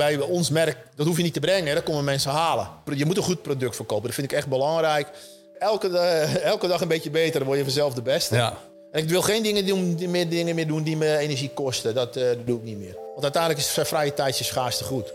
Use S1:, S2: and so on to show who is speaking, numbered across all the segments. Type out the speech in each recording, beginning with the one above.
S1: bij ons merk, dat hoef je niet te brengen. Dat komen mensen halen. Je moet een goed product verkopen. Dat vind ik echt belangrijk. Elke, uh, elke dag een beetje beter, dan word je vanzelf de beste.
S2: Ja.
S1: En ik wil geen dingen, doen, die meer, dingen meer doen die me energie kosten. Dat, uh, dat doe ik niet meer. Want uiteindelijk is vrije tijd je schaarste goed.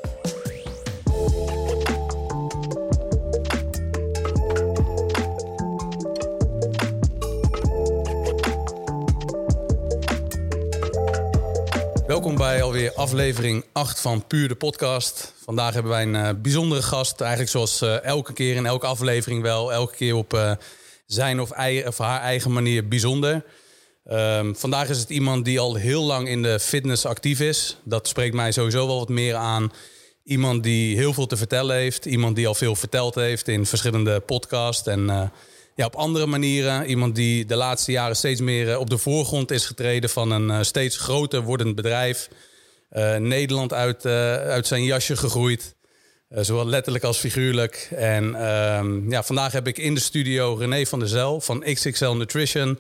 S2: Welkom bij alweer aflevering 8 van Puur de Podcast. Vandaag hebben wij een uh, bijzondere gast. Eigenlijk zoals uh, elke keer in elke aflevering wel. Elke keer op uh, zijn of, of, haar eigen manier bijzonder. Um, vandaag is het iemand die al heel lang in de fitness actief is. Dat spreekt mij sowieso wel wat meer aan. Iemand die heel veel te vertellen heeft. Iemand die al veel verteld heeft in verschillende podcasts. En ja, op andere manieren. Iemand die de laatste jaren steeds meer op de voorgrond is getreden van een steeds groter wordend bedrijf. Uh, Nederland uit, uit zijn jasje gegroeid. Zowel letterlijk als figuurlijk. En ja, vandaag heb ik in de studio René van der Zel van XXL Nutrition.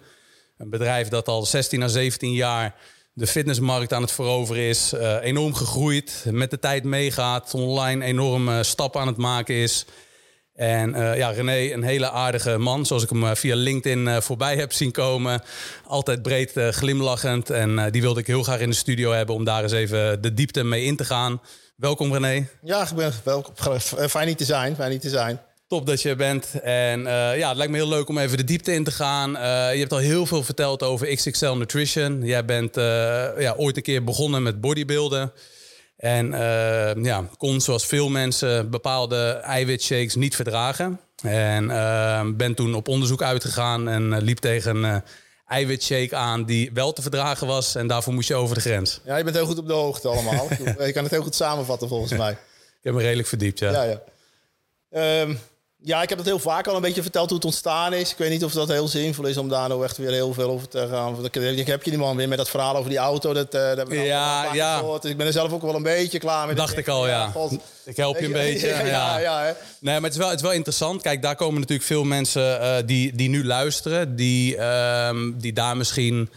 S2: Een bedrijf dat al 16 à 17 jaar de fitnessmarkt aan het veroveren is. enorm gegroeid, met de tijd meegaat, online enorme stappen aan het maken is. En uh, ja, René, een hele aardige man, zoals ik hem via LinkedIn uh, voorbij heb zien komen. Altijd breed uh, glimlachend. En die wilde ik heel graag in de studio hebben om daar eens even de diepte mee in te gaan. Welkom René.
S1: Ja, ik ben welkom. Fijn niet te zijn. Fijn niet te zijn.
S2: Top dat je bent. En ja, het lijkt me heel leuk om even de diepte in te gaan. je hebt al heel veel verteld over XXL Nutrition. Jij bent ja, ooit een keer begonnen met bodybuilden. En uh, ja, kon zoals veel mensen bepaalde eiwitshakes niet verdragen. En uh, ben toen op onderzoek uitgegaan en uh, liep tegen een eiwitshake aan die wel te verdragen was. En daarvoor moest je over de grens.
S1: Ja, je bent heel goed op de hoogte allemaal. je kan het heel goed samenvatten volgens mij.
S2: Ik heb me redelijk verdiept, ja.
S1: Ja, ja. Um, ja, ik heb het heel vaak al een beetje verteld hoe het ontstaan is. Ik weet niet of dat heel zinvol is om daar nou echt weer heel veel over te gaan. Ik heb je die man weer met dat verhaal over die auto. Dat, uh, dat
S2: ja, ja.
S1: Dus ik ben er zelf ook wel een beetje klaar mee.
S2: Dacht ik al, ja. God. Ik help je een beetje. Ja, ja. ja nee, maar het is, wel, het is wel interessant. Kijk, daar komen natuurlijk veel mensen uh, die, die nu luisteren. Die, uh, die daar misschien...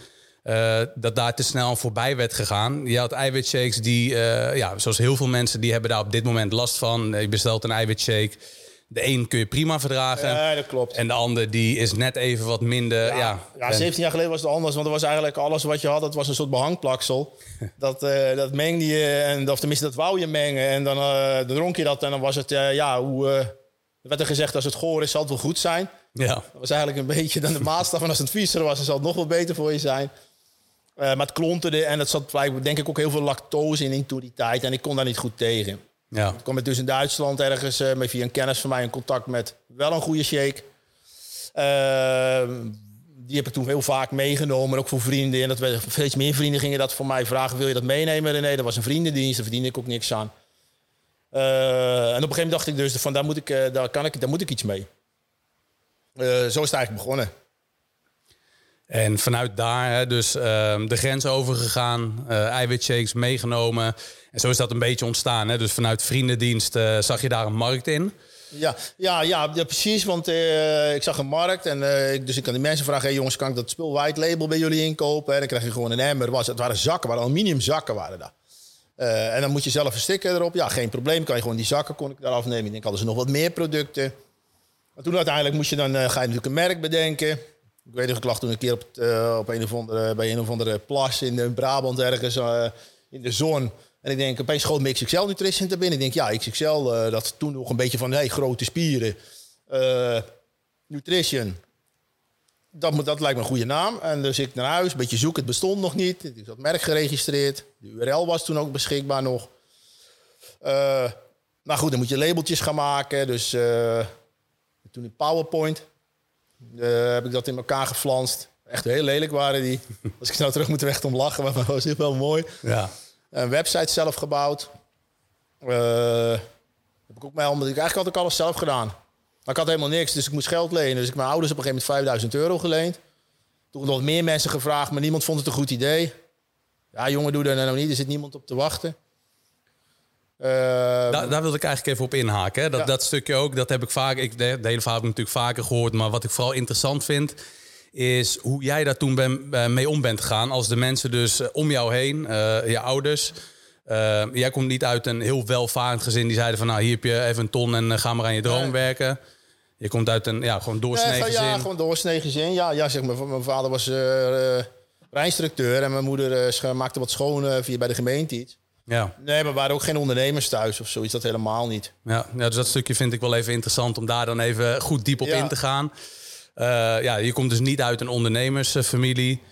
S2: Uh, dat daar te snel voorbij werd gegaan. Je had eiwitshakes die, uh, ja, zoals heel veel mensen, die hebben daar op dit moment last van. Je bestelt een eiwitshake. De een kun je prima verdragen.
S1: Ja, dat klopt.
S2: En de ander die is net even wat minder. Ja, ja,
S1: ja 17 jaar geleden was het anders. Want er was eigenlijk alles wat je had. Dat was een soort behangplaksel. dat, uh, dat mengde je. En, of tenminste, dat wou je mengen. En dan, uh, dan dronk je dat. En dan was het, uh, ja, hoe. er werd er gezegd, als het goor is, zal het wel goed zijn.
S2: Ja.
S1: Dat was eigenlijk een beetje dan de maatstaf. En als het viezer was, dan zal het nog wel beter voor je zijn. maar het klonterde. En het zat denk ik ook heel veel lactose in, in toen die tijd. En ik kon daar niet goed tegen.
S2: Ja.
S1: Toen kwam dus in Duitsland ergens uh, via een kennis van mij in contact met wel een goede shake. Uh, die heb ik toen heel vaak meegenomen, ook voor vrienden. En dat steeds meer vrienden gingen dat voor mij vragen: wil je dat meenemen? Nee, dat was een vriendendienst, daar verdiende ik ook niks aan. Uh, en op een gegeven moment dacht ik dus: van daar moet ik, daar kan ik, daar moet ik iets mee. zo is het eigenlijk begonnen.
S2: En vanuit daar hè, dus uh, de grens overgegaan, uh, eiwitshakes meegenomen. En zo is dat een beetje ontstaan. Hè? Dus vanuit vriendendienst uh, zag je daar een markt in.
S1: Ja, ja, ja, ja precies. Want uh, ik zag een markt. En dus ik kan die mensen vragen: hey jongens, kan ik dat spul white label bij jullie inkopen? En dan krijg je gewoon een emmer. Was, het waren zakken, waren aluminium zakken waren dat. En dan moet je zelf een erop. Ja, geen probleem. Kan je gewoon die zakken kon ik daar afnemen. Ik denk, hadden ze nog wat meer producten. Maar toen uiteindelijk moest je dan, ga je natuurlijk een merk bedenken. Ik weet nog, ik lag toen een keer op, op een of andere, bij een of andere plas in Brabant ergens in de zon. En ik denk, opeens schoot XXL Nutrition te binnen. Ik denk, ja, XXL, uh, dat toen nog een beetje van, hey, grote spieren. Nutrition. Dat, dat lijkt me een goede naam. En dus ik naar huis, een beetje zoeken. Het bestond nog niet. Ik had merk geregistreerd. De URL was toen ook beschikbaar nog. Nou goed, dan moet je labeltjes gaan maken. Dus toen in PowerPoint heb ik dat in elkaar geflanst. Echt heel lelijk waren die. Als ik nou terug moet weg om lachen, maar dat was echt wel mooi.
S2: Ja.
S1: Een website zelf gebouwd. Uh, heb ik ook mij omdat ik eigenlijk had ik alles zelf gedaan. Maar ik had helemaal niks, dus ik moest geld lenen. Dus ik mijn ouders op een gegeven moment 5000 euro geleend. Toen nog meer mensen gevraagd, maar niemand vond het een goed idee. Ja, jongen, doe dat nou niet. Er zit niemand op te wachten.
S2: Uh, daar, daar wil ik eigenlijk even op inhaken. Hè. Dat, ja. dat stukje ook, dat heb ik vaak. Ik, de, de hele verhaal heb ik natuurlijk vaker gehoord. Maar wat ik vooral interessant vind, is hoe jij daar toen ben, mee om bent gegaan. Als de mensen dus om jou heen, uh, je ouders, Eh, jij komt niet uit een heel welvarend gezin die zeiden van nou hier heb je even een ton en eh, ga maar aan je droom
S1: Nee.
S2: werken. Je komt uit een ja, gewoon doorsnee
S1: Nee,
S2: gezin.
S1: ja, gewoon doorsnee gezin. Ja, ja zeg maar, mijn vader was eh eh, rijinstructeur en mijn moeder eh, maakte wat schoon eh, via bij de gemeente iets.
S2: Ja.
S1: Nee, maar we waren ook geen ondernemers thuis of zoiets, dat helemaal niet.
S2: Ja, ja, dus dat stukje vind ik wel even interessant om daar dan even goed diep op
S1: Ja.
S2: in te gaan. Eh, ja, je komt dus niet uit een ondernemersfamilie.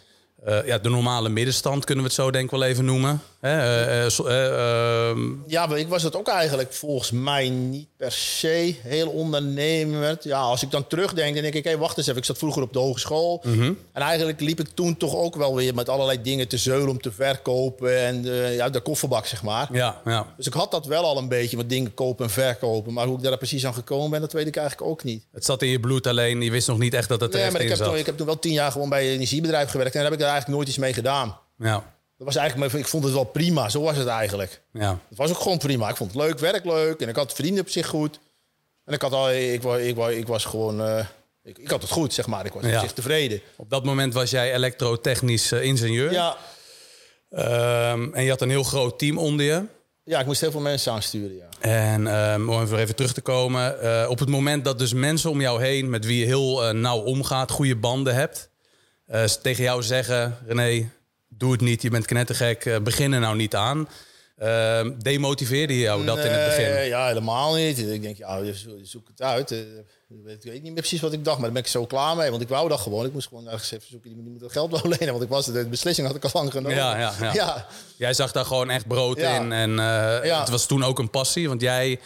S2: Eh, ja, de normale middenstand kunnen we het zo denk ik wel even noemen. Eh, eh, eh, ehm,
S1: Ja, maar ik was dat ook eigenlijk volgens mij niet per se heel ondernemer. Ja, als ik dan terugdenk, dan denk ik, hé, wacht eens even. Ik zat vroeger op de hogeschool. En eigenlijk liep ik toen toch ook wel weer met allerlei dingen te zeulen om te verkopen. En eh, ja, de kofferbak, zeg maar.
S2: ja, ja.
S1: Dus ik had dat wel al een beetje, met dingen kopen en verkopen. Maar hoe ik daar precies aan gekomen ben, dat weet ik eigenlijk ook niet.
S2: Het zat in je bloed alleen. Je wist nog niet echt dat het
S1: Nee, maar ik heb, toen, ik heb toen wel tien jaar gewoon bij een energiebedrijf gewerkt. En daar heb ik daar eigenlijk nooit iets mee gedaan.
S2: Ja,
S1: Dat was eigenlijk, ik vond het wel prima, zo was het eigenlijk.
S2: ja.
S1: Het was ook gewoon prima. Ik vond het leuk, werk leuk. En ik had vrienden op zich goed. En ik, had al, ik, ik, ik was gewoon... eh, ik, ik had het goed, zeg maar. Ik was
S2: Ja.
S1: op zich tevreden.
S2: Op dat moment was jij elektrotechnisch eh, ingenieur.
S1: Ja,
S2: Ehm, en je had een heel groot team onder je.
S1: ja, ik moest heel veel mensen aansturen, ja.
S2: En ehm, om even, even terug te komen. eh, op het moment dat dus mensen om jou heen... met wie je heel nauw omgaat, goede banden hebt... tegen jou zeggen... René, doe het niet, je bent knettergek, eh, begin er nou niet aan. Ehm, demotiveerde je jou dat in het begin?
S1: Ja, helemaal niet. Ik denk, ja, je zo- je zoekt het uit. Eh, Ik weet, niet meer precies wat ik dacht, maar daar ben ik zo klaar mee. Want ik wou dat gewoon. Ik moest gewoon ergens even zoeken. Die moet dat geld wel lenen. Want ik was, de beslissing had ik al lang genomen.
S2: Ja, ja, ja.
S1: ja.
S2: Jij zag daar gewoon echt brood in. En eh, het was toen ook een passie. Want jij,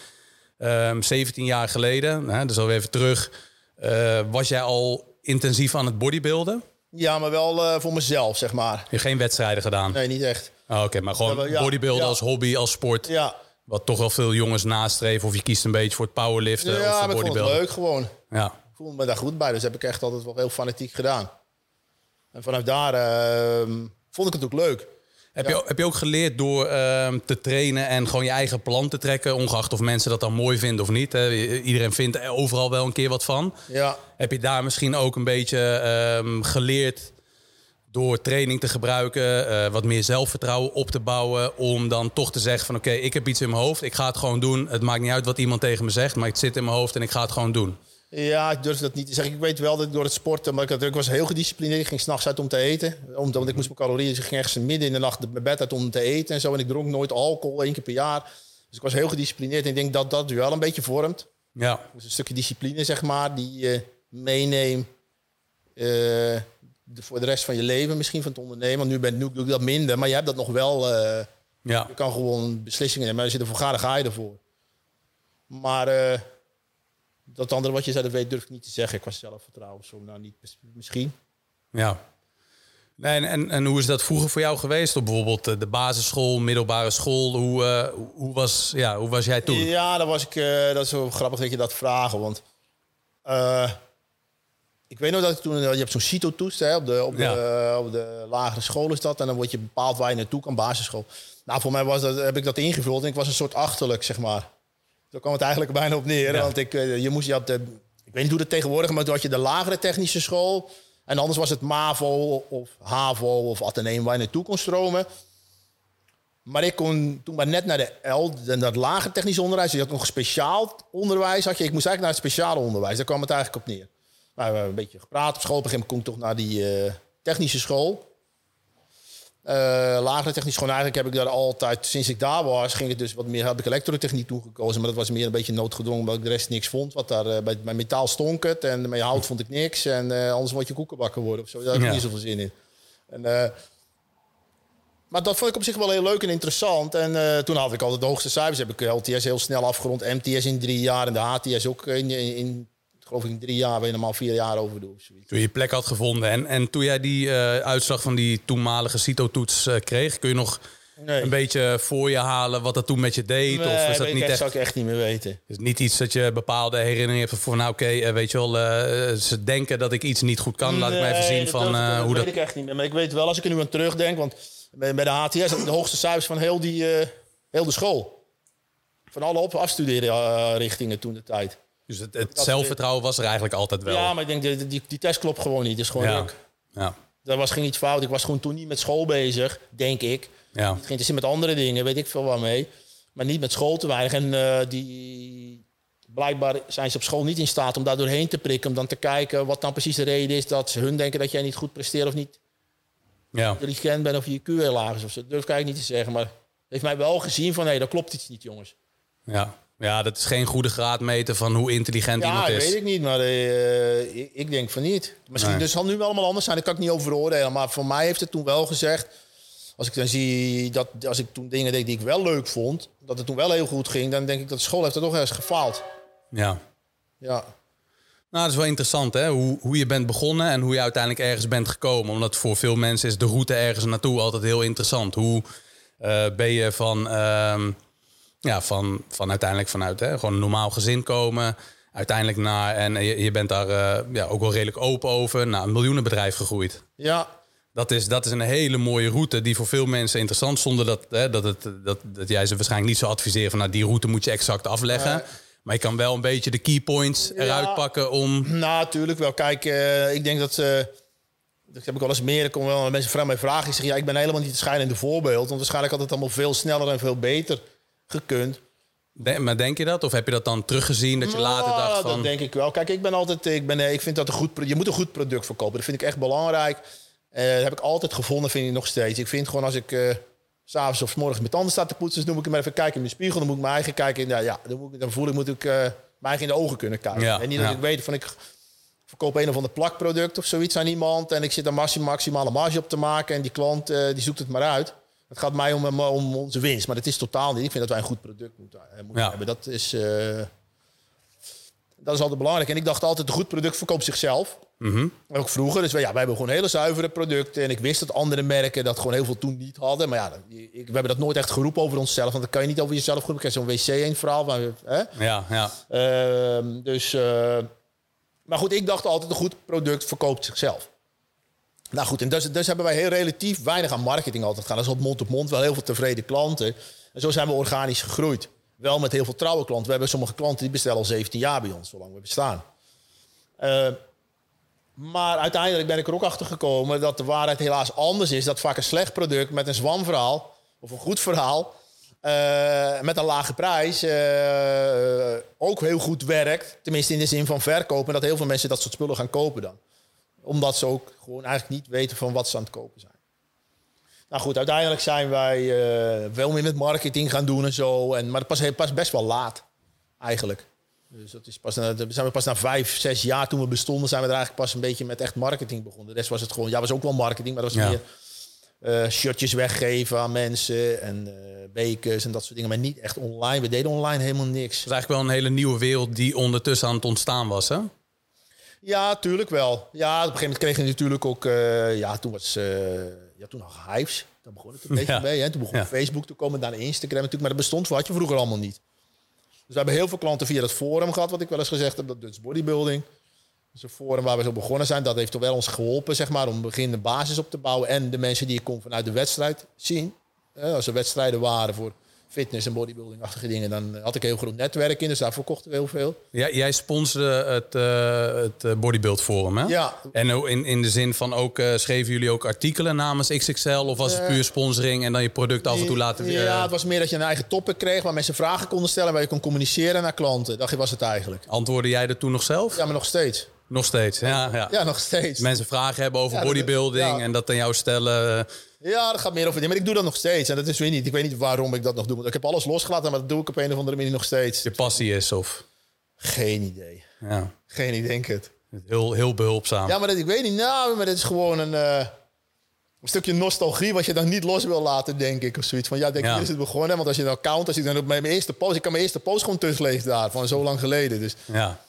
S2: ehm 17 jaar geleden, hè, dus alweer even terug... was jij al intensief aan het bodybuilden?
S1: Ja, maar wel eh, voor mezelf, zeg maar.
S2: Je hebt geen wedstrijden gedaan?
S1: Nee, niet echt.
S2: Ah, Oké, maar gewoon
S1: Ja, ja.
S2: bodybuilden
S1: Ja.
S2: als hobby, als sport.
S1: Ja,
S2: Wat toch wel veel jongens nastreven. Of je kiest een beetje voor het powerliften of
S1: ja
S2: voor bodybuilden.
S1: leuk gewoon.
S2: Ja,
S1: Ik voelde me daar goed bij. Dus heb ik echt altijd wel heel fanatiek gedaan. En vanuit daar ehm, vond ik het ook leuk.
S2: Heb, je, heb je ook geleerd door ehm, te trainen en gewoon je eigen plan te trekken, ongeacht of mensen dat dan mooi vinden of niet? Hè? Iedereen vindt er overal wel een keer wat van.
S1: Ja,
S2: Heb je daar misschien ook een beetje ehm, geleerd door training te gebruiken, eh, wat meer zelfvertrouwen op te bouwen, om dan toch te zeggen van oké, ik heb iets in mijn hoofd, ik ga het gewoon doen. Het maakt niet uit wat iemand tegen me zegt, maar het zit in mijn hoofd en ik ga het gewoon doen.
S1: Ja, ik durf dat niet te zeggen. Ik weet wel dat ik door het sporten... Maar ik, was heel gedisciplineerd. Ik ging s'nachts uit om te eten. Om, want ik moest mijn calorieën... Dus ik ging echt midden in de nacht mijn bed uit om te eten en zo. En ik dronk nooit alcohol, één keer per jaar. Dus ik was heel gedisciplineerd. En ik denk dat dat wel een beetje vormt.
S2: Ja,
S1: Dus een stukje discipline, zeg maar, die je meeneemt eh, de- voor de rest van je leven misschien van het ondernemen. Want nu, ben, nu doe ik dat minder, maar je hebt dat nog wel. eh,
S2: ja.
S1: je kan gewoon beslissingen nemen. Maar als je ervoor gaat, dan ga je ervoor. Maar eh, dat andere wat je zei, dat weet, durf ik niet te zeggen. Ik was zelfvertrouwen zo, nou niet, mis- misschien.
S2: Ja. Nee, en, en, hoe is dat vroeger voor jou geweest? Op bijvoorbeeld eh, de basisschool, middelbare school. Hoe, eh, hoe, was, ja, hoe was jij toen?
S1: Ja, dat was ik. eh, dat is zo grappig dat je dat vraagt. Want ik weet nog dat ik toen. Je hebt zo'n CITO-toets hè, op, de, op, de,
S2: Ja.
S1: op de lagere school is dat. En dan word je bepaald waar je naartoe kan, basisschool. Nou, voor mij was dat, heb ik dat ingevuld en ik was een soort achterlijk, zeg maar. Daar kwam het eigenlijk bijna op neer.
S2: Ja.
S1: Want ik, eh, je moest, je had de, ik weet niet hoe dat tegenwoordig, maar toen had je de lagere technische school. En anders was het MAVO of HAVO of Atheneum waar je naartoe kon stromen. Maar ik kon toen maar net naar de L, dat lage technisch onderwijs. Dus je had nog speciaal onderwijs. Had je. Ik moest eigenlijk naar het speciale onderwijs. Daar kwam het eigenlijk op neer. Nou, we hebben een beetje gepraat op school. Op een gegeven moment kon ik toch naar die eh, technische school. Eh, lagere technische school. Eigenlijk heb ik daar altijd, sinds ik daar was, ging het dus wat meer, heb ik elektrotechniek toegekozen. Maar dat was meer een beetje noodgedwongen, omdat ik de rest niks vond. Wat daar, eh, bij, bij metaal stonk het en bij hout vond ik niks. En eh, anders moet je koekenbakker worden of zo. Daar had ik
S2: Ja.
S1: niet zoveel zin in. En, maar dat vond ik op zich wel heel leuk en interessant. En toen had ik altijd de hoogste cijfers. Heb ik LTS heel snel afgerond. MTS in drie jaar. En de HTS ook in, in, in geloof ik in drie jaar. Waar je normaal vier jaar over zoiets.
S2: Toen je je plek had gevonden. En, en toen jij die eh, uitslag van die toenmalige CITO-toets eh, kreeg, kun je nog
S1: Nee.
S2: een beetje voor je halen wat dat toen met je deed?
S1: Nee,
S2: of is dat
S1: weet
S2: niet
S1: echt, zou ik echt niet meer weten.
S2: Is niet iets dat je bepaalde herinneringen hebt van, nou oké, eh, weet je wel, ze denken dat ik iets niet goed kan. Laat ik mij even zien
S1: dat
S2: van
S1: ik-
S2: eh, hoe
S1: weet
S2: dat.
S1: ik echt niet meer. Maar ik weet wel, als ik er nu aan terugdenk... want bij, bij de HTS de hoogste cijfers van heel, die, heel de school. Van alle op afstudeerrichtingen toen de tijd.
S2: Dus het, het zelfvertrouwen was er eigenlijk altijd wel.
S1: Ja, maar ik denk, die, die, die test klopt gewoon niet. Het is gewoon
S2: Ja.
S1: druk.
S2: Ja.
S1: Was geen iets fout. Ik was gewoon toen niet met school bezig, denk ik.
S2: Ja.
S1: Het ging met andere dingen, weet ik veel waarmee. Maar niet met school te weinig. En eh, die, blijkbaar zijn ze op school niet in staat om daar doorheen te prikken. Om dan te kijken wat dan precies de reden is dat ze hun denken dat jij niet goed presteert of niet
S2: Ja.
S1: intelligent bent of je IQ heel laag is. Of zo. Dat durf ik eigenlijk niet te zeggen. Maar heeft mij wel gezien van, hé, dat klopt iets niet, jongens.
S2: Ja. Ja, dat is geen goede graadmeter van hoe intelligent
S1: Ja,
S2: iemand
S1: dat
S2: is.
S1: weet ik niet, maar eh, ik, ik denk van niet. Misschien
S2: Nee.
S1: dus zal nu wel allemaal anders zijn, dat kan ik niet over oordelen. Maar voor mij heeft het toen wel gezegd, als ik dan zie dat als ik toen dingen deed die ik wel leuk vond, dat het toen wel heel goed ging, dan denk ik dat de school heeft er toch ergens gefaald.
S2: Ja.
S1: Ja.
S2: Nou, dat is wel interessant, hè? Hoe, hoe je bent begonnen en hoe je uiteindelijk ergens bent gekomen. Omdat voor veel mensen is de route ergens naartoe altijd heel interessant. Hoe eh, ben je van, ehm, ja, van, van uiteindelijk vanuit hè, gewoon een normaal gezin komen, uiteindelijk naar, en je, je bent daar eh, ja, ook wel redelijk open over, naar een miljoenenbedrijf gegroeid.
S1: Ja,
S2: Dat is, dat is een hele mooie route die voor veel mensen interessant is. Zonder dat, hè, dat, het, dat, dat jij ze waarschijnlijk niet zou adviseren van nou, die route moet je exact afleggen.
S1: Nee.
S2: Maar je kan wel een beetje de key points eruit pakken om.
S1: nou, natuurlijk wel. Kijk, eh, ik denk dat... eh, dat heb ik wel eens meer. Er komen wel mensen vragen mij vragen. Ik zeg, ja, ik ben helemaal niet het schijnende voorbeeld. Want waarschijnlijk had het allemaal veel sneller en veel beter gekund.
S2: De- maar denk je dat? Of heb je dat dan teruggezien dat je later
S1: Nou,
S2: dacht van...
S1: Dat denk ik wel. Kijk, ik ben altijd, ik, ben, ik vind dat een goed, je moet een goed product verkopen. Dat vind ik echt belangrijk. Eh, dat heb ik altijd gevonden, vind ik nog steeds. Ik vind gewoon als ik s s'avonds of 's morgens mijn tanden sta te poetsen, dan moet ik maar even kijken in mijn spiegel. Dan moet ik mijn eigen kijken. Ja, ja, dan, moet ik, dan voel ik, moet ik eh, mijn eigen in de ogen kunnen kijken.
S2: Ja,
S1: en niet dat
S2: ja.
S1: ik weet van ik verkoop een of ander plakproduct of zoiets aan iemand. En ik zit daar maxi- maximale marge op te maken. En die klant die zoekt het maar uit. Het gaat mij om, om, om onze winst. Maar dat is totaal niet. Ik vind dat wij een goed product moeten, eh, moeten
S2: Ja.
S1: hebben. Dat is... eh, dat is altijd belangrijk. En ik dacht altijd, een goed product verkoopt zichzelf.
S2: Mhm.
S1: Ook vroeger. Dus wij, ja, wij hebben gewoon hele zuivere producten. En ik wist dat andere merken dat gewoon heel veel toen niet hadden. Maar ja, ik, we hebben dat nooit echt geroepen over onszelf. Want dan kan je niet over jezelf roepen. Ik zo'n wc 1 verhaal. Maar, hè?
S2: Ja, ja.
S1: Ehm, dus, eh, maar goed, ik dacht altijd, een goed product verkoopt zichzelf. Nou goed, en dus, dus hebben wij heel relatief weinig aan marketing altijd gedaan. Dat is op mond op mond wel heel veel tevreden klanten. En zo zijn we organisch gegroeid. Wel met heel veel trouwe klanten. We hebben sommige klanten die bestellen al 17 jaar bij ons, zolang we bestaan. Eh, maar uiteindelijk ben ik er ook achter gekomen dat de waarheid helaas anders is. Dat vaak een slecht product met een zwamverhaal of een goed verhaal eh, met een lage prijs eh, ook heel goed werkt. Tenminste in de zin van verkopen. En dat heel veel mensen dat soort spullen gaan kopen dan. Omdat ze ook gewoon eigenlijk niet weten van wat ze aan het kopen zijn. Nou goed, uiteindelijk zijn wij eh veel meer met marketing gaan doen en zo. En, maar pas, pas best wel laat, eigenlijk. Dus dat is pas, na- zijn we pas na vijf, zes jaar toen we bestonden, zijn we er eigenlijk pas een beetje met echt marketing begonnen. De rest was het gewoon, ja, was ook wel marketing, maar dat was
S2: Ja.
S1: meer eh, shirtjes weggeven aan mensen en eh, bekers en dat soort dingen. Maar niet echt online. We deden online helemaal niks.
S2: Het is eigenlijk wel een hele nieuwe wereld die ondertussen aan het ontstaan was, hè?
S1: Ja, tuurlijk wel. Ja, op een gegeven moment kreeg je natuurlijk ook... eh, ja, toen was... eh ja, toen nog Hives. Daar begon het een beetje
S2: Ja.
S1: mee. Hè. Toen begon
S2: Ja.
S1: Facebook te komen, daarna Instagram natuurlijk. Maar dat bestond voor had je vroeger allemaal niet. Dus we hebben heel veel klanten via dat forum gehad, wat ik wel eens gezegd heb. Dat Dutch Bodybuilding. Dus een forum waar we zo begonnen zijn. Dat heeft toch wel ons geholpen, zeg maar, om begin de basis op te bouwen. En de mensen die ik kon vanuit de wedstrijd zien. Eh, als er wedstrijden waren voor fitness en bodybuilding-achtige dingen, dan had ik een heel groot netwerk in. Dus daarvoor kochten we heel veel.
S2: Jij, jij sponsorde het, eh, het eh, Bodybuild Forum, hè?
S1: Ja,
S2: En ook in, in de zin van ook, eh, schreven jullie ook artikelen namens XXL? Of was het
S1: Eh,
S2: puur sponsoring en dan je product af en toe laten... eh,
S1: Ja, het was meer dat je een eigen topic kreeg waar mensen vragen konden stellen, waar je kon communiceren naar klanten. Dat was het eigenlijk.
S2: Antwoordde jij er toen nog zelf?
S1: Ja, maar nog steeds.
S2: Nog steeds, ja. ja.
S1: Ja, nog steeds.
S2: Mensen vragen hebben over
S1: Ja, dat-
S2: bodybuilding
S1: ja.
S2: en dat aan jou stellen.
S1: Ja, dat gaat meer over die. Maar ik doe dat nog steeds. En dat is weer niet. Ik weet niet waarom ik dat nog doe. Want ik heb alles losgelaten, maar dat doe ik op een of andere manier nog steeds.
S2: je passie is of...
S1: Geen idee.
S2: Ja,
S1: Geen idee, denk het.
S2: heel, heel behulpzaam.
S1: Ja, maar dat, ik weet niet. Nou, maar dat is gewoon een, eh, een stukje nostalgie wat je dan niet los wil laten, denk ik. Of zoiets van, ja, denk
S2: Ja.
S1: hier is het begonnen. Want als je dan count, als ik dan op mijn eerste post... Ik kan mijn eerste post gewoon teruglezen daar, van zo lang geleden. Dus
S2: Ja.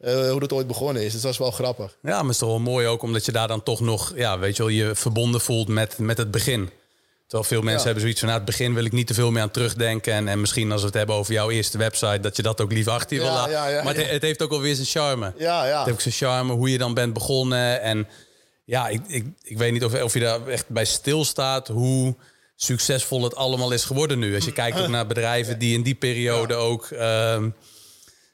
S1: Eh, hoe dat ooit begonnen is. Dus dat is wel grappig.
S2: Ja, maar het is toch wel mooi ook omdat je daar dan toch nog, ja, weet je wel, je verbonden voelt met, met het begin. Terwijl veel mensen
S1: Ja.
S2: hebben zoiets van, nou, het begin wil ik niet te veel meer aan terugdenken. En, en misschien als we het hebben over jouw eerste website, dat je dat ook liever achter je
S1: Ja,
S2: wil laten.
S1: ja,
S2: maar het, het heeft ook wel weer zijn charme.
S1: Ja, ja.
S2: Het heeft ook zijn charme, hoe je dan bent begonnen. En ja, ik, ik, ik weet niet of, of je daar echt bij stilstaat hoe succesvol het allemaal is geworden nu. Als je kijkt ook naar bedrijven die in die periode ook... ehm,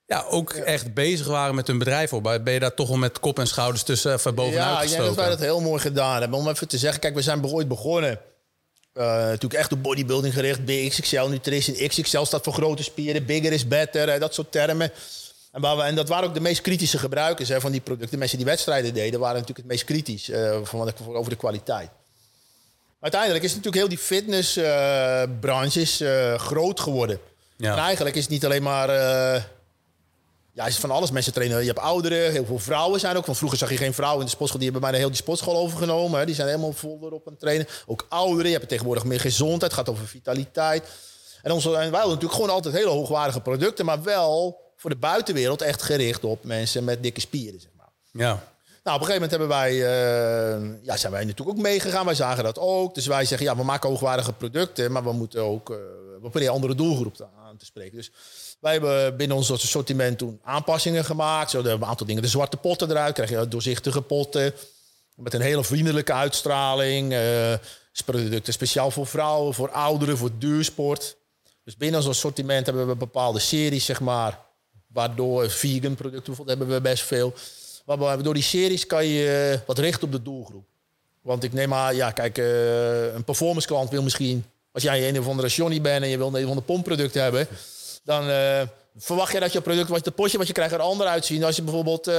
S2: ja, ook echt bezig waren met hun bedrijf op. Ben je daar toch wel met kop en schouders tussen even bovenuit
S1: Ja, ik denk dat wij
S2: gestoken?
S1: dat heel mooi gedaan hebben. Om even te zeggen, kijk, we zijn ooit begonnen. eh, natuurlijk echt op bodybuilding gericht. BXXL, nutrition. XXL staat voor grote spieren. Bigger is better. dat soort termen. En, waar we, en dat waren ook de meest kritische gebruikers hè, van die producten. De mensen die wedstrijden deden, waren natuurlijk het meest kritisch eh, van wat ik, over de kwaliteit. Maar uiteindelijk is natuurlijk heel die fitnessbranche is eh, groot geworden.
S2: Ja.
S1: En eigenlijk is het niet alleen maar. Ja, is van alles. Mensen trainen. Je hebt ouderen, heel veel vrouwen zijn ook. Van vroeger zag je geen vrouwen in de sportschool. Die hebben bijna heel die sportschool overgenomen. Hè. Die zijn helemaal vol erop aan het trainen. Ook ouderen. Je hebt tegenwoordig meer gezondheid. Het gaat over vitaliteit. En, onze, en wij hadden natuurlijk gewoon altijd hele hoogwaardige producten. Maar wel voor de buitenwereld echt gericht op mensen met dikke spieren. Zeg maar.
S2: Ja,
S1: Nou, op een gegeven moment hebben wij, eh, ja, zijn wij natuurlijk ook meegegaan. Wij zagen dat ook. Dus wij zeggen, ja, we maken hoogwaardige producten, maar we moeten ook, eh, we proberen andere doelgroep te, aan te spreken. Dus wij hebben binnen ons assortiment toen aanpassingen gemaakt. Zo, een aantal dingen, de zwarte potten eruit, krijg je doorzichtige potten. Met een hele vriendelijke uitstraling. eh, producten speciaal voor vrouwen, voor ouderen, voor duursport. Dus binnen ons assortiment hebben we bepaalde series, zeg maar. Waardoor vegan producten bijvoorbeeld hebben we best veel. Maar door die series kan je eh, wat richten op de doelgroep. Want ik neem maar, ja, kijk, eh, een performance klant wil misschien... Als jij een of andere Johnny bent en je wil een of ander pompproduct hebben... dan eh, verwacht je dat je product, wat het potje wat je krijgt er ander uitzien. Als je bijvoorbeeld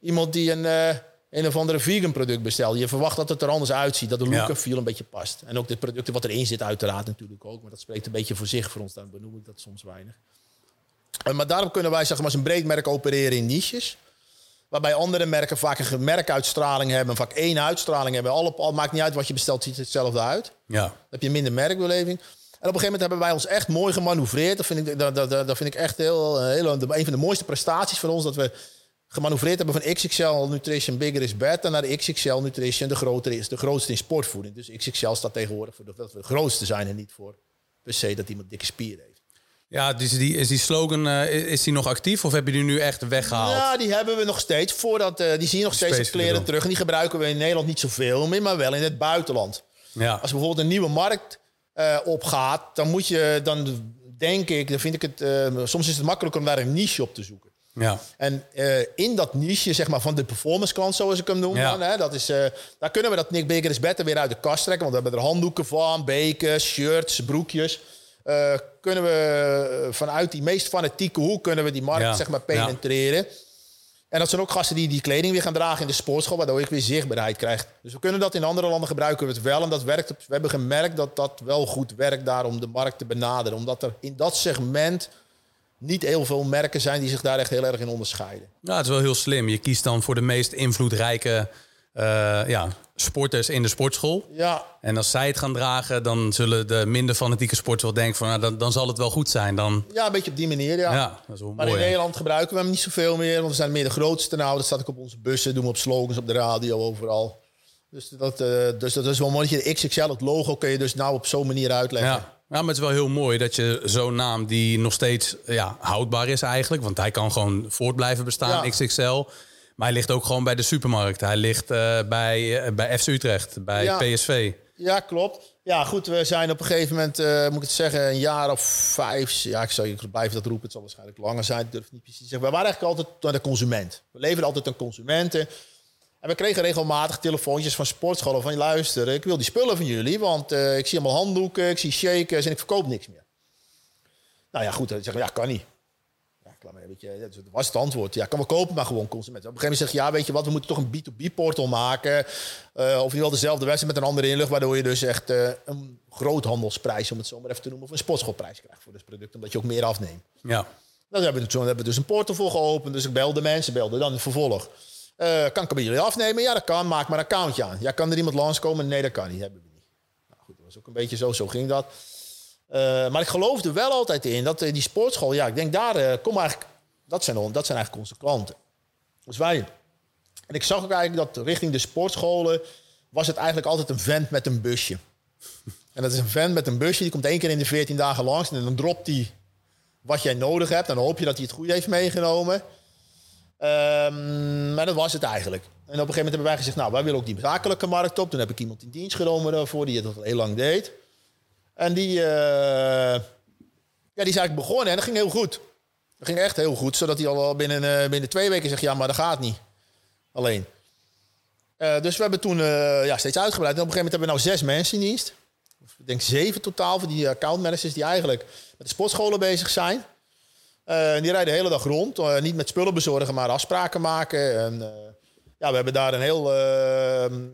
S1: iemand die een, eh, een of andere vegan product bestelt. Je verwacht dat het er anders uitziet. Dat de look en feel een beetje past. En ook de producten wat erin zit uiteraard natuurlijk ook. Maar dat spreekt een beetje voor zich voor ons. Dan benoem ik dat soms weinig. Maar daarom kunnen wij zeg maar, als een breed merk opereren in niches. Waarbij andere merken vaak een merkuitstraling hebben. Vaak één uitstraling hebben. Alle, al maakt niet uit wat je bestelt, ziet het hetzelfde uit.
S2: ja.
S1: Dan heb je minder merkbeleving. En op een gegeven moment hebben wij ons echt mooi gemanoeuvreerd. Dat vind ik, dat, dat, dat vind ik echt heel, heel, een van de mooiste prestaties van ons. Dat we gemanoeuvreerd hebben van XXL Nutrition Bigger is Better naar de XXL Nutrition de, grotere is, de grootste in sportvoeding. Dus XXL staat tegenwoordig voor dat we de grootste zijn en niet voor per se dat iemand dikke spieren heeft.
S2: Ja, dus die, is die slogan eh, is die nog actief of heb je die nu echt weggehaald?
S1: Ja, die hebben we nog steeds. Voordat, eh, die zie je nog steeds
S2: Specifiek
S1: kleren terug. En die gebruiken we in Nederland niet zoveel meer, maar wel in het buitenland.
S2: Ja,
S1: Als bijvoorbeeld een nieuwe markt eh, opgaat, dan moet je, dan denk ik, dan vind ik het, soms is het makkelijker om daar een niche op te zoeken.
S2: ja.
S1: En in dat niche, zeg maar, van de performance klant, zoals ik hem noem,
S2: Ja.
S1: dan, hè, dat is, daar kunnen we dat Nick Bigger is Better weer uit de kast trekken. Want we hebben er handdoeken van, bekers, shirts, broekjes. Eh, kunnen we eh, vanuit die meest fanatieke hoek kunnen we die markt
S2: Ja.
S1: zeg maar,
S2: Ja.
S1: penetreren. En dat zijn ook gasten die die kleding weer gaan dragen in de sportschool, waardoor ik weer zichtbaarheid krijg. Dus we kunnen dat in andere landen gebruiken we het wel. En dat werkt. We hebben gemerkt dat dat wel goed werkt daar om de markt te benaderen. Omdat er in dat segment niet heel veel merken zijn die zich daar echt heel erg in onderscheiden.
S2: Ja, het is wel heel slim. Je kiest dan voor de meest invloedrijke eh, ja, sporters in de sportschool.
S1: Ja,
S2: En als zij het gaan dragen, dan zullen de minder fanatieke sporters wel denken van... Nou, dan, dan zal het wel goed zijn. Dan,
S1: ja, een beetje op die manier, ja.
S2: ja, dat is wel
S1: Maar
S2: mooi.
S1: in? Nederland gebruiken we hem niet zoveel meer, want we zijn meer de grootste nou. Dat staat ook op onze bussen, doen we op slogans, op de radio, overal. Dus dat, eh, dus dat is wel mooi. Dat je de XXL, het logo, kun je dus nou op zo'n manier uitleggen.
S2: Ja. ja, maar het is wel heel mooi dat je zo'n naam die nog steeds ja, houdbaar is eigenlijk. Want hij kan gewoon voort blijven bestaan,
S1: Ja.
S2: XXL. Maar hij ligt ook gewoon bij de supermarkt. Hij ligt eh, bij, eh, bij FC Utrecht, bij
S1: Ja.
S2: PSV.
S1: Ja, klopt. Ja, goed, we zijn op een gegeven moment, eh, moet ik het zeggen, een jaar of vijf. Ja, ik zou je blijven dat roepen. Het zal waarschijnlijk langer zijn. Ik durf niet precies te zeggen. We waren eigenlijk altijd naar de consument. We leverden altijd aan consumenten. En we kregen regelmatig telefoontjes van sportscholen van luister, ik wil die spullen van jullie, want ik zie allemaal handdoeken, ik zie shakers en ik verkoop niks meer. Nou ja, goed, dan zeggen we, ja, kan niet. Ja, klaar mee, weet je, dat was het antwoord. Ja, kan we kopen, maar gewoon consumenten. Op een gegeven moment zeg je, ja, weet je wat, we moeten toch een B2B-portal maken. eh, of in wel dezelfde website met een andere inlog, waardoor je dus echt eh, een groothandelsprijs, om het zo maar even te noemen, of een sportschoolprijs krijgt voor dit product, omdat je ook meer afneemt.
S2: Ja,
S1: Dan hebben we, hebben we dus een portal voor geopend. Dus ik belde mensen, belde dan vervolg. Eh, kan ik bij jullie afnemen? Ja, dat kan. Maak maar een accountje aan. Ja, kan er iemand langskomen? Nee, dat kan niet. Hebben we niet. Nou goed, dat was ook een beetje zo. Zo ging dat. Eh, maar ik geloofde wel altijd in dat eh, die sportschool... Ja, ik denk daar... eh kom eigenlijk, dat, zijn, dat zijn eigenlijk onze klanten. Dus wij... En ik zag ook eigenlijk dat richting de sportscholen... was het eigenlijk altijd een vent met een busje. En dat is een vent met een busje. Die komt één keer in de 14 dagen langs. En dan dropt hij wat jij nodig hebt. En dan hoop je dat hij het goede heeft meegenomen. Ehm, maar dat was het eigenlijk. En op een gegeven moment hebben wij gezegd, nou, wij willen ook die zakelijke markt op. Toen heb ik iemand in dienst genomen daarvoor, die het al heel lang deed. En die, eh, ja, die is eigenlijk begonnen en dat ging heel goed. Dat ging echt heel goed, zodat hij al binnen, eh, binnen twee weken zegt, ja, maar dat gaat niet. Alleen. Eh, dus we hebben toen ja, steeds uitgebreid. En op een gegeven moment hebben we nou zes mensen in dienst. Ik denk zeven totaal voor die accountmanagers die eigenlijk met de sportscholen bezig zijn. Die rijden de hele dag rond. Niet met spullen bezorgen, maar afspraken maken. En, ja, we hebben daar een heel...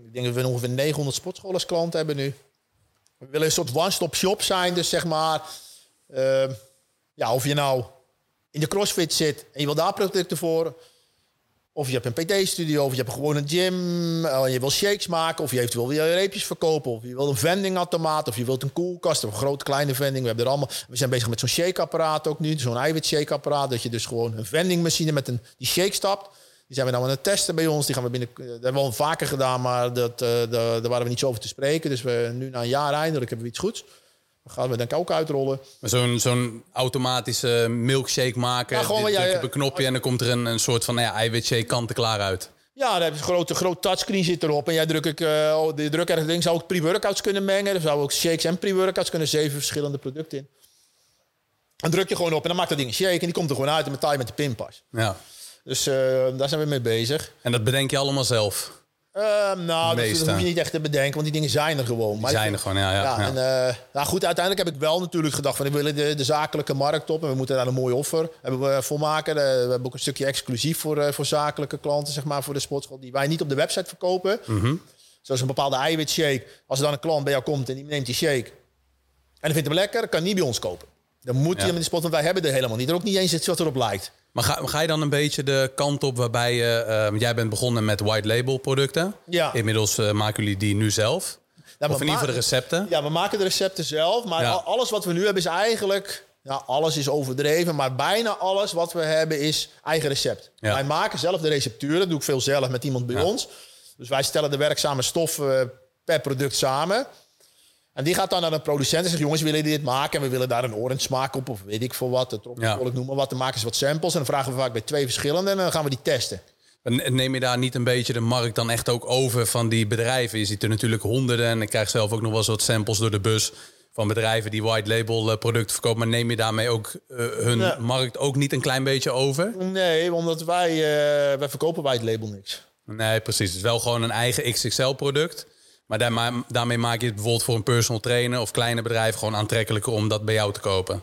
S1: ik denk dat we ongeveer 900 sportscholen als klant hebben nu. We willen een soort one-stop shop zijn. Dus zeg maar... eh, ja, of je nou in de crossfit zit en je wil daar producten voor... Of je hebt een PT-studio, of je hebt gewoon een gym. eh, En je wil shakes maken, of je eventueel wil je reepjes verkopen. Of je wil een vendingautomaat, of je wilt een koelkast. Of een grote, kleine vending. We, hebben er allemaal, we zijn bezig met zo'n shakeapparaat ook nu. Zo'n eiwit-shakeapparaat. Dat je dus gewoon een vendingmachine met een, die shake stapt. Die zijn we nou aan het testen bij ons. Die gaan we binnen, eh, dat hebben we al vaker gedaan, maar dat, eh, daar, daar waren we niet zo over te spreken. Dus we, nu na een jaar eindelijk hebben we iets goeds. Dat gaan we denk ik ook uitrollen.
S2: Zo'n zo'n automatische milkshake maken.
S1: Ja, gewoon
S2: Dit op een knopje en dan komt er een, een soort van nou ja, eiwitshake kant-en-klaar uit.
S1: Ja, daar heb je een grote, groot touchscreen zit erop. En jij druk ik, eh oh, de druk ergens ding zou ook pre-workouts kunnen mengen. Er zou ook shakes en pre-workouts kunnen. Zeven verschillende producten in. Dan druk je gewoon op en dan maakt dat ding een shake. En die komt er gewoon uit en betaal je met de pinpas.
S2: Ja.
S1: Dus eh, daar zijn we mee bezig.
S2: En dat bedenk je allemaal zelf.
S1: Eh, nou, dat, dat hoef je niet echt te bedenken, want die dingen zijn er gewoon. Maar
S2: zijn
S1: ik
S2: er gewoon, ja, ja,
S1: Ja,
S2: ja.
S1: En, eh, nou goed, uiteindelijk heb ik wel natuurlijk gedacht van... we willen de, de zakelijke markt op en we moeten daar een mooie offer hebben we voor maken. Eh, we hebben ook een stukje exclusief voor, eh, voor zakelijke klanten, zeg maar, voor de sportschool... die wij niet op de website verkopen.
S2: Mhm.
S1: Zoals een bepaalde eiwitshake. Als er dan een klant bij jou komt en die neemt die shake... en die vindt hem lekker, kan niet bij ons kopen. Dan moet hij
S2: Ja.
S1: hem in de spot, want wij hebben er helemaal niet. Er ook niet eens iets wat erop lijkt.
S2: Maar ga, ga je dan een beetje de kant op waarbij je... want jij bent begonnen met white label producten.
S1: Ja.
S2: Inmiddels eh, maken jullie die nu zelf.
S1: Ja,
S2: of in ieder geval de recepten.
S1: Ja, we maken de recepten zelf. Maar
S2: Ja.
S1: alles wat we nu hebben is eigenlijk... Ja, alles is overdreven, maar bijna alles wat we hebben is eigen recept.
S2: Ja.
S1: Wij maken zelf de recepturen. Dat doe ik veel zelf met iemand bij
S2: Ja.
S1: ons. Dus wij stellen de werkzame stoffen eh, per product samen. En die gaat dan naar een producent en zegt... jongens, willen jullie dit maken? En we willen daar een orange smaak op of weet ik veel wat. Het
S2: Ja.
S1: ik noem maar wat. Dan maken ze wat samples en dan vragen we vaak bij twee verschillende... en dan gaan we die testen.
S2: En Neem je daar niet een beetje de markt dan echt ook over van die bedrijven? Je ziet er natuurlijk honderden en ik krijg zelf ook nog wel eens wat samples door de bus van bedrijven die white label eh, producten verkopen. Maar neem je daarmee ook eh, hun
S1: Ja.
S2: markt ook niet een klein beetje over?
S1: Nee, omdat wij... eh, wij verkopen het label niks.
S2: Nee, precies. Het is wel gewoon een eigen XXL product. Maar daarmee, daarmee maak je het bijvoorbeeld voor een personal trainer of kleine bedrijven gewoon aantrekkelijker om dat bij jou te kopen.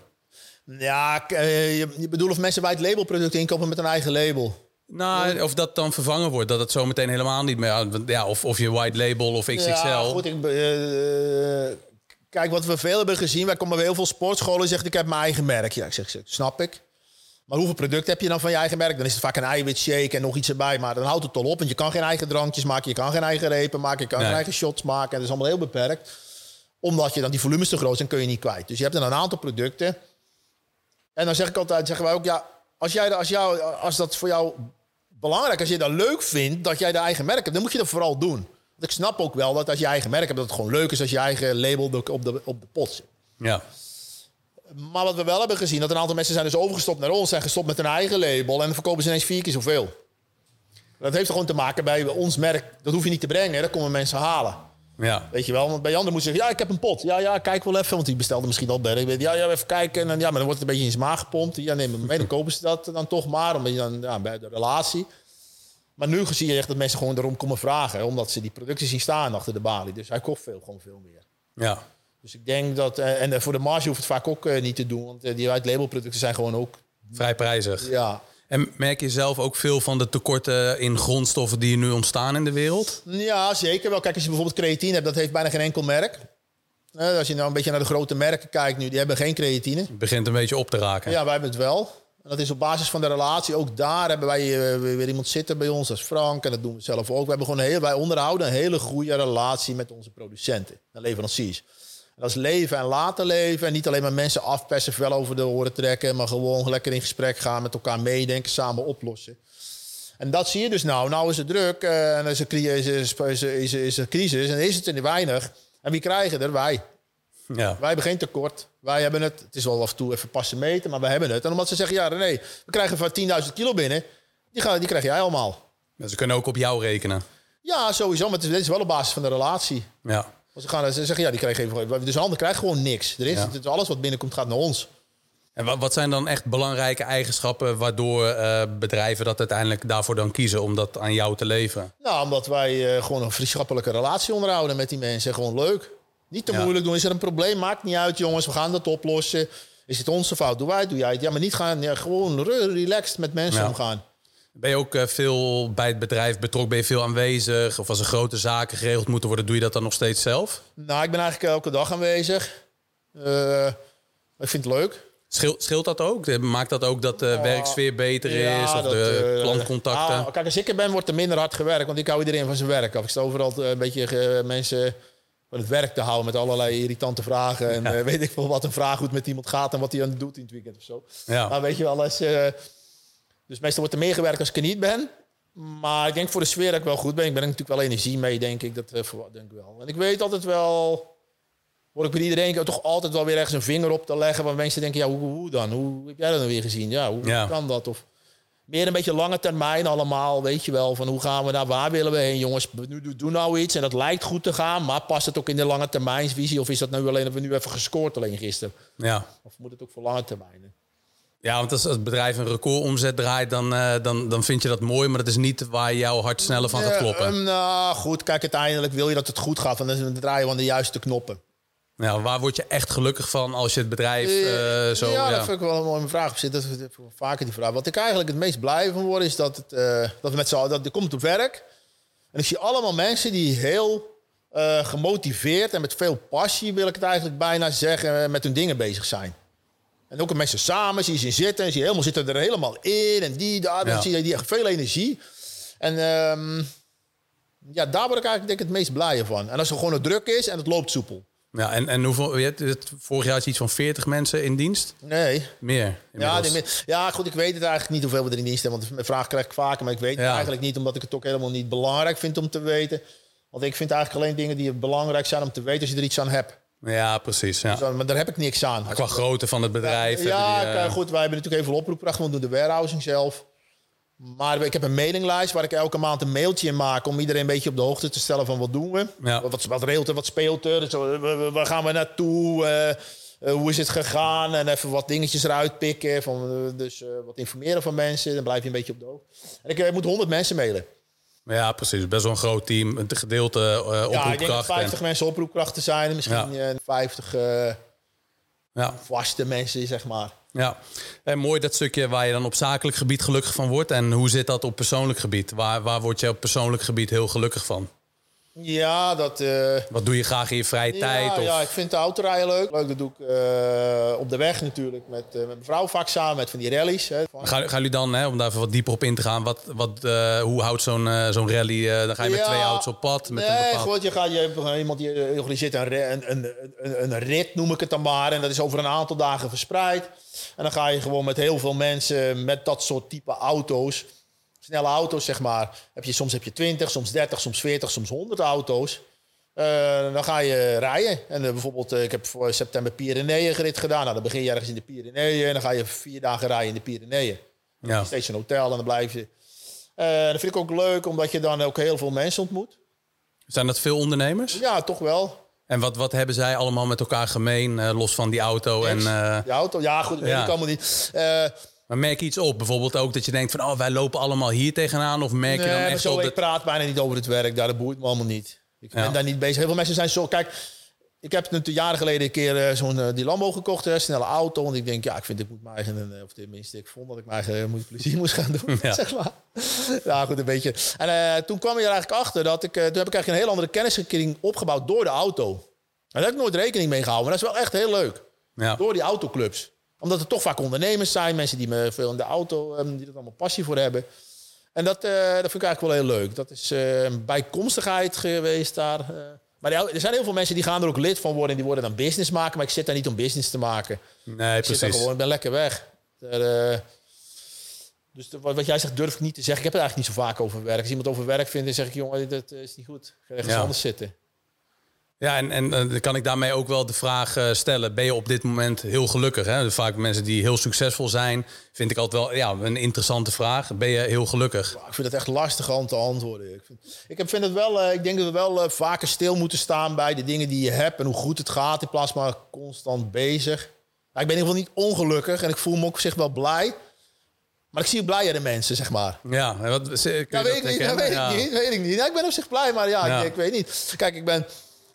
S1: Ja, eh, je, je bedoelt of mensen bij het labelproduct inkopen met een eigen label.
S2: Nou, of dat dan vervangen wordt, dat het zo meteen helemaal niet meer. Ja, of, of je white label of XXL.
S1: Ja, goed. Ik, eh, kijk, wat we veel hebben gezien. Wij komen bij heel veel sportscholen en zeggen ik heb mijn eigen merk. Ja, ik zeg, zeg, snap ik. Maar hoeveel producten heb je dan van je eigen merk? Dan is het vaak een eiwitshake en nog iets erbij. Maar dan houdt het al op. Want je kan geen eigen drankjes maken. Je kan geen eigen repen maken. Je kan
S2: Nee.
S1: geen eigen shots maken. En dat is allemaal heel beperkt. Omdat je dan die volumes te groot zijn, kun je niet kwijt. Dus je hebt dan een aantal producten. En dan zeg ik altijd, zeggen wij ook, ja, als, jij, als, jou, als dat voor jou belangrijk, als je dat leuk vindt, dat jij de eigen merk hebt, dan moet je dat vooral doen. Want ik snap ook wel dat als je eigen merk hebt, dat het gewoon leuk is als je eigen label op de, op de pot zit.
S2: Ja.
S1: Maar wat we wel hebben gezien, dat een aantal mensen zijn dus overgestopt naar ons, zijn gestopt met een eigen label en dan verkopen ze ineens vier keer zoveel. Dat heeft gewoon te maken bij ons merk, dat hoef je niet te brengen, dat komen mensen halen.
S2: Ja.
S1: Weet je wel, want bij anderen moet je zeggen, ja, ik heb een pot. Ja, ja, kijk wel even, want die bestelde misschien al bij. Ja, ja, even kijken. En ja, maar dan wordt het een beetje in zijn maag gepompt. Ja, neem hem mee, dan kopen ze dat dan toch maar, omdat je dan, ja, bij de relatie. Maar nu zie je echt dat mensen gewoon erom komen vragen, omdat ze die producten zien staan achter de balie. Dus hij kocht veel, gewoon veel meer.
S2: Ja.
S1: Dus ik denk dat, eh, en eh, voor de marge hoeft het vaak ook eh, niet te doen, want die white label producten zijn gewoon ook,
S2: Vrij prijzig.
S1: ja.
S2: En merk je zelf ook veel van de tekorten in grondstoffen die er nu ontstaan in de wereld?
S1: Ja, zeker wel. Kijk, als je bijvoorbeeld creatine hebt, dat heeft bijna geen enkel merk. Als je nou een beetje naar de grote merken kijkt nu, die hebben geen creatine.
S2: Het begint een beetje op te raken.
S1: Ja, wij hebben het wel. En dat is op basis van de relatie. Ook daar hebben wij weer iemand zitten bij ons, dat is Frank. En dat doen we zelf ook. We hebben gewoon heel, wij onderhouden een hele goede relatie met onze producenten en leveranciers. Dat is leven en laten leven. En niet alleen maar mensen afpersen, wel over de oren trekken. Maar gewoon lekker in gesprek gaan, met elkaar meedenken, samen oplossen. En dat zie je dus nou. Nou is het druk eh, en is er, is, is, is, is, is er crisis en is het er weinig. En wie krijgen er? Wij.
S2: Ja.
S1: Wij hebben geen tekort. Wij hebben het. Het is wel af en toe even passen meten, maar we hebben het. En omdat ze zeggen, ja René, we krijgen van 10.000 kilo binnen. Die, gaan, die krijg jij allemaal.
S2: Dus ze kunnen ook op jou rekenen.
S1: Ja, sowieso. Maar het is, dit is wel op basis van de relatie.
S2: Ja.
S1: Ze, gaan, ze zeggen, ja, die krijgen even... Dus de ander krijgt gewoon niks. Er is,
S2: Ja.
S1: het is alles wat binnenkomt gaat naar ons.
S2: En wat, wat zijn dan echt belangrijke eigenschappen waardoor eh, bedrijven dat uiteindelijk daarvoor dan kiezen om dat aan jou te leveren?
S1: Nou, omdat wij eh, gewoon een vriendschappelijke relatie onderhouden met die mensen. Gewoon leuk. Niet te
S2: Ja.
S1: moeilijk doen. Is er een probleem? Maakt niet uit, jongens. We gaan dat oplossen. Is het onze fout? Doe wij het? Doe jij het? Ja, maar niet gaan. Ja, gewoon relaxed met mensen
S2: Ja.
S1: omgaan.
S2: Ben je ook eh, veel bij het bedrijf betrokken? Ben je veel aanwezig? Of als er grote zaken geregeld moeten worden, doe je dat dan nog steeds zelf?
S1: Nou, ik ben eigenlijk elke dag aanwezig. Eh, ik vind het leuk.
S2: Scheelt, scheelt dat ook? Eh, Maakt dat ook dat de werksfeer beter is? Of
S1: dat,
S2: de klantcontacten?
S1: ah, kijk, als ik er ben, wordt er minder hard gewerkt. Want ik hou iedereen van zijn werk af. Ik sta overal een beetje mensen van het werk te houden met allerlei irritante vragen. En weet ik veel wat een vraag goed met iemand gaat en wat hij aan het doet in het weekend of zo.
S2: Ja.
S1: Maar weet je wel, als, dus meestal wordt er meer gewerkt als ik er niet ben. Maar ik denk voor de sfeer dat ik wel goed ben. Ik ben natuurlijk wel energie mee, denk ik. Dat eh, denk ik wel. En ik weet altijd wel... Word ik bij iedereen toch altijd wel weer ergens een vinger op te leggen. Waar mensen denken, ja, hoe, hoe dan? Hoe heb jij dat dan weer gezien? Ja, hoe
S2: Ja.
S1: kan dat? Of meer een beetje lange termijn allemaal, weet je wel. Van hoe gaan we naar, waar willen we heen? Jongens, nu, doe, doe nou iets en dat lijkt goed te gaan. Maar past het ook in de lange termijnsvisie? Of is dat nu alleen dat we nu even gescoord alleen gisteren?
S2: Ja.
S1: Of moet het ook voor lange termijn?
S2: Ja, want als het bedrijf een recordomzet draait, dan, eh, dan, dan vind je dat mooi. Maar dat is niet waar jouw hart sneller van gaat kloppen.
S1: ehm, nou, goed. Kijk, uiteindelijk wil je dat het goed gaat. Want dan draaien we aan de juiste knoppen.
S2: Ja, waar word je echt gelukkig van als je het bedrijf eh, zo...
S1: ja,
S2: Ja,
S1: dat vind ik wel een mooie vraag op zit. Dat vaker die vraag. Wat ik eigenlijk het meest blij van word, is dat het eh, dat we met z'n allen, komt op werk. En ik zie allemaal mensen die heel eh, gemotiveerd en met veel passie, wil ik het eigenlijk bijna zeggen, eh, met hun dingen bezig zijn. En ook mensen samen, zie je ze zitten en zie je helemaal zitten er helemaal in en die daar,
S2: Ja.
S1: zie je die echt veel energie. En ehm, ja, daar word ik eigenlijk denk ik het meest blij van. En als er gewoon het druk is en het loopt soepel.
S2: ja en, en hoeveel... Je hebt, het- vorig jaar je iets van 40 mensen in dienst?
S1: Nee,
S2: Meer.
S1: Ja, ja, goed, ik weet het eigenlijk niet hoeveel we erin dienst hebben. Want de vraag krijg ik vaker, maar ik weet het eigenlijk niet... omdat ik het ook helemaal niet belangrijk vind om te weten. Want ik vind eigenlijk alleen dingen die belangrijk zijn om te weten... als je er iets aan hebt.
S2: Ja, precies. Ja.
S1: Zo, maar daar heb ik niks aan.
S2: Qua grootte van het bedrijf.
S1: Ja,
S2: die, eh,
S1: goed, wij hebben natuurlijk even oproepkracht. want We doen de warehousing zelf. Maar ik heb een mailinglijst waar ik elke maand een mailtje in maak... om iedereen een beetje op de hoogte te stellen van wat doen we.
S2: Ja.
S1: Wat, wat reelt er, wat speelt er, zo, waar- gaan we naartoe... eh, eh, hoe is het gegaan? En even wat dingetjes eruit pikken. Van, eh, dus eh, wat informeren van mensen. Dan blijf je een beetje op de hoogte. En ik eh, moet 100 mensen mailen.
S2: Ja, precies. Best wel een groot team. Een gedeelte eh
S1: Ja, ik denk dat
S2: oproepkracht.
S1: 50 mensen oproepkrachten zijn. En misschien
S2: Ja.
S1: eh, 50 eh,
S2: en, ja,
S1: vaste mensen, zeg maar.
S2: ja. En mooi dat stukje waar je dan op zakelijk gebied gelukkig van wordt. En hoe zit dat op persoonlijk gebied? Waar, waar word je op persoonlijk gebied heel gelukkig van?
S1: Ja, dat... eh,
S2: Wat doe je graag in je vrije tijd?
S1: Ja,
S2: Of...
S1: ja, ik vind de autorijden leuk. Leuk, dat doe ik eh, op de weg natuurlijk. Met, eh, met mijn vrouw vaak samen, met van die rallies. Hè.
S2: Gaan, gaan jullie dan, hè, om daar even wat dieper op in te gaan, wat, wat, hoe houdt zo'n zo'n rally? dan ga je met twee auto's op pad. Met
S1: nee,
S2: een bepaald...
S1: goed, je, gaat, je iemand die organiseert een, een, een, een rit, noem ik het dan maar. En dat is over een aantal dagen verspreid. En dan ga je gewoon met heel veel mensen met dat soort type auto's. Snelle auto's, zeg maar. Heb je, soms heb je 20, soms 30, soms 40, soms 100 auto's. Eh, dan ga je rijden. En eh, bijvoorbeeld, eh, ik heb voor september Pyreneeën gerit gedaan. Nou, dan begin je ergens in de Pyreneeën. En dan ga je vier dagen rijden in de Pyreneeën.
S2: Ja.
S1: Steeds een hotel en dan blijf je. Dat vind ik ook leuk, omdat je dan ook heel veel mensen ontmoet.
S2: Zijn dat veel ondernemers?
S1: Ja, toch wel.
S2: En wat, wat hebben zij allemaal met elkaar gemeen, los van die auto? En,
S1: De auto, ja, goed, dat weet
S2: Ja.
S1: ik allemaal niet. Eh,
S2: maar merk je iets op? Bijvoorbeeld ook dat je denkt van, oh, wij lopen allemaal hier tegenaan? Of merk je
S1: nee,
S2: dan echt
S1: zo,
S2: op
S1: ik praat bijna niet over het werk, daar dat boeit me allemaal niet. Ik ben
S2: Ja.
S1: daar niet bezig. Heel veel mensen zijn zo... Kijk, ik heb natuurlijk jaren geleden een keer eh, zo'n eh, die Lambo gekocht, een snelle auto. Want ik denk, ja, ik vind ik moet mijn eigen, een, of tenminste, ik vond dat ik mijn eigen eh, moet plezier moest gaan doen,
S2: Ja.
S1: zeg maar. Ja, goed, een beetje. En eh, toen kwam je er eigenlijk achter dat ik, eh, toen heb ik eigenlijk een heel andere kenniskring opgebouwd door de auto. En daar heb ik nooit rekening mee gehouden. Maar dat is wel echt heel leuk.
S2: Ja.
S1: Door die autoclubs. Omdat het toch vaak ondernemers zijn. Mensen die me veel in de auto, ehm, die er allemaal passie voor hebben. En dat, eh, dat vind ik eigenlijk wel heel leuk. Dat is eh, een bijkomstigheid geweest daar. eh. Maar er zijn heel veel mensen die gaan er ook lid van worden. En die worden dan business maken. Maar ik zit daar niet om business te maken.
S2: Nee,
S1: Ik zit
S2: precies.
S1: gewoon, ik ben lekker weg. Dus wat jij zegt durf ik niet te zeggen. Ik heb het eigenlijk niet zo vaak over werk. Als iemand over werk vindt, dan zeg ik... jongen, dat is niet goed. Ga ergens
S2: Ja.
S1: anders zitten.
S2: Ja, en, en eh, dan kan ik daarmee ook wel de vraag eh, stellen: ben je op dit moment heel gelukkig? Hè? Vaak mensen die heel succesvol zijn, vind ik altijd wel ja, een interessante vraag. Ben je heel gelukkig?
S1: Ik vind het echt lastig om te antwoorden. Ik, vind, ik vind het wel, eh, ik denk dat we wel vaker stil moeten staan bij de dingen die je hebt en hoe goed het gaat, in plaats van constant bezig. ik ben in ieder geval niet ongelukkig en ik voel me ook op zich wel blij. Maar ik zie blijdere mensen, zeg maar.
S2: Ja, wat, kun je
S1: Ja, weet ik niet, dat weet ik niet, weet ik niet. Ja, ik ben op zich blij, maar ja,
S2: Ja.
S1: Ik, ik weet niet. Kijk, ik ben...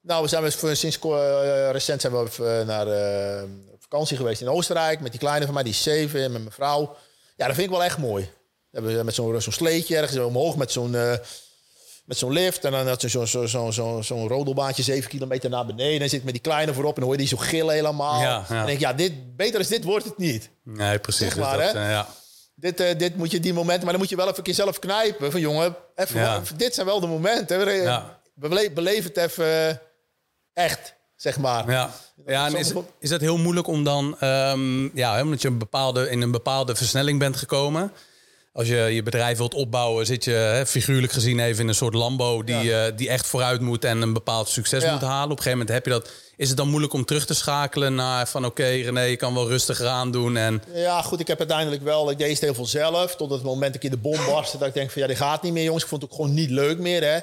S1: Nou, we zijn voor- sinds eh, recent zijn we even naar eh, op vakantie geweest in Oostenrijk. Met die kleine van mij, die is zeven, en met mijn vrouw. Ja, dat vind ik wel echt mooi. We hebben met zo'n zo'n sleetje ergens omhoog met zo'n... eh, met zo'n lift en dan had ze zo'n zo, zo, zo, zo'n rodelbaantje zeven kilometer naar beneden. En dan zit ik met die kleine voorop en dan hoor je die zo gillen helemaal.
S2: Ja, ja.
S1: En denk ik, ja, dit, beter als dit wordt het niet.
S2: Nee, precies.
S1: Zeg maar,
S2: Dus dat,
S1: hè?
S2: eh, ja.
S1: Dit, eh, dit moet je die momenten, maar dan moet je wel even een keer zelf knijpen. Van jongen, even,
S2: Ja.
S1: dit zijn wel de momenten. We-
S2: Ja.
S1: Bele- Beleef het even eh, echt, zeg maar.
S2: Ja, ja en is, is dat heel moeilijk om dan, ehm, ja, omdat je een bepaalde, in een bepaalde versnelling bent gekomen. Als je je bedrijf wilt opbouwen, zit je hè, figuurlijk gezien even in een soort Lambo die, eh, die echt vooruit moet en een bepaald succes
S1: Ja.
S2: moet halen. Op een gegeven moment heb je dat. Is het dan moeilijk om terug te schakelen naar van oké, René, je kan wel rustiger aan doen. En
S1: Ja, goed, ik heb uiteindelijk wel, ik deed eerst heel veel zelf. Tot het moment een keer de bom barstte, dat ik denk van ja, dit gaat niet meer jongens. Ik vond het ook gewoon niet leuk meer, hè.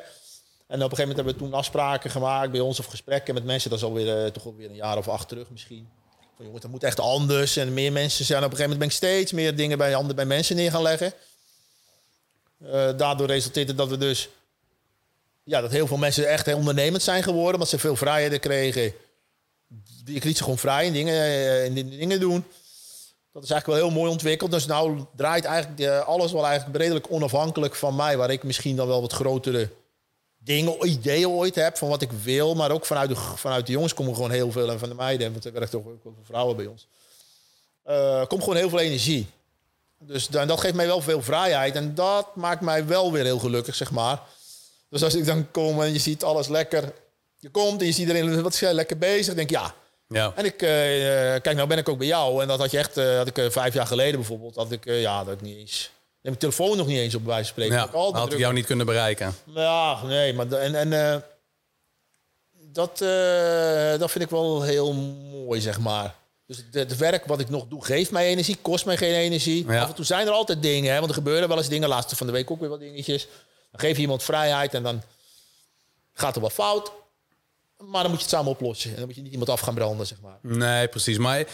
S1: En op een gegeven moment hebben we toen afspraken gemaakt bij ons of gesprekken met mensen. Dat is alweer eh, toch alweer een jaar of acht terug misschien. Van jongens, dat moet echt anders. En meer mensen zijn. Op een gegeven moment ben ik steeds meer dingen bij bij mensen neer gaan leggen. Eh, daardoor resulteert het dat we dus... Ja, dat heel veel mensen echt ondernemend zijn geworden. Omdat ze veel vrijheden kregen. Ik liet ze gewoon vrij in dingen, eh, dingen doen. Dat is eigenlijk wel heel mooi ontwikkeld. Dus nou draait eigenlijk alles wel eigenlijk redelijk onafhankelijk van mij. Waar ik misschien dan wel wat grotere dingen, ideeën ooit heb van wat ik wil. Maar ook vanuit de, vanuit de jongens komen gewoon heel veel. En van de meiden, want er werkt toch ook veel vrouwen bij ons. Eh komt gewoon heel veel energie. Dus da- dat geeft mij wel veel vrijheid. En dat maakt mij wel weer heel gelukkig, zeg maar. Dus als ik dan kom en je ziet alles lekker. Je komt en je ziet iedereen wat is jij lekker bezig. denk ik, ja,
S2: ja,
S1: en ik, eh, kijk, nou ben ik ook bij jou. En dat had je echt, eh, had ik vijf jaar geleden bijvoorbeeld, had ik, ja, dat ik niet eens. Neem mijn telefoon nog niet eens op bij wijze van spreken.
S2: ja
S1: ik altijd
S2: had ik jou niet kunnen bereiken.
S1: Ja, nee, maar en, en eh, dat, eh, dat vind ik wel heel mooi, zeg maar. Dus het, het werk wat ik nog doe, geeft mij energie, kost mij geen energie.
S2: Ja.
S1: Af en toe zijn er altijd dingen, hè, want er gebeuren wel eens dingen. Laatste van de week ook weer wat dingetjes. Dan geef je iemand vrijheid en dan gaat er wat fout. Maar dan moet je het samen oplossen. En dan moet je niet iemand af gaan branden, zeg maar.
S2: Nee, precies. Maar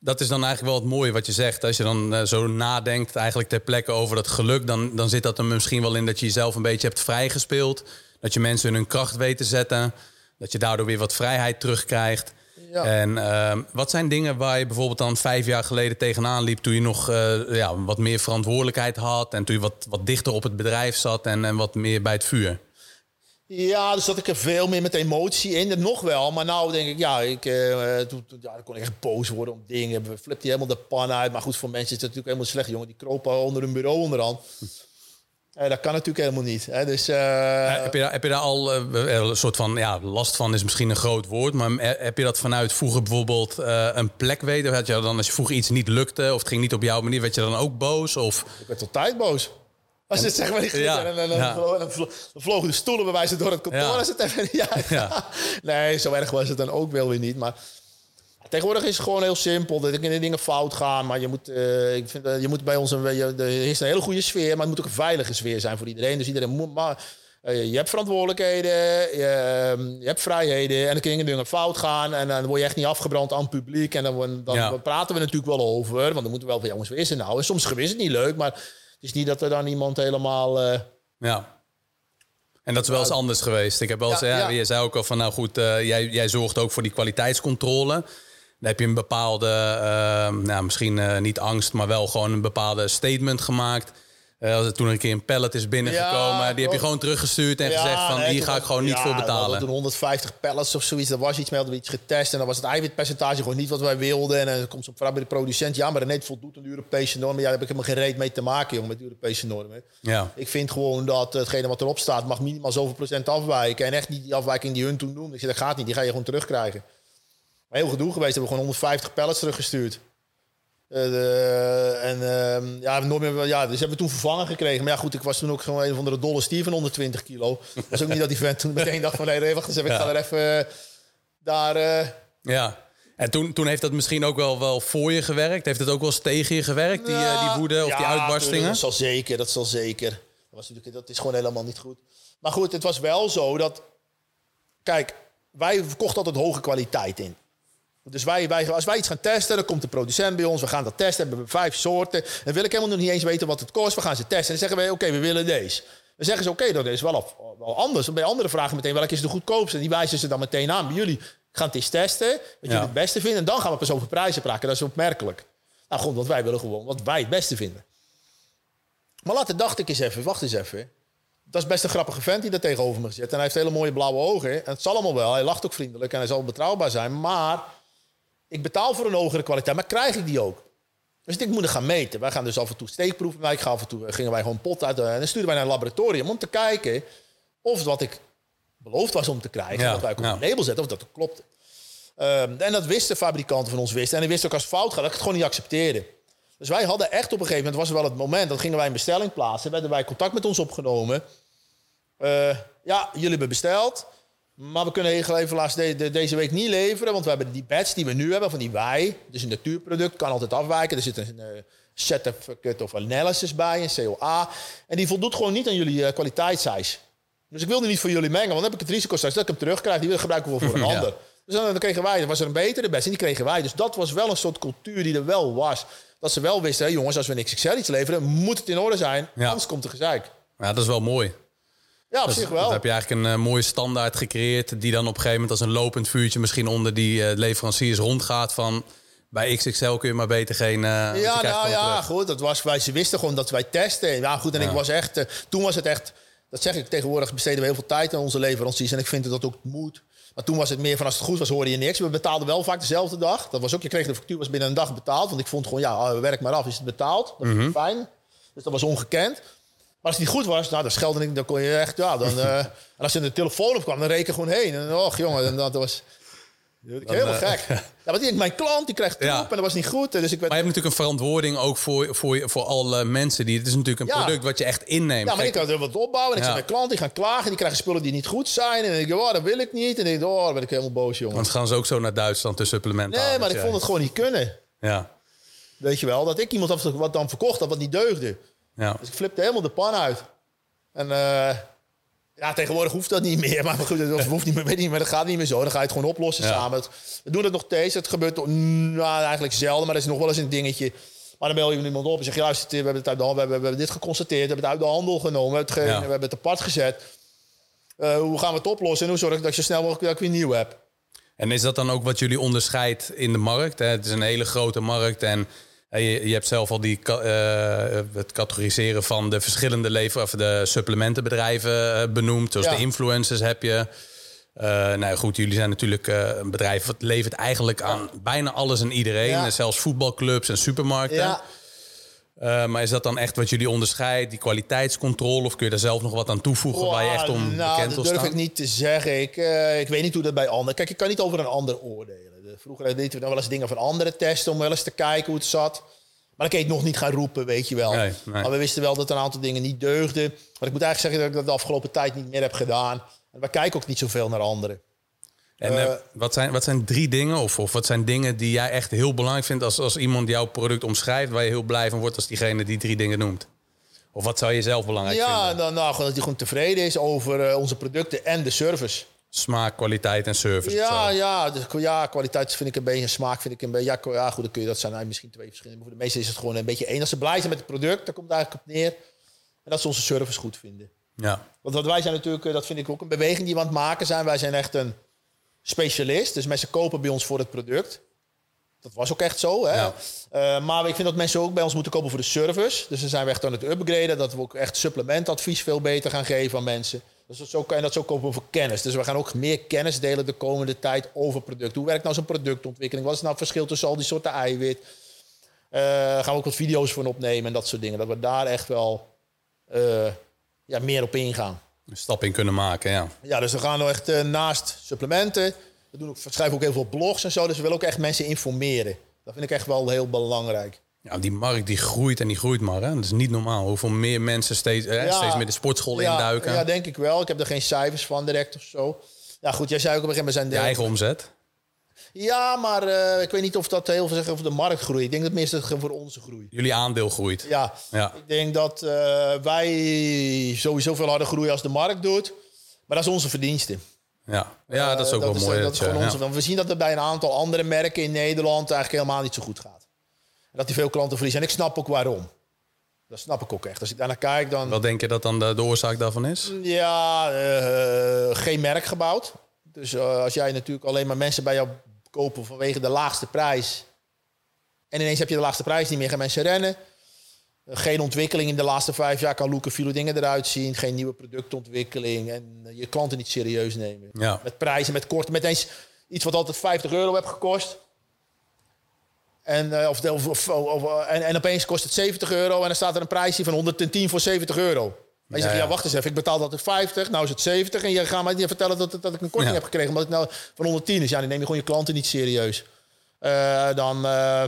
S2: dat is dan eigenlijk wel het mooie wat je zegt. Als je dan eh, zo nadenkt eigenlijk ter plekke over dat geluk... Dan, dan zit dat er misschien wel in dat je jezelf een beetje hebt vrijgespeeld. Dat je mensen in hun kracht weet te zetten. Dat je daardoor weer wat vrijheid terugkrijgt.
S1: Ja.
S2: En ehm, wat zijn dingen waar je bijvoorbeeld dan vijf jaar geleden tegenaan liep... toen je nog eh, ja, wat meer verantwoordelijkheid had... en toen je wat, wat dichter op het bedrijf zat en, en wat meer bij het vuur?
S1: Ja, dus dat ik er veel meer met emotie in. Nog wel, maar nou denk ik, ja, ik, eh, toen, toen- ja, dan kon ik echt boos worden om dingen. We flipte helemaal de pan uit. Maar goed, voor mensen is het natuurlijk helemaal slecht. Jongen, die kropen onder hun bureau onderhand. Eh, dat kan natuurlijk helemaal niet. Hè? Dus, eh,
S2: heb, je daar, heb je daar al een soort van ja, last van is misschien een groot woord, maar heb je dat vanuit vroeger bijvoorbeeld een plek weten? Had je dan als je vroeger iets niet lukte of het ging niet op jouw manier, werd je dan ook boos? Of
S1: ik werd altijd boos. Als het zeg maar niet goed
S2: Ja,
S1: en dan,
S2: ja.
S1: vlogen de stoelen bij wijze door het kantoor.
S2: Ja.
S1: Als het even niet uit.
S2: Ja.
S1: Nee, zo erg was het dan ook wel weer niet. Maar tegenwoordig is het gewoon heel simpel. Dat er kunnen dingen fout gaan. Maar je moet, eh, ik vind, eh, je moet bij ons een, je, er is een hele goede sfeer. Maar het moet ook een veilige sfeer zijn voor iedereen. Dus iedereen moet maar. eh, je hebt verantwoordelijkheden, je, ehm, je hebt vrijheden en dan kunnen dingen fout gaan en dan word je echt niet afgebrand aan het publiek. En dan, dan praten we natuurlijk wel over, want dan moeten we wel van jongens, wat is er nou? En soms is het niet leuk, maar is niet dat er dan iemand helemaal... eh,
S2: ja. En dat is wel eens anders geweest. Ik heb wel eens,
S1: Ja,
S2: ja,
S1: ja.
S2: je zei ook al van, nou goed, eh, jij, jij zorgt ook voor die kwaliteitscontrole. Dan heb je een bepaalde, eh, nou, misschien niet angst, maar wel gewoon een bepaalde statement gemaakt. Eh, als er toen een keer een pallet is binnengekomen,
S1: Ja,
S2: die heb je gewoon teruggestuurd en gezegd van,
S1: nee,
S2: hier ga ik gewoon niet
S1: ja,
S2: voor betalen.
S1: Toen 150 pallets of zoiets, daar was iets mee, hadden we iets getest. En dan was het eiwitpercentage gewoon niet wat wij wilden. En dan komt zo'n vrouw bij de producent, ja, maar net voldoet aan de Europese normen. Ja, daar heb ik helemaal geen reet mee te maken, jongen, met de Europese normen.
S2: Ja.
S1: Ik vind gewoon dat hetgene wat erop staat, mag minimaal zoveel procent afwijken. En echt niet die afwijking die hun toen doen. Ik zeg, dat gaat niet, die ga je gewoon terugkrijgen. Maar heel gedoe geweest, hebben we gewoon 150 pallets teruggestuurd. De- en ehm, ja, nooit meer, ja, dus hebben we toen vervangen gekregen. Maar ja, goed, ik was toen ook gewoon een van de dolle stier van 120 kilo. Dat was ook niet dat die vent toen meteen dacht van... nee, wacht eens even, ik ga er even eh, daar... eh,
S2: Ja. En toen, toen heeft dat misschien ook wel, wel voor je gewerkt. Heeft het ook wel eens tegen je gewerkt, die, eh, die woede of die uitbarstingen?
S1: Dat zal zeker, dat zal zeker. Dat, was natuurlijk, dat is gewoon helemaal niet goed. Maar goed, het was wel zo dat... Kijk, wij verkochten altijd hoge kwaliteit in. Dus wij, wij, als wij iets gaan testen, dan komt de producent bij ons. We gaan dat testen, hebben we vijf soorten. En wil ik helemaal nog niet eens weten wat het kost. We gaan ze testen en dan zeggen wij, oké, we willen deze. Dan zeggen ze, oké, dat is wel, wel anders. Dan bij andere vragen meteen, welke is de goedkoopste? En die wijzen ze dan meteen aan bij jullie. Gaan het eens testen, wat jullie
S2: Ja.
S1: het beste vinden. En dan gaan we pas over prijzen praten. Dat is opmerkelijk. Nou, gewoon, want wij willen gewoon wat wij het beste vinden. Maar later dacht ik eens even, wacht eens even. Dat is best een grappige vent die daar tegenover me zit. En hij heeft hele mooie blauwe ogen. En het zal allemaal wel. Hij lacht ook vriendelijk en hij zal betrouwbaar zijn. Maar ik betaal voor een hogere kwaliteit, maar krijg ik die ook? Dus ik moet het gaan meten. Wij gaan dus af en toe steekproeven. Wij gaan af en toe eh, gingen wij gewoon pot uit. eh, En dan stuurden wij naar een laboratorium om te kijken of wat ik beloofd was om te krijgen,
S2: Ja,
S1: dat wij ook op
S2: ja.
S1: een label zetten, of dat klopte. Ehm, en dat wisten fabrikanten van ons wisten. En die wisten ook als fout gaat, dat ik het gewoon niet accepteerde. Dus wij hadden echt op een gegeven moment, was er wel het moment, dat gingen wij een bestelling plaatsen. Werden wij contact met ons opgenomen. Eh, ja, jullie hebben besteld. Maar we kunnen de, de- deze week niet leveren. Want we hebben die batch die we nu hebben van die wij. Dus een natuurproduct kan altijd afwijken. Er zit een uh, certificate of analysis bij, een COA. En die voldoet gewoon niet aan jullie eh, kwaliteitseis. Dus ik wilde niet voor jullie mengen. Want dan heb ik het risico straks dat ik hem terugkrijg. Die gebruiken we voor een
S2: Ja.
S1: ander. Dus dan, dan kregen wij, er was er een betere batch en die kregen wij. Dus dat was wel een soort cultuur die er wel was. Dat ze wel wisten, jongens, als we een XXL iets leveren, moet het in orde zijn.
S2: Ja.
S1: Anders komt er gezeik.
S2: Ja, dat is wel mooi.
S1: Ja, op
S2: Dus
S1: zich
S2: Dan
S1: wel.
S2: heb je eigenlijk een eh, mooie standaard gecreëerd... die dan op een gegeven moment als een lopend vuurtje... misschien onder die eh, leveranciers rondgaat van... bij XXL kun je maar beter geen... eh,
S1: Ja, nou ja,
S2: terug.
S1: goed. Dat was, wij, ze wisten gewoon dat wij testen. Ja, goed. En ik was echt. toen was het echt. Dat zeg ik tegenwoordig. Besteden we heel veel tijd aan onze leveranciers. En ik vind dat ook moet. Maar toen was het meer van als het goed was, hoorde je niks. We betaalden wel vaak dezelfde dag. Dat was ook, je kreeg de factuur was binnen een dag betaald. Want ik vond gewoon, ja, werk maar af. Is het betaald? Dat
S2: Mhm.
S1: is fijn. Dus dat was ongekend. Maar als het niet goed was, nou, dan schelde ik, dan kon je echt, ja, dan... eh, en als je de telefoon opkwam, dan reken ik gewoon heen. En och, jongen, en dat was... Helemaal
S2: eh,
S1: gek. Ja, want mijn klant, die krijgt troep
S2: Ja.
S1: en dat was niet goed. Dus ik werd
S2: Maar je hebt natuurlijk een verantwoording ook voor, voor, voor alle mensen. Die, het is natuurlijk een
S1: Ja.
S2: product wat je echt inneemt.
S1: Ja, maar ik kan er wat opbouwen. En ik
S2: Ja.
S1: mijn klanten die gaan klagen. Die krijgen spullen die niet goed zijn. En ik denk, oh, dat wil ik niet. En ik denk, oh, dan ben ik helemaal boos, jongen.
S2: Want gaan ze ook zo naar Duitsland, de supplementen
S1: Nee, maar ik vond het gewoon niet kunnen.
S2: Ja,
S1: Weet je wel, dat ik iemand had wat dan verkocht had wat niet deugde.
S2: Ja.
S1: Dus ik flipte helemaal de pan uit. En eh, ja, tegenwoordig hoeft dat niet meer. Maar goed, dat hoeft niet meer, weet niet meer. Dat gaat niet meer zo. Dan ga je het gewoon oplossen
S2: Ja.
S1: samen. We doen het nog steeds. Het gebeurt nou, eigenlijk zelden, maar dat is nog wel eens een dingetje. Maar dan bel je iemand op en zeg je, luister, we hebben, het uit de, hand- we hebben, we hebben dit geconstateerd. We hebben het uit de handel genomen. We hebben het, ge-
S2: Ja.
S1: we hebben het apart gezet. Eh, hoe gaan we het oplossen? En hoe zorg ik dat ik zo snel mogelijk dat ik weer nieuw heb?
S2: En is dat dan ook wat jullie onderscheidt in de markt? Hè? Het is een hele grote markt en je, je hebt zelf al die eh, het categoriseren van de verschillende lever of de supplementenbedrijven eh, benoemd. Zoals
S1: Ja.
S2: de influencers heb je. Eh nou goed, jullie zijn natuurlijk een bedrijf wat levert eigenlijk aan bijna alles en iedereen.
S1: Ja.
S2: En zelfs voetbalclubs en supermarkten.
S1: Ja,
S2: maar is dat dan echt wat jullie onderscheidt, die kwaliteitscontrole? Of kun je daar zelf nog wat aan toevoegen waar je echt om
S1: nou,
S2: bekend
S1: dat
S2: wil
S1: durf
S2: staan?
S1: ik niet te zeggen. Ik, ik weet niet hoe dat bij anderen... Kijk, ik kan niet over een ander oordelen. Vroeger deden we dan wel eens dingen van anderen testen... om wel eens te kijken hoe het zat. Maar dan kan je het nog niet gaan roepen, weet je wel.
S2: Nee, nee.
S1: Maar we wisten wel dat een aantal dingen niet deugden. Maar ik moet eigenlijk zeggen dat ik dat de afgelopen tijd niet meer heb gedaan. En wij kijken ook niet zoveel naar anderen.
S2: En eh,
S1: Eh,
S2: wat, zijn, wat zijn drie dingen, of, of wat zijn dingen die jij echt heel belangrijk vindt als, als iemand jouw product omschrijft, waar je heel blij van wordt als diegene die drie dingen noemt? Of wat zou je zelf belangrijk
S1: Ja,
S2: vinden?
S1: dan, nou, gewoon dat hij gewoon tevreden is over eh, onze producten en de service.
S2: Smaak, kwaliteit en service.
S1: Ja, ja, dus, ja, kwaliteit vind ik een beetje, smaak vind ik een beetje. Ja, ja, goed, dan kun je dat zijn nou, misschien twee verschillende. Maar voor de meeste is het gewoon een beetje één. Als ze blij zijn met het product, dan komt het eigenlijk op neer. En dat ze onze service goed vinden.
S2: ja.
S1: Want wat wij zijn natuurlijk, eh, dat vind ik ook een beweging die we aan het maken zijn. Wij zijn echt een specialist. Dus mensen kopen bij ons voor het product. Dat was ook echt zo. Hè?
S2: Ja.
S1: Eh, maar ik vind dat mensen ook bij ons moeten kopen voor de service. Dus dan zijn we echt aan het upgraden. Dat we ook echt supplementadvies veel beter gaan geven aan mensen. Dus dat zo, en dat zo kopen we voor kennis. Dus we gaan ook meer kennis delen de komende tijd over producten. Hoe werkt nou zo'n productontwikkeling? Wat is nou het verschil tussen al die soorten eiwit? Eh gaan we ook wat video's van opnemen en dat soort dingen. Dat we daar echt wel eh, ja, meer op ingaan.
S2: Een stap in kunnen maken, ja.
S1: Ja, dus we gaan nou echt eh, naast supplementen. We, doen ook, we schrijven ook heel veel blogs en zo. Dus we willen ook echt mensen informeren. Dat vind ik echt wel heel belangrijk.
S2: Ja, die markt die groeit en die groeit maar. Hè? Dat is niet normaal. Hoeveel meer mensen steeds, hè,
S1: Ja.
S2: steeds meer de sportschool
S1: ja,
S2: induiken.
S1: Ja, denk ik wel. Ik heb er geen cijfers van direct of zo. Ja, goed, jij zei ook op een gegeven moment... zijn
S2: eigen omzet.
S1: Ja, maar eh, ik weet niet of dat heel veel zegt over de markt groeit. Ik denk dat het meer voor onze groei.
S2: Jullie aandeel groeit.
S1: Ja,
S2: Ja.
S1: ik denk dat eh, wij sowieso veel harder groeien als de markt doet. Maar dat is onze verdienste.
S2: Ja, ja dat is ook
S1: Eh,
S2: wel
S1: is,
S2: mooi.
S1: Dat
S2: dat
S1: is gewoon
S2: ja.
S1: onze, want we zien dat het bij een aantal andere merken in Nederland eigenlijk helemaal niet zo goed gaat. Dat die veel klanten verliezen. En ik snap ook waarom. Dat snap ik ook echt. Als ik daarnaar kijk, dan...
S2: Wat denk je dat dan de, de oorzaak daarvan is?
S1: Ja, eh, geen merk gebouwd. Dus eh, als jij natuurlijk alleen maar mensen bij jou kopen vanwege de laagste prijs. En ineens heb je de laagste prijs niet meer, gaan mensen rennen. Eh, Geen ontwikkeling in de laatste vijf jaar kan Loeken viele dingen eruit zien. Geen nieuwe productontwikkeling. En je klanten niet serieus nemen.
S2: Ja.
S1: Met prijzen, met korten. Met eens iets wat altijd 50 euro heeft gekost. En, eh, of, of, of, of- en, en opeens kost het 70 euro en dan staat er een prijsje van 110 voor 70 euro. Maar je
S2: Ja,
S1: zegt, ja, wacht eens even, ik betaal altijd 50, nou is het 70. En je gaat mij niet vertellen dat, dat ik een korting
S2: Ja.
S1: heb gekregen omdat het nou van 110 is. Ja, dan neem je gewoon je klanten niet serieus. Eh, dan, eh,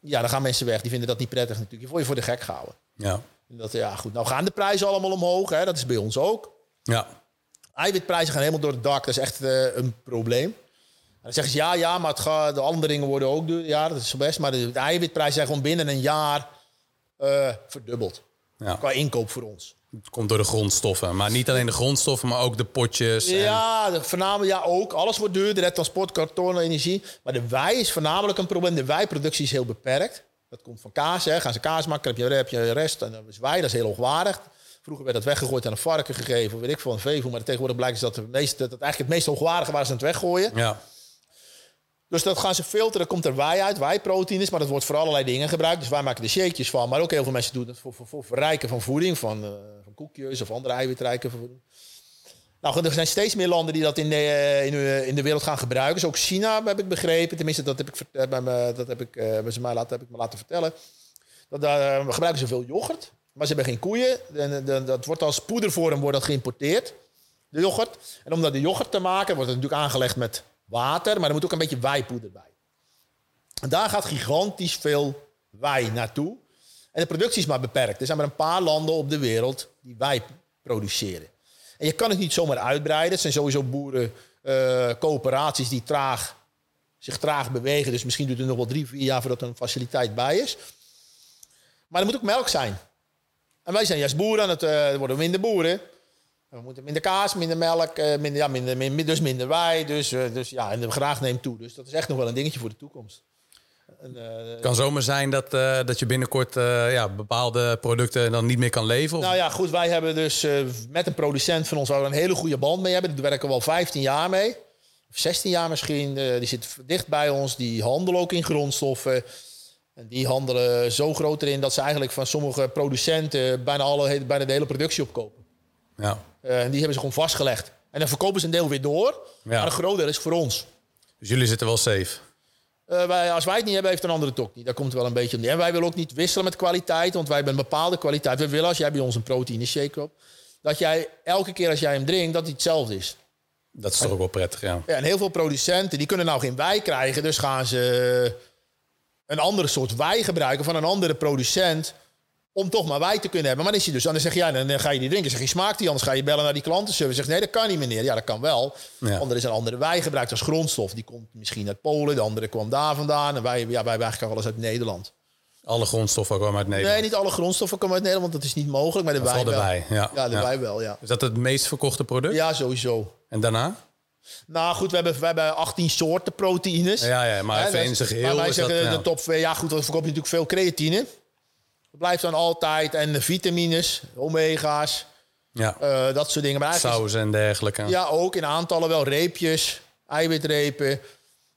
S1: ja, dan gaan mensen weg. Die vinden dat niet prettig natuurlijk. Je wordt je voor de gek gehouden.
S2: Ja.
S1: En Dat, ja, goed. Nou gaan de prijzen allemaal omhoog. Hè? Dat is bij ons ook.
S2: Ja.
S1: Eiwitprijzen gaan helemaal door het dak. Dat is echt eh, een probleem. En dan zeggen ze ja, ja, maar het gaat, de andere dingen worden ook duur. Ja, dat is zo best. Maar de, de eiwitprijzen zijn gewoon binnen een jaar eh, verdubbeld.
S2: ja.
S1: Qua inkoop voor ons.
S2: Het komt door de grondstoffen. Maar niet alleen de grondstoffen, maar ook de potjes. en-
S1: Ja, de, voornamelijk ja ook. Alles wordt duurder. Het transport, karton, energie. Maar de wei is voornamelijk een probleem. De wijproductie is heel beperkt. Dat komt van kaas. Hè. Gaan ze kaas maken, heb je, heb je rest. En dan is wei, dat is heel hoogwaardig. Vroeger werd dat weggegooid aan een varken gegeven. Weet ik veel, een veevoer. Maar tegenwoordig blijkt is dat, de meeste, dat het eigenlijk het meest hoogwaardige waar ze aan het weggooien.
S2: Ja.
S1: Dus dat gaan ze filteren. komt er wei uit, wijproteïnes. Maar dat wordt voor allerlei dingen gebruikt. Dus wij maken er shakejes van. Maar ook heel veel mensen doen het voor, voor, verrijken van voeding. Van, eh, van koekjes of andere eiwitrijke voeding. Nou, er zijn steeds meer landen die dat in de, eh, in, de- in de wereld gaan gebruiken. Dus ook China, heb ik begrepen. Tenminste, dat heb ik, eh, me, dat heb ik, eh, hebben ze mij laten, heb ik me laten vertellen. Dat, daar eh, gebruiken ze veel yoghurt. Maar ze hebben geen koeien. En, eh, dat wordt als poedervorm wordt dat geïmporteerd. De yoghurt. En om dat de yoghurt te maken, wordt het natuurlijk aangelegd met water. Maar er moet ook een beetje wijpoeder bij. En daar gaat gigantisch veel wei naartoe. En de productie is maar beperkt. Er zijn maar een paar landen op de wereld die wei produceren. En je kan het niet zomaar uitbreiden. Het zijn sowieso boeren, eh, coöperaties die traag, zich traag bewegen. Dus misschien duurt het nog wel drie, vier jaar voordat er een faciliteit bij is. Maar er moet ook melk zijn. En wij zijn juist boeren, aan het, eh, worden minder boeren. We moeten minder kaas, minder melk, eh, minder, ja, minder, minder, dus minder wei. Dus, eh, dus ja, en de graag neemt toe. Dus dat is echt nog wel een dingetje voor de toekomst. En, eh,
S2: Het kan zomaar zijn dat, dat je binnenkort ja, bepaalde producten dan niet meer kan leveren. Of-
S1: Nou ja, goed, wij hebben dus met een producent van ons waar we een hele goede band mee hebben. Daar werken we al 15 jaar mee. Of 16 jaar misschien. Die zit dicht bij ons. Die handelen ook in grondstoffen. En die handelen zo groot erin dat ze eigenlijk van sommige producenten bijna, alle, bijna de hele productie opkopen.
S2: ja.
S1: Eh, en die hebben ze gewoon vastgelegd. En dan verkopen ze een deel weer door.
S2: Ja.
S1: Maar een groot deel is voor ons.
S2: Dus jullie zitten wel safe.
S1: Eh, wij, als wij het niet hebben, heeft een andere ook niet. Daar komt wel een beetje om. En wij willen ook niet wisselen met kwaliteit, want wij hebben een bepaalde kwaliteit. We willen, als jij bij ons een proteïne shake op, dat jij elke keer als jij hem drinkt, dat hij hetzelfde is.
S2: Dat is toch ook wel prettig, ja.
S1: Ja, en heel veel producenten die kunnen nou geen wei krijgen, dus gaan ze een andere soort wei gebruiken van een andere producent. Om toch maar wei te kunnen hebben. Maar dan is hij dus. Dan zeg je, ja, dan ga je die drinken. Zeg je, smaakt die? Anders ga je bellen naar die klantenservice. Zeg nee, dat kan niet, meneer. Ja, dat kan wel.
S2: Ja.
S1: Want er is een andere wei gebruikt als grondstof. Die komt misschien uit Polen. De andere kwam daar vandaan. En wij, ja, wij hebben eigenlijk alles uit Nederland.
S2: Alle grondstoffen komen uit Nederland.
S1: Nee, niet alle grondstoffen komen uit Nederland. Want dat is niet mogelijk. Maar de
S2: de
S1: wel.
S2: ja.
S1: Ja, de
S2: Ja.
S1: wei wel, ja.
S2: Is dat het meest verkochte product?
S1: Ja, sowieso.
S2: En daarna?
S1: Nou goed, we hebben, we hebben 18 soorten proteïnes.
S2: Ja, ja, maar even in zijn
S1: Maar
S2: geheel
S1: wij
S2: is dat...
S1: zeggen de top 2. Ja, goed, dan verkoop je natuurlijk veel creatine. Blijft dan altijd. En de vitamines, omega's,
S2: Ja,
S1: eh, dat soort dingen. Maar
S2: saus en dergelijke.
S1: ja, ook in aantallen wel reepjes, eiwitrepen,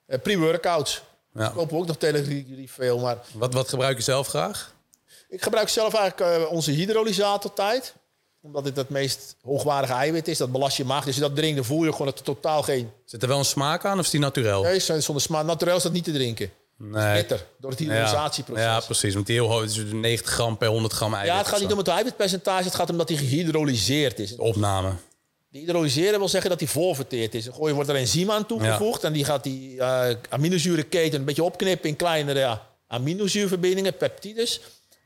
S1: eh, pre-workouts.
S2: Ja.
S1: Ik koop ook nog telerief veel. Maar
S2: Wat, wat gebruik je zelf graag?
S1: ik gebruik zelf eigenlijk eh, onze hydrolysator tijd. Omdat dit het meest hoogwaardige eiwit is. Dat belast je maag. Dus je dat drinkt, dan voel je gewoon dat er totaal geen...
S2: Zit er wel een smaak aan of is die naturel?
S1: Nee, zonder smaak. Naturel is dat niet te drinken.
S2: Nee.
S1: Bitter, door het hydrolysatieproces.
S2: ja, precies. Want die heel hoog is dus 90 gram per 100 gram eiwit.
S1: Ja, het gaat niet om het eiwitpercentage, het gaat om dat hij gehydrolyseerd is.
S2: De opname.
S1: Die hydrolyseren wil zeggen dat hij voorverteerd is. Gooi- wordt er enzym aan toegevoegd en die gaat die uh, aminozurenketen een beetje opknippen in kleinere ja, aminozuurverbindingen, peptides.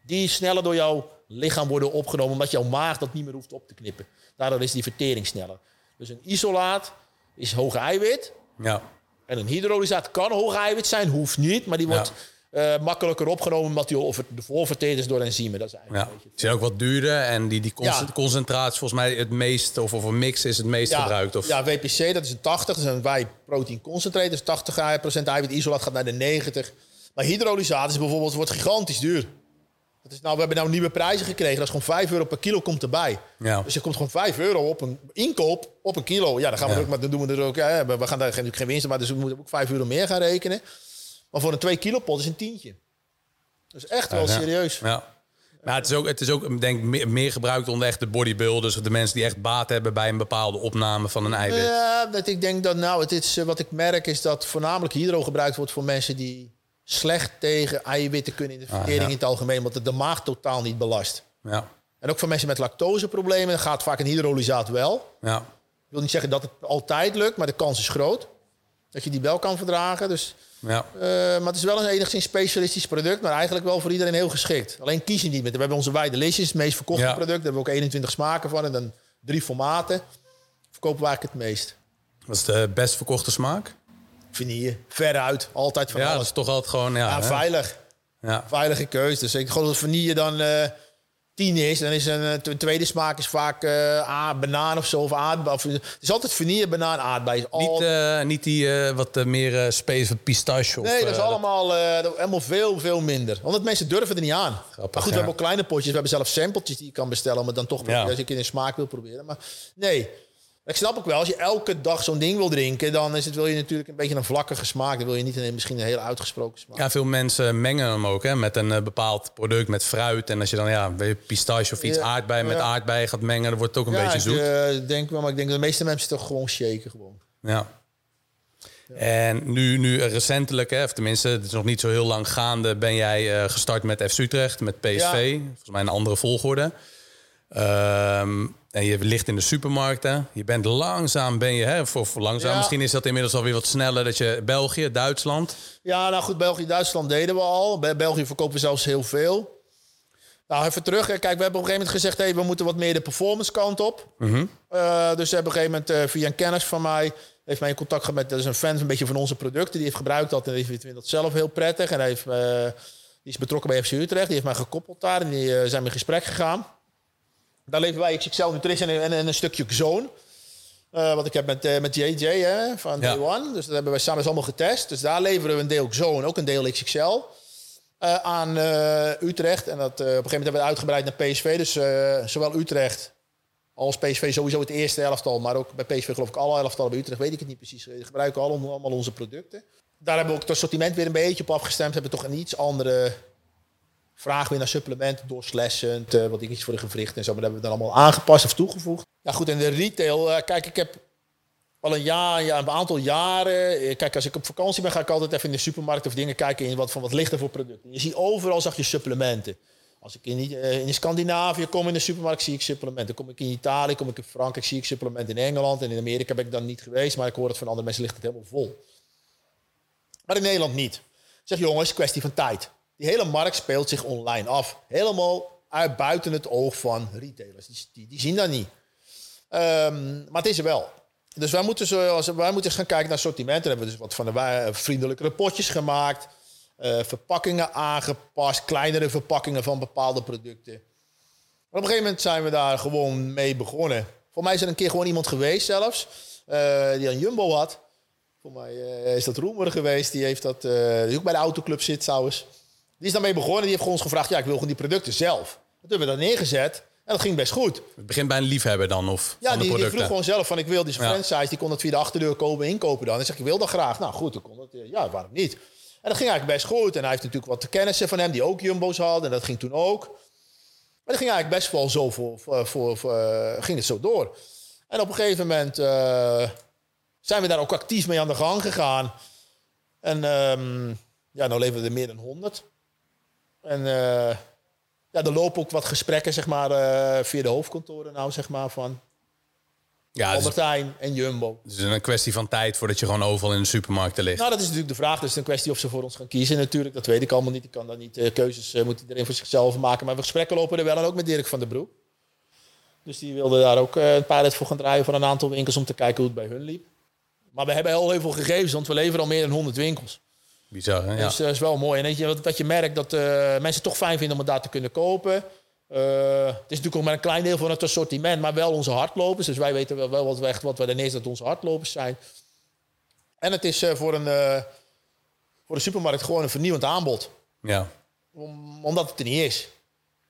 S1: Die sneller door jouw lichaam worden opgenomen, omdat jouw maag dat niet meer hoeft op te knippen. Daardoor is die vertering sneller. Dus een isolaat is hoge eiwit.
S2: Ja.
S1: En een hydrolysaat kan hoog eiwit zijn, hoeft niet. Maar die wordt
S2: Ja.
S1: eh, makkelijker opgenomen omdat die over, de verteerd is door enzymen. Dat is eigenlijk
S2: Ja.
S1: een beetje
S2: Ze zijn ook wat duurder en die, die
S1: Ja.
S2: concentratie volgens mij het meest, of, of een mix is het meest
S1: ja,
S2: gebruikt. Of,
S1: ja, WPC, dat is een 80. Dat is een whey protein concentrate. Dus 80% eiwit isolaat gaat naar de 90. Maar hydrolysatie bijvoorbeeld wordt gigantisch duur. Dat is nou, we hebben nou nieuwe prijzen gekregen. Dat is gewoon 5 euro per kilo komt erbij.
S2: Ja.
S1: Dus er komt gewoon 5 euro op een inkoop op een kilo. Ja, dan gaan we
S2: Ja.
S1: ook, maar dan doen we er ook. Ja, we gaan daar geen, geen winst, maar dus we moeten ook 5 euro meer gaan rekenen. Maar voor een 2 kilo pot is een tientje. Dus echt wel serieus.
S2: Ja. Maar het is ook, het is ook denk ik, meer, meer gebruikt onder echt de bodybuilders... of de mensen die echt baat hebben bij een bepaalde opname van een eiwit.
S1: Ja, dat ik denk dat nou, het is, eh, wat ik merk is dat voornamelijk hydro gebruikt wordt voor mensen die slecht tegen eiwitten kunnen in de vertering
S2: Ah, ja.
S1: in het algemeen, want het de maag totaal niet belast.
S2: Ja.
S1: En ook voor mensen met lactoseproblemen gaat vaak een hydrolysaat wel.
S2: Ja.
S1: Ik wil niet zeggen dat het altijd lukt, maar de kans is groot dat je die wel kan verdragen. Dus,
S2: Ja.
S1: eh, maar het is wel een enigszins specialistisch product, maar eigenlijk wel voor iedereen heel geschikt. Alleen kies je niet met. We hebben onze Wij Delicious, het meest verkochte
S2: Ja.
S1: product. Daar hebben we ook 21 smaken van en dan drie formaten. Verkopen we eigenlijk het meest.
S2: Wat is de best verkochte smaak?
S1: Vanille, veruit, altijd van
S2: ja, dat
S1: alles.
S2: is toch altijd gewoon... Ja,
S1: veilig.
S2: ja.
S1: Veilige keuze. Dus ik geloof dat vanille dan eh 10 is. Dan is een eh, tw- tweede smaak is vaak ah, banaan of zo. Of aardbei. Of, het is altijd vanille, banaan, aardbei. Is
S2: Niet, niet die wat meer uh, space van pistache? Of,
S1: nee, dat is allemaal dat- helemaal veel, veel minder. Want mensen durven er niet aan. maar goed, we hebben ook kleine potjes. We hebben zelfs sampletjes die je kan bestellen. Om het dan toch
S2: Ja.
S1: als ik in een smaak wil proberen. Maar nee. Ik snap ook wel, als je elke dag zo'n ding wil drinken, dan is het, wil je natuurlijk een beetje een vlakkige smaak. Dan wil je niet een, misschien een heel uitgesproken smaak.
S2: Ja, veel mensen mengen hem ook hè, met een eh, bepaald product, met fruit. En als je dan ja, pistache of iets
S1: Ja,
S2: aardbei met
S1: ja.
S2: aardbei gaat mengen, dan wordt het ook een
S1: ja,
S2: beetje zoet.
S1: ik eh, denk wel, maar ik denk dat de meeste mensen toch gewoon shaken gewoon.
S2: Ja. En nu, nu eh, recentelijk, hè, of tenminste, het is nog niet zo heel lang gaande, ben jij gestart met FC Utrecht, met PSV.
S1: Ja.
S2: Volgens mij een andere volgorde. Ehm, en je ligt in de supermarkten. Je bent langzaam, ben je, hè, of langzaam,
S1: Ja.
S2: misschien is dat inmiddels alweer wat sneller, dat je België, Duitsland.
S1: Ja, nou goed, België, Duitsland deden we al. Bij België verkopen we zelfs heel veel. Nou, even terug. Kijk, we hebben op een gegeven moment gezegd... Hey, we moeten wat meer de performance kant op. Eh, dus we hebben op een gegeven moment eh, via een kennis van mij... heeft mij in contact gehad met... dat is een fan een beetje van onze producten. Die heeft gebruikt dat en die vindt dat zelf heel prettig. En hij heeft, eh, die is betrokken bij FC Utrecht. Die heeft mij gekoppeld daar en die zijn we in gesprek gegaan. Daar leveren wij XXL Nutrition en, en een stukje Zone. Eh, wat ik heb met, eh, met JJ hè, van
S2: Ja.
S1: Day One. Dus dat hebben wij samen allemaal getest. Dus daar leveren we een deel Zone, ook een deel XXL. eh, aan eh, Utrecht. En dat, op een gegeven moment hebben we het uitgebreid naar PSV. Dus zowel Utrecht als PSV sowieso het eerste elftal. Maar ook bij PSV geloof ik alle elftallen. Bij Utrecht weet ik het niet precies. We gebruiken allemaal, allemaal onze producten. Daar hebben we ook het assortiment weer een beetje op afgestemd. Hebben we toch een iets andere vraag weer naar supplementen doorslessend. eh wat iets voor de gewricht en zo. Maar dat hebben we dan allemaal aangepast of toegevoegd. Ja goed, en de retail. eh, kijk, ik heb al een jaar, ja, een aantal jaren. eh, Kijk, als ik op vakantie ben, ga ik altijd even in de supermarkt of dingen kijken in wat van wat ligt er voor producten. Je ziet overal zag je supplementen. Als ik in, in Scandinavië kom in de supermarkt, zie ik supplementen. Kom ik in Italië, kom ik in Frankrijk, zie ik supplementen in Engeland. En in Amerika ben ik dan niet geweest, maar ik hoor het van andere mensen ligt het helemaal vol. Maar in Nederland niet. Ik zeg jongens, kwestie van tijd. Die hele markt speelt zich online af. Helemaal uit buiten het oog van retailers. Die, die, zien dat niet. Ehm, maar het is er wel. Dus wij moeten, zo, als, wij moeten gaan kijken naar assortimenten. Dan hebben we dus wat van de wij- vriendelijkere potjes gemaakt. eh, verpakkingen aangepast. Kleinere verpakkingen van bepaalde producten. Maar op een gegeven moment zijn we daar gewoon mee begonnen. Voor mij is er een keer gewoon iemand geweest zelfs. eh, die een Jumbo had. Voor mij eh, is dat Roemer geweest. Die heeft dat, eh, die ook bij de autoclub zit trouwens. Die is daarmee begonnen. Die heeft gewoon ons gevraagd. Ja, ik wil gewoon die producten zelf. Dat hebben we dan neergezet. En dat ging best goed.
S2: Het begint bij een liefhebber dan, of
S1: Ja,
S2: van de
S1: die, vroeg gewoon zelf van ik wil die
S2: Ja.
S1: franchise. Die kon dat via de achterdeur komen inkopen dan. En zeg ik wil dat graag. Nou goed, dan kon dat. eh, Ja, waarom niet? En dat ging eigenlijk best goed. En hij heeft natuurlijk wat kennissen van hem die ook jumbo's hadden. En dat ging toen ook. Maar dat ging eigenlijk best wel zo voor, voor, voor, voor, eh, ging het zo door. En op een gegeven moment eh, zijn we daar ook actief mee aan de gang gegaan. En ehm, ja, nou leveren we er meer dan 100. En eh, ja, er lopen ook wat gesprekken, zeg maar, eh, via de hoofdkantoren nou, zeg maar, van
S2: Ja, het is,
S1: Albert Heijn en Jumbo.
S2: het is een kwestie van tijd voordat je gewoon overal in de supermarkten ligt.
S1: Nou, dat is natuurlijk de vraag. Dus het is een kwestie of ze voor ons gaan kiezen natuurlijk. Dat weet ik allemaal niet. Ik kan daar niet eh, keuzes, moet iedereen voor zichzelf maken. Maar we gesprekken lopen er wel en ook met Dirk van der Broek. Dus die wilde daar ook een pilot voor gaan draaien voor een aantal winkels om te kijken hoe het bij hun liep. Maar we hebben heel, heel veel gegevens, want we leveren al meer dan 100 winkels.
S2: Bizar, hè? Ja.
S1: Dus dat is wel mooi. En weet je, merkt dat eh, mensen het toch fijn vinden om het daar te kunnen kopen. Eh, het is natuurlijk ook maar een klein deel van het assortiment, maar wel onze hardlopers. Dus wij weten wel, wel wat, we echt, wat we ineens dat onze hardlopers zijn. En het is eh, voor, een, eh, voor de supermarkt gewoon een vernieuwend aanbod.
S2: ja.
S1: Om- omdat het er niet is.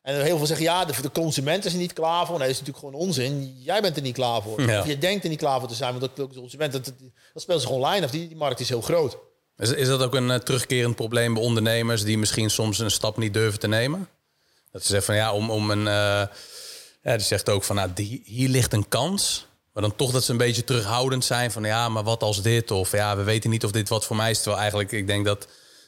S1: En heel veel zeggen, ja, de, de consument is er niet klaar voor. Nee, dat is natuurlijk gewoon onzin. Jij bent er niet klaar voor.
S2: Ja.
S1: Je denkt er niet klaar voor te zijn. Want dat, de consument, dat, dat speelt zich online af. Die, die markt is heel groot.
S2: Is, is dat ook een eh, terugkerend probleem bij ondernemers die misschien soms een stap niet durven te nemen? Dat ze zeggen van ja, om, om een. eh, ja, die zegt ook van nou, hier ligt een kans. Maar dan toch dat ze een beetje terughoudend zijn van ja, maar wat als dit? Of ja, we weten niet of dit wat voor mij is. Terwijl eigenlijk, ik denk dat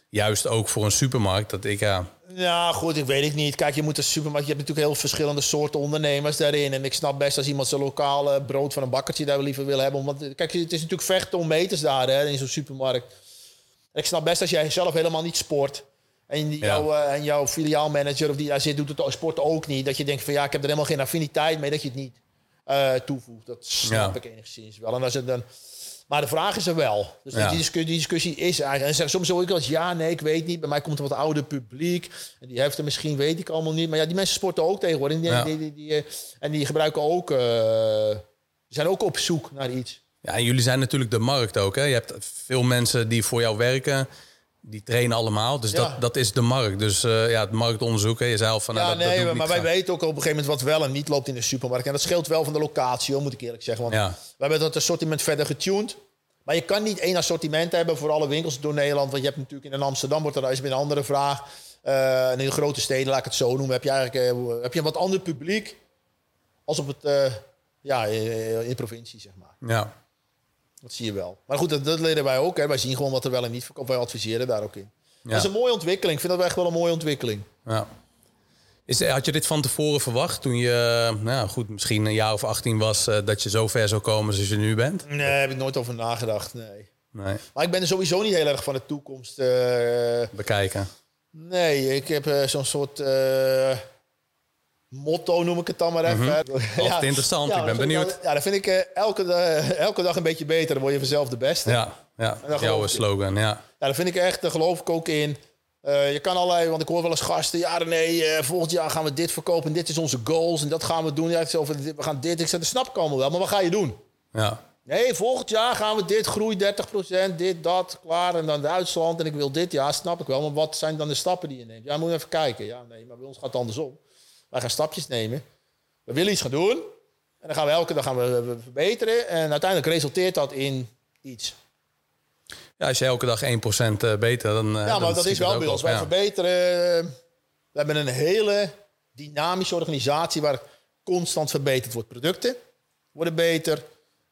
S2: juist ook voor een supermarkt, dat ik ja.
S1: Ja, goed, ik weet het niet. Kijk, je moet een supermarkt. Je hebt natuurlijk heel verschillende soorten ondernemers daarin. En ik snap best als iemand zijn lokale brood van een bakkertje daar liever wil hebben. Omdat, kijk, het is natuurlijk vechten om meters daar hè, in zo'n supermarkt. Ik snap best als jij zelf helemaal niet sport. En, die-
S2: Ja.
S1: jouw, eh, en jouw filiaalmanager of die daar zit, doet het sport ook niet. Dat je denkt van ja, ik heb er helemaal geen affiniteit mee dat je het niet eh, toevoegt. Dat snap
S2: Ja.
S1: ik enigszins wel. En als het dan, maar de vraag is er wel. Dus
S2: Ja.
S1: die, discussie, die discussie is eigenlijk. En zeg, soms hoor ik wel eens ja, nee, ik weet niet. Bij mij komt er wat ouder publiek. En die heeft er misschien, weet ik allemaal niet. Maar ja, die mensen sporten ook tegenwoordig. En die, die, die, eh, en die gebruiken ook, eh, die zijn ook op zoek naar iets.
S2: Ja, en jullie zijn natuurlijk de markt ook. Hè? Je hebt veel mensen die voor jou werken. Die trainen allemaal. Dus
S1: Ja.
S2: dat, dat is de markt. Dus eh, ja, het marktonderzoek. Hè? Je zei al van. nou,
S1: Ja,
S2: dat
S1: nee, maar wij weten ook op een gegeven moment wat wel en niet loopt in de supermarkt. En dat scheelt wel van de locatie, hoor, moet ik eerlijk zeggen. Want
S2: Ja.
S1: we hebben dat assortiment verder getuned. Maar je kan niet één assortiment hebben voor alle winkels door Nederland. Want je hebt natuurlijk in Amsterdam, wordt er is een andere vraag. Eh, en in de grote steden, laat ik het zo noemen, heb je eigenlijk eh, heb je een wat ander publiek. Als op het, ja, in de provincie, zeg maar.
S2: Ja.
S1: Dat zie je wel. Maar goed, dat, dat leren wij ook. Hè. Wij zien gewoon wat er wel en niet verkoopt. Wij adviseren daar ook in.
S2: Ja.
S1: Dat is een mooie ontwikkeling. Ik vind dat echt wel een mooie ontwikkeling.
S2: Ja. Is, had je dit van tevoren verwacht toen je, nou goed, misschien een jaar of 18 was, eh, dat je zo ver zou komen zoals je nu bent?
S1: Nee, daar heb ik nooit over nagedacht. Nee.
S2: Nee,
S1: Maar ik ben er sowieso niet heel erg van de toekomst. eh,
S2: bekijken.
S1: nee, ik heb eh, zo'n soort eh, motto, noem ik het dan maar even.
S2: Altijd interessant, ik ben benieuwd.
S1: ja, dat vind ik eh, elke, da- elke dag een beetje beter. Dan word je vanzelf de beste.
S2: Ja, ja. jouw slogan, ja.
S1: Ja, dat vind ik echt, daar geloof ik ook in. Eh, je kan allerlei, want ik hoor wel eens gasten. Ja, nee, eh, volgend jaar gaan we dit verkopen. En dit is onze goals. En dat gaan we doen. Ja, over we gaan dit. Ik zeg, dat snap ik allemaal wel. Maar wat ga je doen?
S2: Ja,
S1: Nee, volgend jaar gaan we dit, groei 30%, dit, dat, klaar. En dan Duitsland en ik wil dit. Ja, snap ik wel. Maar wat zijn dan de stappen die je neemt? Ja, moet even kijken. Ja, nee, maar bij ons gaat het andersom. Wij gaan stapjes nemen. We willen iets gaan doen. En dan gaan we elke dag gaan we, verbeteren. En uiteindelijk resulteert dat in iets.
S2: ja als je elke dag 1% eh, beter, dan. eh,
S1: Ja,
S2: dan
S1: maar dat is wel bij ons. Wij
S2: ja.
S1: verbeteren. We hebben een hele dynamische organisatie waar constant verbeterd wordt. Producten worden beter.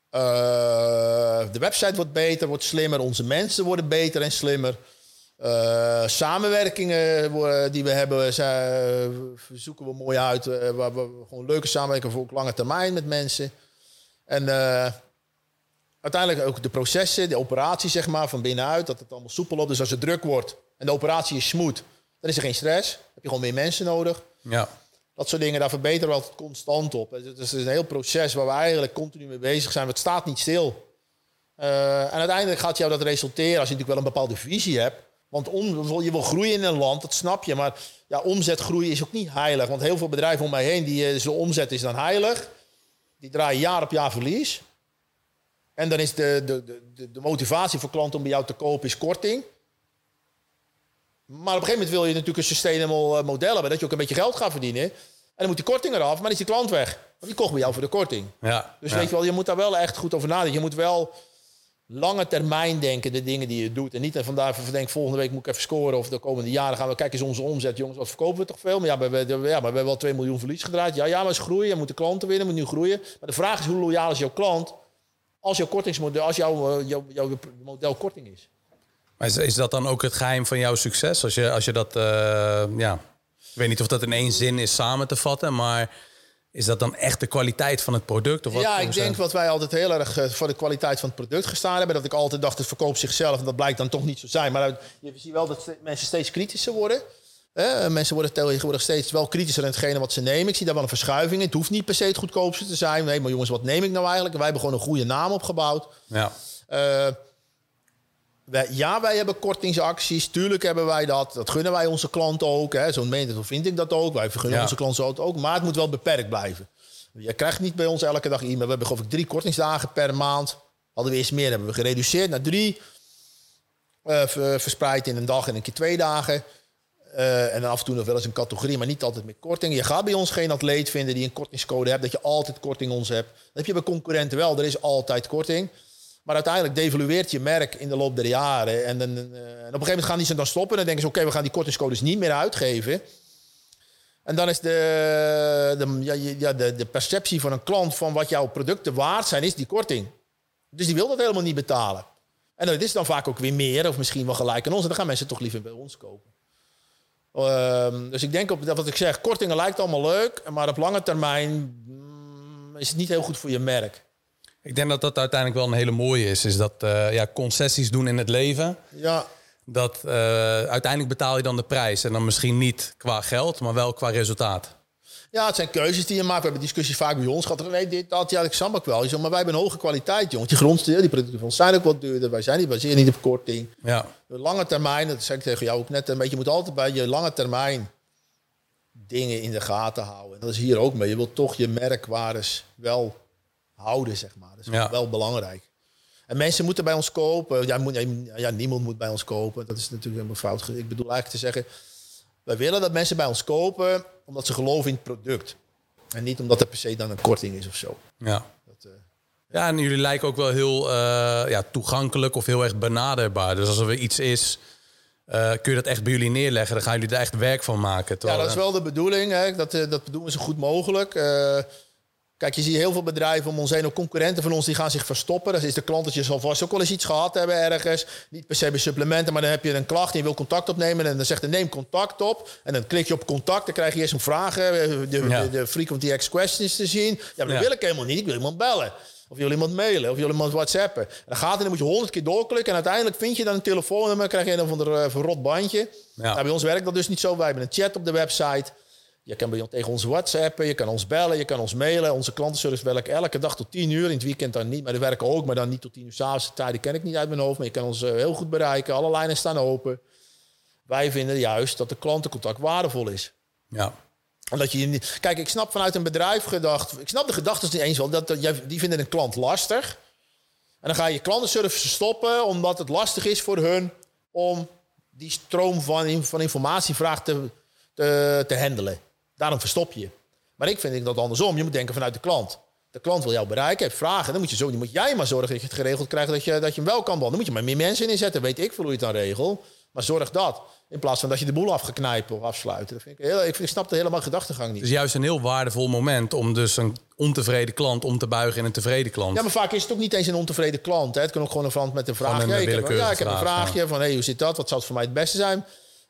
S1: Eh, de website wordt beter, wordt slimmer. Onze mensen worden beter en slimmer. Eh, samenwerkingen worden- die we hebben, zij- zoeken we mooi uit. eh, waar we gewoon leuke samenwerking voor op lange termijn met mensen. En eh, uiteindelijk ook de processen, de operatie zeg maar, van binnenuit, dat het allemaal soepel loopt. Dus als het druk wordt en de operatie is smooth, dan is er geen stress. Dan heb je gewoon meer mensen nodig.
S2: Ja,
S1: Dat soort dingen, daar verbeteren we altijd constant op. Dus Het is een heel proces waar we eigenlijk continu mee bezig zijn. Het staat niet stil. Eh, en uiteindelijk gaat jou dat resulteren als je natuurlijk wel een bepaalde visie hebt. Want om, je wil groeien in een land, dat snap je. Maar ja, omzetgroei is ook niet heilig. Want heel veel bedrijven om mij heen, die eh, zijn omzet is dan heilig. Die draaien jaar op jaar verlies. En dan is de, de, de, de motivatie voor klanten om bij jou te kopen is korting. Maar op een gegeven moment wil je natuurlijk een sustainable eh, model hebben. Dat je ook een beetje geld gaat verdienen. En dan moet die korting eraf, maar dan is die klant weg. Want die kocht bij jou voor de korting.
S2: ja.
S1: Dus
S2: ja.
S1: weet je wel, je moet daar wel echt goed over nadenken. Je moet wel lange termijn denken, de dingen die je doet. En niet vandaar van denk volgende week moet ik even scoren. Of de komende jaren gaan we kijken eens onze omzet. Jongens, wat verkopen we toch veel? Maar ja, we, ja, maar we hebben wel 2 miljoen verlies gedraaid. Ja, ja, maar is groeien. Je moet de klanten winnen, moet nu groeien. Maar de vraag is, hoe loyaal is jouw klant als jouw kortingsmodel, als jouw, eh, jouw, jouw model korting is?
S2: Maar is, is dat dan ook het geheim van jouw succes? Als je, als je dat, eh, ja, ik weet niet of dat in één zin is samen te vatten, maar is dat dan echt de kwaliteit van het product? Of wat,
S1: ja, ik denk wat wij altijd heel erg eh, voor de kwaliteit van het product gestaan hebben. Dat ik altijd dacht, het verkoopt zichzelf. En dat blijkt dan toch niet zo zijn. Maar je ziet wel dat mensen steeds kritischer worden. Eh, mensen worden tegenwoordig steeds wel kritischer in hetgene wat ze nemen. Ik zie daar wel een verschuiving in. Het hoeft niet per se het goedkoopste te zijn. Nee, maar jongens, wat neem ik nou eigenlijk? Wij hebben gewoon een goede naam opgebouwd.
S2: Ja,
S1: Eh, wij, ja, wij hebben kortingsacties. Tuurlijk hebben wij dat. Dat gunnen wij onze klanten ook. hè. Zo'n meenemen vind ik dat ook. Wij vergunnen
S2: Ja.
S1: onze klanten ook. Maar het moet wel beperkt blijven. Je krijgt niet bij ons elke dag e-mail. We hebben geloof ik drie kortingsdagen per maand. Hadden we eerst meer, hebben we gereduceerd naar drie. Eh, ver- verspreid in een dag en een keer twee dagen. Eh, en dan af en toe nog wel eens een categorie, maar niet altijd met korting. Je gaat bij ons geen atleet vinden die een kortingscode hebt, dat je altijd korting ons hebt. Dat heb je bij concurrenten wel, er is altijd korting. Maar uiteindelijk devalueert je merk in de loop der jaren. En, dan, op een gegeven moment gaan die ze dan stoppen. En dan denken ze, oké, we gaan die kortingscodes niet meer uitgeven. En dan is de, de, ja, de, de perceptie van een klant van wat jouw producten waard zijn, is die korting. Dus die wil dat helemaal niet betalen. En dat is dan vaak ook weer meer, of misschien wel gelijk aan ons. En dan gaan mensen toch liever bij ons kopen. Ehm, dus ik denk op dat wat ik zeg, kortingen lijkt allemaal leuk, maar op lange termijn mm, is het niet heel goed voor je merk.
S2: Ik denk dat dat uiteindelijk wel een hele mooie is. Is dat eh, ja, concessies doen in het leven.
S1: Ja,
S2: Dat eh, uiteindelijk betaal je dan de prijs. En dan misschien niet qua geld, maar wel qua resultaat.
S1: ja, het zijn keuzes die je maakt. We hebben discussies vaak bij ons gehad. Nee, dit, dat, ja, ik snap ook wel. Je zegt, maar wij hebben een hoge kwaliteit, jongen. Die grondstoffen, die producten van ons zijn ook wat duurder. Wij zijn die baseren niet op korting.
S2: Ja,
S1: De lange termijn, dat zeg ik tegen jou ook net een beetje, je moet altijd bij je lange termijn dingen in de gaten houden. En dat is hier ook mee. Je wilt toch je merkwaardes wel houden, zeg maar. Dat is
S2: Ja.
S1: wel belangrijk. En mensen moeten bij ons kopen. Ja, moet, ja, niemand moet bij ons kopen. Dat is natuurlijk helemaal fout. Ik bedoel eigenlijk te zeggen, wij willen dat mensen bij ons kopen omdat ze geloven in het product. En niet omdat er per se dan een korting is of zo.
S2: ja.
S1: Dat, eh,
S2: Ja, en jullie lijken ook wel heel eh, ja, toegankelijk of heel erg benaderbaar. Dus als er weer iets is, eh, kun je dat echt bij jullie neerleggen. Dan gaan jullie er echt werk van maken.
S1: Ja, dat is wel de bedoeling. Hè? Dat, dat doen we zo goed mogelijk. Kijk, je ziet heel veel bedrijven om ons heen, ook concurrenten van ons, die gaan zich verstoppen. Dat is de klant dat je vast ook wel eens iets gehad hebben ergens. Niet per se bij supplementen, maar dan heb je een klacht en je wil contact opnemen. En dan zegt hij neem contact op. En dan klik je op contact, dan krijg je eerst een vraag, eh, de,
S2: Ja.
S1: de, de frequently asked questions te zien. Ja, maar dat
S2: Ja.
S1: wil ik helemaal niet. Ik wil iemand bellen. Of je wil iemand mailen, of je wil iemand whatsappen. En dan gaat het en dan moet je honderd keer doorklikken. En uiteindelijk vind je dan een telefoonnummer, krijg je een of ander eh, verrot bandje.
S2: Ja.
S1: Nou, bij ons werkt dat dus niet zo. Wij hebben een chat op de website. Je kan bij ons tegen ons whatsappen, je kan ons bellen, je kan ons mailen. Onze klantenservice werkt elke dag tot 10 uur. In het weekend dan niet, maar die werken ook, maar dan niet tot 10 uur s'avonds. De tijden ken ik niet uit mijn hoofd, maar je kan ons eh, heel goed bereiken. Alle lijnen staan open. Wij vinden juist dat de klantencontact waardevol is.
S2: ja.
S1: Omdat je niet... Kijk, ik snap vanuit een bedrijf gedacht... Ik snap de gedachten niet eens wel. Dat, die vinden een klant lastig. En dan ga je klantenservice stoppen... omdat het lastig is voor hun... om die stroom van, van informatievraag te, te, te handelen. Daarom verstop je. Maar ik vind dat andersom. Je moet denken vanuit de klant. De klant wil jou bereiken, heeft vragen. Dan moet, je zo, dan moet jij maar zorgen dat je het geregeld krijgt... dat je, dat je hem wel kan behandelen. Dan moet je maar meer mensen inzetten. Weet ik veel hoe je het dan regelt. Maar zorg dat. In plaats van dat je de boel af gaat knijpen of afsluiten. Dat vind ik, heel, ik, ik snap de helemaal gedachtegang niet.
S2: Het is juist een heel waardevol moment om dus een ontevreden klant om te buigen in een tevreden klant.
S1: Ja, maar vaak is het ook niet eens een ontevreden klant. Hè. Het kan ook gewoon een klant met een vraag. Ja, ik, heb, ja, ik heb een
S2: vraag,
S1: vraagje van hey, hoe zit dat? Wat zou het voor mij het beste zijn?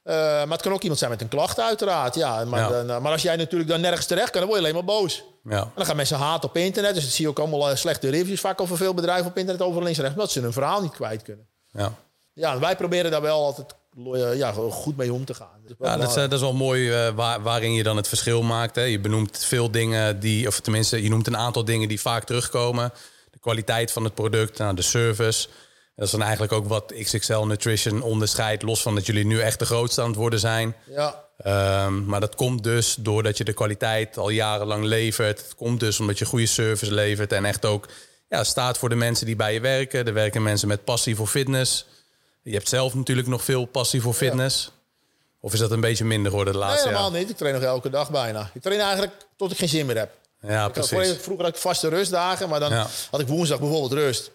S1: Eh, maar het kan ook iemand zijn met een klacht, uiteraard. Ja, maar,
S2: Ja.
S1: Dan, eh, maar als jij natuurlijk dan nergens terecht kan, dan word je alleen maar boos.
S2: Ja.
S1: En dan gaan mensen haten op internet. Dus dat zie je ook allemaal eh, slechte reviews. Vaak over veel bedrijven op internet over links en rechts. Omdat ze hun verhaal niet kwijt kunnen.
S2: Ja.
S1: Ja, wij proberen daar wel altijd ja, goed mee om te gaan. Dus wel
S2: Ja, dat is, dat is wel mooi waar, waarin je dan het verschil maakt. Hè. Je benoemt veel dingen die, of tenminste, je noemt een aantal dingen die vaak terugkomen. De kwaliteit van het product, nou, de service. Dat is dan eigenlijk ook wat XXL Nutrition onderscheidt, los van dat jullie nu echt de grootste aan het worden zijn.
S1: Ja,
S2: Ehm, maar dat komt dus doordat je de kwaliteit al jarenlang levert. Het komt dus omdat je goede service levert en echt ook ja, staat voor de mensen die bij je werken. Er werken mensen met passie voor fitness. Je hebt zelf natuurlijk nog veel passie voor fitness. Of is dat een beetje minder geworden de
S1: nee,
S2: laatste
S1: helemaal
S2: jaar?
S1: niet. Ik train nog elke dag bijna. Ik train eigenlijk tot ik geen zin meer heb.
S2: Ja,
S1: Ik
S2: precies.
S1: vroeger had ik vaste rustdagen, maar dan
S2: Ja.
S1: had ik woensdag bijvoorbeeld rust.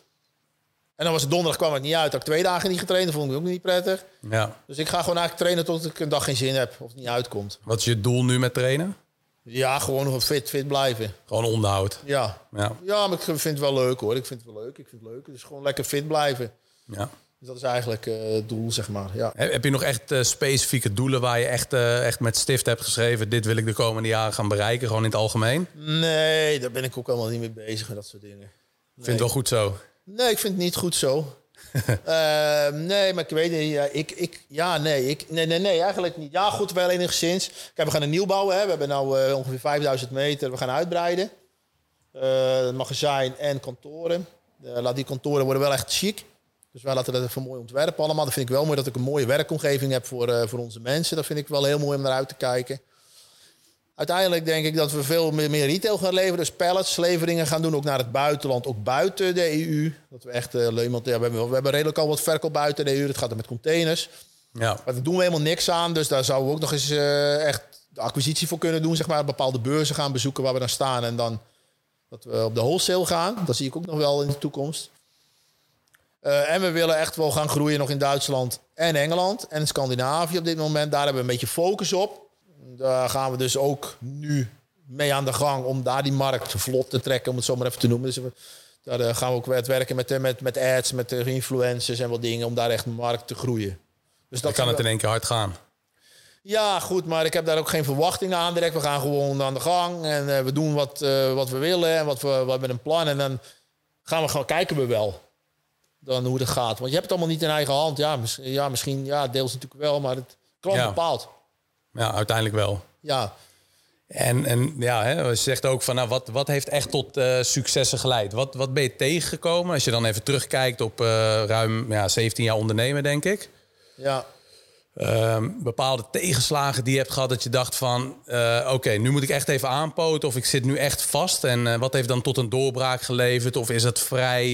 S1: En dan was het donderdag kwam het niet uit. Had ik twee dagen niet getraind, dat vond ik ook niet prettig.
S2: Ja.
S1: Dus ik ga gewoon eigenlijk trainen tot ik een dag geen zin heb of het niet uitkomt.
S2: Wat is je doel nu met trainen?
S1: Ja, gewoon nog fit, fit blijven.
S2: Gewoon onderhoud.
S1: Ja.
S2: Ja.
S1: ja, maar ik vind het wel leuk hoor. Ik vind het wel leuk. Ik vind het leuk. Dus gewoon lekker fit blijven.
S2: ja.
S1: Dus dat is eigenlijk eh, het doel, zeg maar. Ja.
S2: Heb je nog echt eh, specifieke doelen waar je echt, eh, echt met stift hebt geschreven... dit wil ik de komende jaren gaan bereiken, gewoon in het algemeen?
S1: Nee, daar ben ik ook allemaal niet mee bezig met dat soort dingen.
S2: Ik vind het wel goed zo.
S1: Nee, ik vind het niet goed zo. Eh, nee, maar ik weet niet. Ja, ik, ik, ja nee, ik, nee, nee, nee, eigenlijk niet. Ja, goed, wel enigszins. Kijk, we gaan een nieuw bouwen. Hè. We hebben nu ongeveer 5000 meter. We gaan uitbreiden. Eh, magazijn en kantoren. Eh, laat die kantoren worden wel echt chic. Dus wij laten dat even mooi ontwerpen allemaal. Dat vind ik wel mooi dat ik een mooie werkomgeving heb voor, voor onze mensen. Dat vind ik wel heel mooi om naar uit te kijken. Uiteindelijk denk ik dat we veel meer, retail gaan leveren. Dus pallets, leveringen gaan doen, ook naar het buitenland, ook buiten de EU. Dat we echt, uh, iemand, ja, we, hebben, we hebben redelijk al wat verkoop buiten de EU. Dat gaat er met containers. Ja. Maar daar doen we helemaal niks aan. Dus daar zouden we ook nog eens uh, echt de acquisitie voor kunnen doen. Zeg maar, bepaalde beurzen gaan bezoeken waar we dan staan. En dan dat we op de wholesale gaan. Dat zie ik ook nog wel in de toekomst. Uh, en we willen echt wel gaan groeien nog in Duitsland en Engeland en Scandinavië op dit moment. Daar hebben we een beetje focus op. Daar gaan we dus ook nu mee aan de gang om daar die markt vlot te trekken, om het zo maar even te noemen. Dus we, daar uh, gaan we ook het werken met, met, met ads, met de influencers en wat dingen om daar echt markt te groeien.
S2: Dus dat kan het in één keer hard gaan.
S1: Ja, goed, maar ik heb daar ook geen verwachtingen aan direct. We gaan gewoon aan de gang en uh, we doen wat, uh, wat we willen en wat we, wat we met een plan. En dan gaan we gewoon kijken we wel dan hoe het gaat. Want je hebt het allemaal niet in eigen hand. Ja, mis, ja misschien, ja, deels natuurlijk wel, maar het klant ja. bepaalt.
S2: Ja, uiteindelijk wel.
S1: Ja.
S2: En, en ja, hè, je zegt ook van, nou, wat, wat heeft echt tot uh, successen geleid? Wat, wat ben je tegengekomen als je dan even terugkijkt op uh, ruim ja, 17 jaar ondernemen, denk ik?
S1: Ja.
S2: Uh, bepaalde tegenslagen die je hebt gehad dat je dacht van... Uh, oké, nu moet ik echt even aanpoten of ik zit nu echt vast. En wat heeft dan tot een doorbraak geleverd? Of is het vrij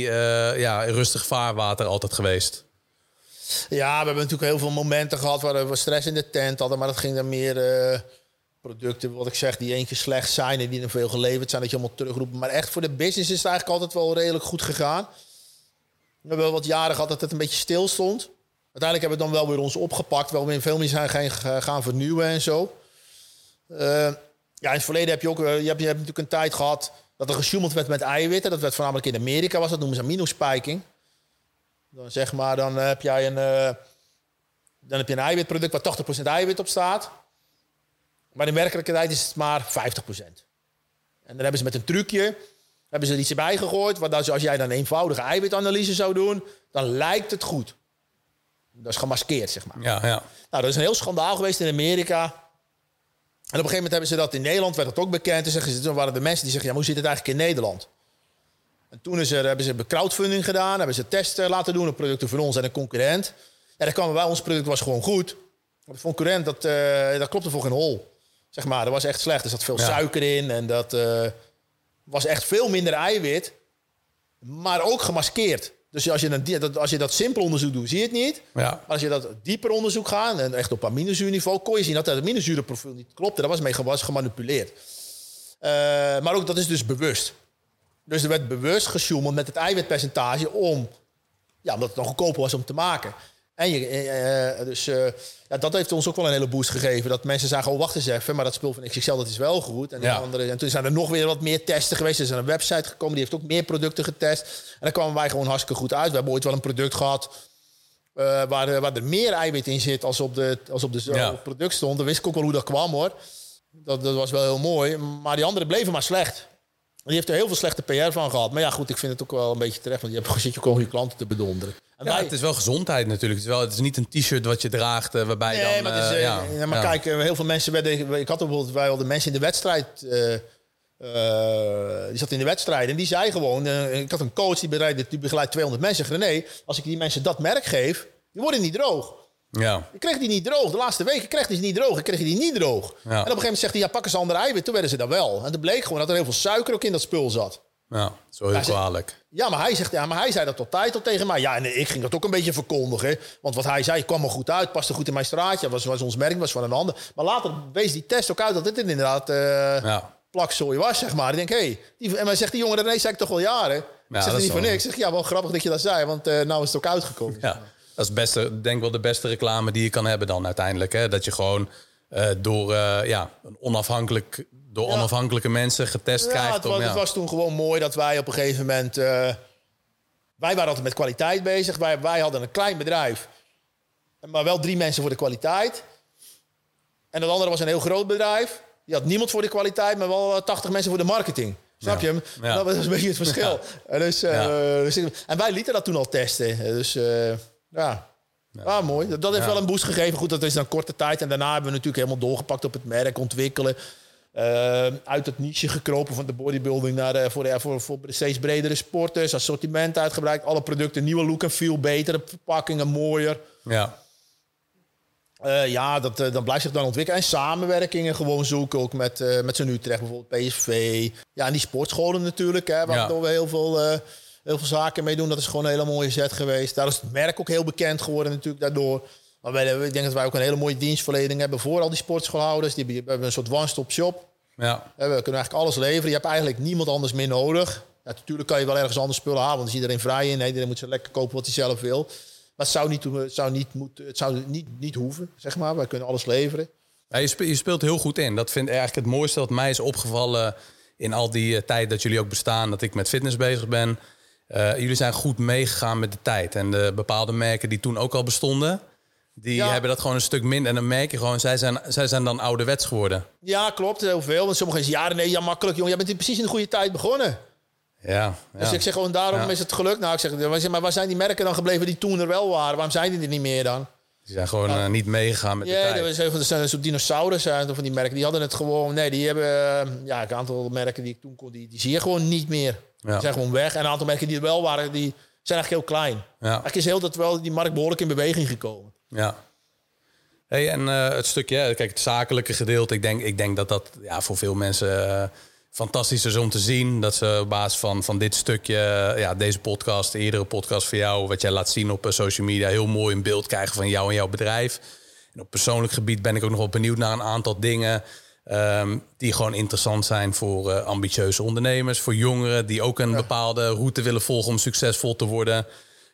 S2: ja, rustig vaarwater altijd geweest?
S1: Ja, we hebben natuurlijk heel veel momenten gehad waar we stress in de tent hadden. Maar dat ging dan meer producten, wat ik zeg, die keer slecht zijn... en die dan veel geleverd zijn, dat je allemaal terugroept. Maar echt voor de business is het eigenlijk altijd wel redelijk goed gegaan. We hebben wel wat jaren gehad dat het een beetje stil stond... Uiteindelijk hebben we dan wel weer ons opgepakt. Wel weer veel meer zijn gaan, gaan vernieuwen en zo. Uh, ja, in het verleden heb je ook... Uh, je, hebt, je hebt natuurlijk een tijd gehad dat er gesjoemeld werd met eiwitten. Dat werd voornamelijk in Amerika was. Dat noemen ze aminospiking. Dan zeg maar, dan heb jij een... Uh, dan heb je een eiwitproduct waar 80% eiwit op staat. Maar in werkelijkheid is het maar 50%. En dan hebben ze met een trucje hebben ze er iets bij gegooid. Want als jij dan een eenvoudige eiwitanalyse zou doen, dan lijkt het goed. Dat is gemaskeerd, zeg maar.
S2: Ja, ja.
S1: Nou, dat is een heel schandaal geweest in Amerika. En op een gegeven moment hebben ze dat in Nederland, werd dat ook bekend. En zeggen ze, toen waren de mensen die zeggen, ja, hoe zit het eigenlijk in Nederland? En toen is er, hebben ze crowdfunding gedaan, hebben ze testen laten doen op producten van ons en een concurrent. Ja, dan kwamen wij, ons product was gewoon goed. De concurrent, dat, uh, dat klopte voor geen hol. Zeg maar, dat was echt slecht. Er zat veel ja. suiker in en dat uh, was echt veel minder eiwit. Maar ook gemaskeerd. Dus als je, dat, als je dat simpel onderzoek doet, zie je het niet.
S2: Ja.
S1: Maar als je dat dieper onderzoek gaat, en echt op aminozuurniveau, kon je zien dat het aminozurenprofiel niet klopte. Dat was mee was gemanipuleerd. Uh, maar ook dat is dus bewust. Dus er werd bewust gesjoemeld met het eiwitpercentage om, ja, omdat het nog goedkoper was om te maken. En je, uh, dus uh, ja, dat heeft ons ook wel een hele boost gegeven. Dat mensen zagen, oh wacht eens even, maar dat spul van XXL dat is wel goed. En,
S2: ja.
S1: andere, en toen zijn er nog weer wat meer testen geweest. Er is een website gekomen, die heeft ook meer producten getest. En daar kwamen wij gewoon hartstikke goed uit. We hebben ooit wel een product gehad uh, waar, waar er meer eiwit in zit als op, de, als op de ja. product stond. Dan wist ik ook wel hoe dat kwam hoor. Dat, dat was wel heel mooi. Maar die andere bleven maar slecht. Die heeft er heel veel slechte PR van gehad. Maar ja, goed, ik vind het ook wel een beetje terecht. Want je hebt zit je gewoon je klanten te bedonderen.
S2: En ja, wij... het is wel gezondheid natuurlijk. Het is, wel, het is niet een t-shirt wat je draagt uh, waarbij
S1: nee,
S2: dan...
S1: Maar, is, uh, ja, ja, maar kijk, heel veel mensen werden... Ik had bijvoorbeeld wij al de mensen in de wedstrijd... Uh, die zat in de wedstrijd en die zei gewoon... ik had een coach die begeleidt, die begeleidt 200 mensen. René, als ik die mensen dat merk geef, die worden niet droog.
S2: Ja.
S1: Ik kreeg die niet droog. De laatste weken kreeg hij die niet droog. Ik kreeg die niet droog. Ja. En op een gegeven moment zegt hij, ja, pak eens andere eiwit. Toen werden ze dat wel. En het bleek gewoon dat er heel veel suiker ook in dat spul zat.
S2: Ja, zo heel kwalijk.
S1: Ja, maar hij zegt, ja, maar hij zei dat tot tijd op tegen mij. Ja, en ik ging dat ook een beetje verkondigen. Want wat hij zei kwam er goed uit, paste goed in mijn straatje. Was, was ons merk, was van een ander. Maar later wees die test ook uit dat dit inderdaad uh,
S2: ja.
S1: plakzooi was, zeg maar. Ik denk, hé, hey, en mij zegt die jongen, dat zei ik toch al jaren. Ja, ik zeg niet voor niks. Ik zeg, ja, wel grappig dat je dat zei, want uh, nou is het ook uitgekomen.
S2: Ja. Dat is beste, denk wel de beste reclame die je kan hebben dan uiteindelijk. Hè? Dat je gewoon uh, door, uh, ja, een onafhankelijk, door ja. onafhankelijke mensen getest
S1: ja,
S2: krijgt.
S1: Het was,
S2: om, ja.
S1: het was toen gewoon mooi dat wij op een gegeven moment... Uh, wij waren altijd met kwaliteit bezig. Wij, wij hadden een klein bedrijf. Maar wel drie mensen voor de kwaliteit. En dat andere was een heel groot bedrijf. Die had niemand voor de kwaliteit, maar wel 80 mensen voor de marketing. Snap je hem? Dat was een beetje het verschil. En, dus, dus, en wij lieten dat toen al testen. Dus ja, ja. Ah, mooi. Dat, dat heeft ja. wel een boost gegeven. Goed, dat is dan korte tijd. En daarna hebben we natuurlijk helemaal doorgepakt op het merk, ontwikkelen. Eh, uit het niche gekropen van de bodybuilding naar de, voor, de, voor, voor de steeds bredere sporters. Assortiment uitgebreid. Alle producten, nieuwe look en feel, betere verpakkingen, mooier.
S2: Ja.
S1: Eh, ja, dat, eh, dat blijft zich dan ontwikkelen. En samenwerkingen gewoon zoeken, ook met, eh met zo'n Utrecht, bijvoorbeeld PSV. Ja, en die sportscholen natuurlijk, hè, waar
S2: Ja.
S1: we heel veel, eh, heel veel zaken mee doen. Dat is gewoon een hele mooie zet geweest. Daar is het merk ook heel bekend geworden natuurlijk daardoor. Maar wij, ik denk dat wij ook een hele mooie dienstverlening hebben voor al die sportschoolhouders. Die hebben, we hebben een soort one-stop shop.
S2: Ja.
S1: We kunnen eigenlijk alles leveren. Je hebt eigenlijk niemand anders meer nodig. Ja, natuurlijk kan je wel ergens anders spullen halen, want er is iedereen vrij in. Nee, iedereen moet zo lekker kopen wat hij zelf wil. Maar het zou niet, het zou niet, het zou niet, niet hoeven, zeg maar. Wij kunnen alles leveren.
S2: Ja, je, speelt, je speelt heel goed in. Dat vind ik eigenlijk het mooiste wat mij is opgevallen in al die eh, tijd dat jullie ook bestaan, dat ik met fitness bezig ben. Eh, jullie zijn goed meegegaan met de tijd. En de bepaalde merken die toen ook al bestonden, die
S1: Ja.
S2: hebben dat gewoon een stuk minder. En dan merk je gewoon, zij zijn, zij zijn dan ouderwets geworden.
S1: Ja, klopt, heel veel. Want sommigen zeggen, ja, nee, ja, makkelijk, jongen. Jij bent precies in de goede tijd begonnen.
S2: Ja,
S1: Dus
S2: ja.
S1: ik zeg gewoon, daarom
S2: Ja.
S1: is het geluk. Nou, ik zeg, maar waar zijn die merken dan gebleven die toen er wel waren? Waarom zijn die er niet meer dan?
S2: Die zijn gewoon eh, niet meegegaan met de
S1: Ja,
S2: tijd.
S1: er er zijn een soort dinosaurussen van die merken. Die hadden het gewoon, nee, die hebben, eh, ja, een aantal merken die ik toen kon, die, die zie je gewoon niet meer.
S2: Ja.
S1: Die zijn gewoon weg. En een aantal merken die er wel waren, die zijn eigenlijk heel klein.
S2: Ja.
S1: Eigenlijk is heel dat wel die markt behoorlijk in beweging gekomen.
S2: Ja. Hey, en eh, het stukje, kijk, het zakelijke gedeelte, ik denk, ik denk dat dat ja, voor veel mensen eh, fantastisch is om te zien. Dat ze op basis van, van dit stukje, eh, ja, deze podcast, de eerdere podcast voor jou, wat jij laat zien op eh, social media, heel mooi een beeld krijgen van jou en jouw bedrijf. En op persoonlijk gebied ben ik ook nog wel benieuwd naar een aantal dingen. ehm, die gewoon interessant zijn voor eh, ambitieuze ondernemers, voor jongeren die ook een bepaalde route willen volgen om succesvol te worden.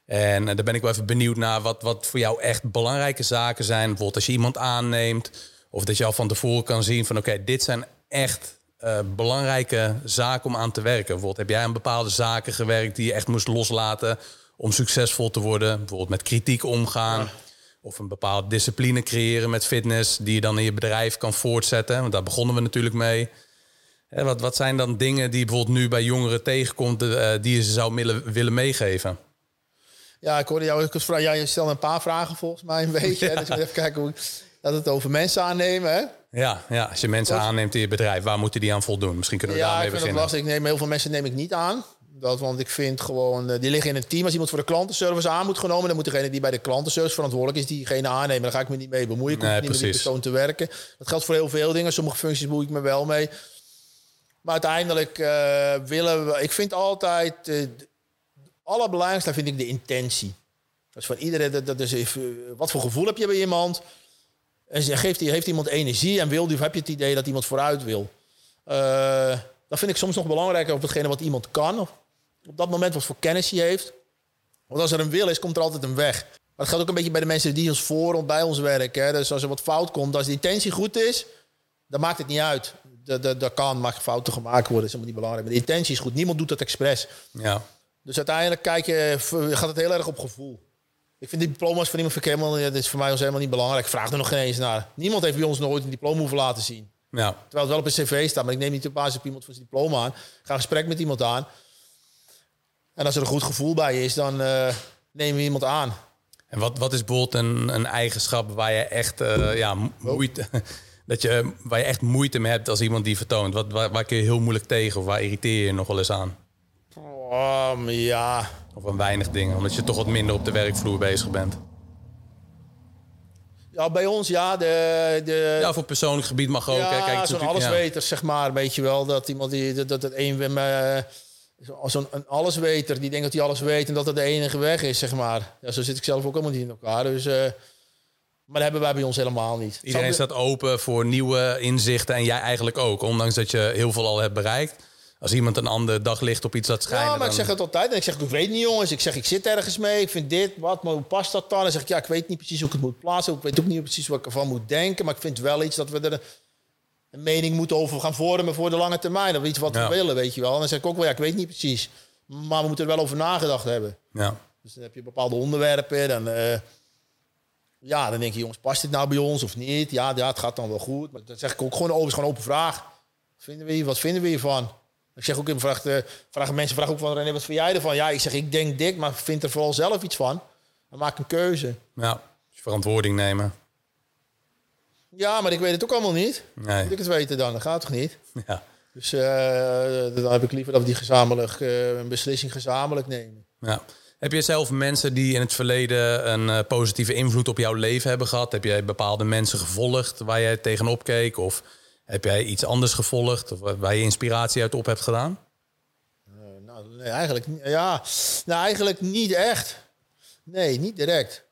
S2: En daar ben ik wel even benieuwd naar wat, wat voor jou echt belangrijke zaken zijn. Bijvoorbeeld als je iemand aanneemt, of dat je al van tevoren kan zien van oké, dit zijn echt eh, belangrijke zaken om aan te werken. Bijvoorbeeld heb jij aan bepaalde zaken gewerkt die je echt moest loslaten om succesvol te worden. Bijvoorbeeld met kritiek omgaan. Of een bepaalde discipline creëren met fitness die je dan in je bedrijf kan voortzetten. Want daar begonnen we natuurlijk mee. Hè, wat, wat zijn dan dingen die je bijvoorbeeld nu bij jongeren tegenkomt eh, die je ze zou willen, willen meegeven?
S1: Ja, ik hoorde jou, ik ja, je stelde een paar vragen volgens mij een beetje. hè. Dus ik moet even kijken hoe dat het over mensen aannemen. Hè?
S2: Ja, ja, als je mensen aanneemt in je bedrijf, waar moeten die aan voldoen? Misschien kunnen we
S1: Ja, ik
S2: daarmee
S1: vind het
S2: beginnen.
S1: lastig. Ik neem heel veel mensen neem ik niet aan. Dat, want ik vind gewoon, eh, die liggen in een team. Als iemand voor de klantenservice aan moet genomen, dan moet degene die bij de klantenservice verantwoordelijk is, diegene aannemen. Daar ga ik me niet mee bemoeien. Ik
S2: Nee,
S1: niet met die persoon te werken. Dat geldt voor heel veel dingen. Sommige functies bemoei ik me wel mee. Maar uiteindelijk eh, willen we. Ik vind altijd. eh, het allerbelangrijkste vind ik de intentie. Dat is van iedereen. Dat, dat is even, wat voor gevoel heb je bij iemand? En geeft, heeft iemand energie en wil die, of heb je het idee dat iemand vooruit wil? Eh, dat vind ik soms nog belangrijker op hetgene wat iemand kan. Of op dat moment wat voor kennis hij heeft. Want als er een wil is, komt er altijd een weg. Maar dat geldt ook een beetje bij de mensen die ons voor of bij ons werken. Hè. Dus als er wat fout komt, als de intentie goed is, dan maakt het niet uit. Dat kan, mag fouten gemaakt worden, dat is helemaal niet belangrijk. Maar de intentie is goed. Niemand doet dat expres.
S2: Ja,
S1: Dus uiteindelijk kijk je, gaat het heel erg op gevoel. Ik vind die diploma's van iemand helemaal, dat is voor mij ons helemaal niet belangrijk. Ik vraag er nog geen eens naar. Niemand heeft bij ons nooit een diploma hoeven laten zien.
S2: ja.
S1: Terwijl het wel op een cv staat, maar ik neem niet op basis op iemand van zijn diploma aan. Ik ga een gesprek met iemand aan. En als er een goed gevoel bij is, dan eh nemen we iemand aan.
S2: En wat, wat is bijvoorbeeld een, een eigenschap waar je echt eh, ja, mo- moeite, dat je, waar je echt moeite mee hebt als iemand die vertoont? Wat, waar, waar kun je heel moeilijk tegen of waar irriteer je je nog wel eens aan?
S1: Maar ja.
S2: Of aan weinig dingen, omdat je toch wat minder op de werkvloer bezig bent.
S1: ja, bij ons ja. De, de,
S2: Ja, voor persoonlijk gebied mag ook. hè.
S1: ja,
S2: Kijk, het is
S1: zo'n
S2: ja.
S1: allesweter, zeg maar. Weet je wel, dat iemand die... Dat, dat, dat een, eh, zo'n een allesweter, die denkt dat hij alles weet... en dat het de enige weg is, zeg maar. Ja, zo zit ik zelf ook helemaal niet in elkaar. Dus, eh, maar dat hebben wij bij ons helemaal niet.
S2: Iedereen staat open voor nieuwe inzichten en jij eigenlijk ook. Ondanks dat je heel veel al hebt bereikt. Als iemand een ander daglicht op iets laat schijnen...
S1: Ja, maar ik zeg het altijd. En ik zeg, ik weet niet jongens. Ik zeg, ik zit ergens mee. Ik vind dit, wat, maar hoe past dat dan? En dan zeg ik, ja, ik weet niet precies hoe ik het moet plaatsen. Ik weet ook niet precies wat ik ervan moet denken. Maar ik vind wel iets dat we er een, mening moeten over gaan vormen voor de lange termijn. Of iets wat
S2: Ja.
S1: we willen, weet je wel. En dan zeg ik ook wel, ja, ik weet niet precies. Maar we moeten er wel over nagedacht hebben.
S2: Ja.
S1: Dus dan heb je bepaalde onderwerpen. Dan, eh, ja, dan denk je, jongens, past dit nou bij ons of niet? Ja, ja, het gaat dan wel goed. Maar dan zeg ik ook gewoon open, is gewoon open vraag. Wat vinden we, wat vinden we hiervan? Ik zeg ook, in vraag, eh, vragen mensen vragen ook van René, wat vind jij ervan? Ja, ik zeg, ik denk dik, maar vind er vooral zelf iets van. Dan maak een keuze.
S2: ja, dus verantwoording nemen.
S1: Ja, maar ik weet het ook allemaal niet.
S2: Nee.
S1: Moet ik het weten dan? Dat gaat toch niet?
S2: Ja.
S1: Dus eh, dan heb ik liever dat we die gezamenlijk, eh, een beslissing gezamenlijk nemen.
S2: Ja. Heb je zelf mensen die in het verleden een positieve invloed op jouw leven hebben gehad? Heb jij bepaalde mensen gevolgd waar jij tegenop keek? Of heb jij iets anders gevolgd of waar je inspiratie uit op hebt gedaan?
S1: Eh, nou, nee, eigenlijk, niet- ja, nou, eigenlijk niet echt. Nee, niet direct.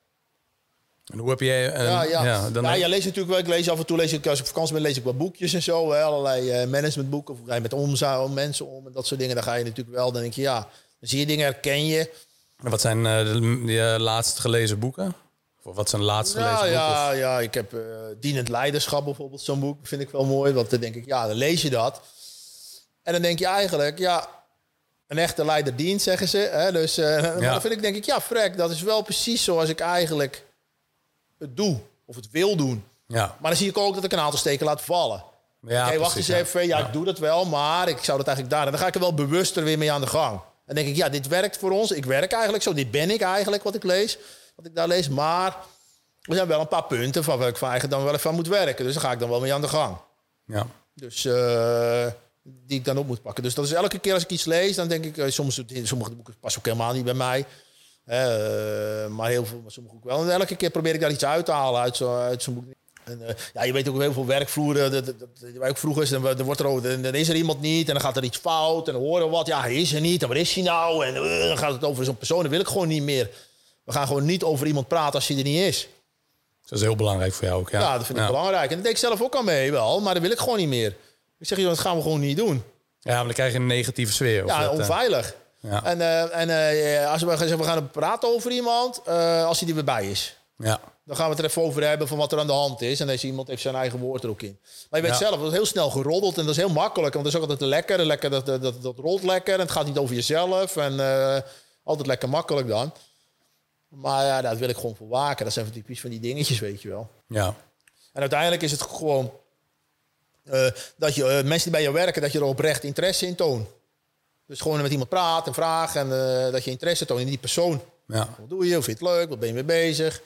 S2: En hoe heb jij...
S1: Ja, ja. Ja,
S2: dan
S1: je leest natuurlijk wel. Ik lees af en toe, lees ik, als ik op vakantie ben, lees ik wat boekjes en zo. Hè, allerlei eh, managementboeken. Of hoe ga je met omzien, mensen om en dat soort dingen. Dan ga je natuurlijk wel. Dan denk je, ja, dan zie je dingen, herken je.
S2: Wat zijn de, de laatst gelezen boeken? Of wat zijn laatst gelezen
S1: Nou ja, ja, ik heb eh, Dienend Leiderschap bijvoorbeeld, zo'n boek. Vind ik wel mooi. Want dan denk ik, ja, dan lees je dat. En dan denk je eigenlijk, ja, een echte leider dient, zeggen ze. Hè? Dus eh, dan vind ik, denk ik, ja, frek, dat is wel precies zoals ik eigenlijk het doe. Of het wil doen.
S2: Ja,
S1: Maar dan zie ik ook dat ik een aantal steken laat vallen.
S2: ja
S1: Oké, wacht eens even. Ja,
S2: Ja.
S1: ik doe dat wel, maar ik zou dat eigenlijk daar. En dan ga ik er wel bewuster weer mee aan de gang. En denk ik, ja, dit werkt voor ons. Ik werk eigenlijk zo. Dit ben ik eigenlijk wat ik lees. Wat ik daar lees. Maar er zijn wel een paar punten van waar ik van eigenlijk dan wel even aan moet werken. Dus daar ga ik dan wel mee aan de gang.
S2: Ja.
S1: Dus eh, die ik dan op moet pakken. Dus dat is elke keer als ik iets lees, dan denk ik, eh, soms, sommige boeken passen ook helemaal niet bij mij. Eh, maar heel veel, maar sommige ook wel. En elke keer probeer ik daar iets uit te halen uit zo'n uit boek. En, ja, je weet ook heel veel werkvloeren. Dat, dat, dat, waar ook vroeger is, dan, dan, wordt er, ook- dan, dan is er iemand niet en dan gaat er iets fout en dan horen we wat. Ja, hij is er niet en waar is hij nou? En dan gaat het over zo'n persoon. Dat wil ik gewoon niet meer. We gaan gewoon niet over iemand praten als hij er niet is.
S2: Dat is heel belangrijk voor jou ook. Ja,
S1: Ja, dat vind ik belangrijk. En dat deed ik zelf ook al mee wel, maar dat wil ik gewoon niet meer. Ik zeg, joh, dat gaan we gewoon niet doen.
S2: Ja, maar dan krijg je een negatieve sfeer. of
S1: Ja,
S2: dat, eh,
S1: onveilig.
S2: ja.
S1: En, eh, en eh, als we gaan zeggen, we gaan praten over iemand, als hij er weer bij is.
S2: ja.
S1: Dan gaan we het er even over hebben van wat er aan de hand is. En deze iemand heeft zijn eigen woord er ook in. Maar je weet
S2: Ja.
S1: zelf, dat is heel snel geroddeld en dat is heel makkelijk. Want dat is ook altijd lekker. lekker dat, dat, dat, dat rolt lekker en het gaat niet over jezelf. En altijd lekker makkelijk dan. Maar ja, daar wil ik gewoon voor waken. Dat zijn typisch van die dingetjes, weet je wel.
S2: ja.
S1: En uiteindelijk is het gewoon eh, dat je eh, mensen die bij je werken, dat je er oprecht interesse in toont. Dus gewoon met iemand praat en vraagt en eh, dat je interesse toont in die persoon.
S2: ja.
S1: Wat doe je? Of vind je het leuk? Wat ben je mee bezig?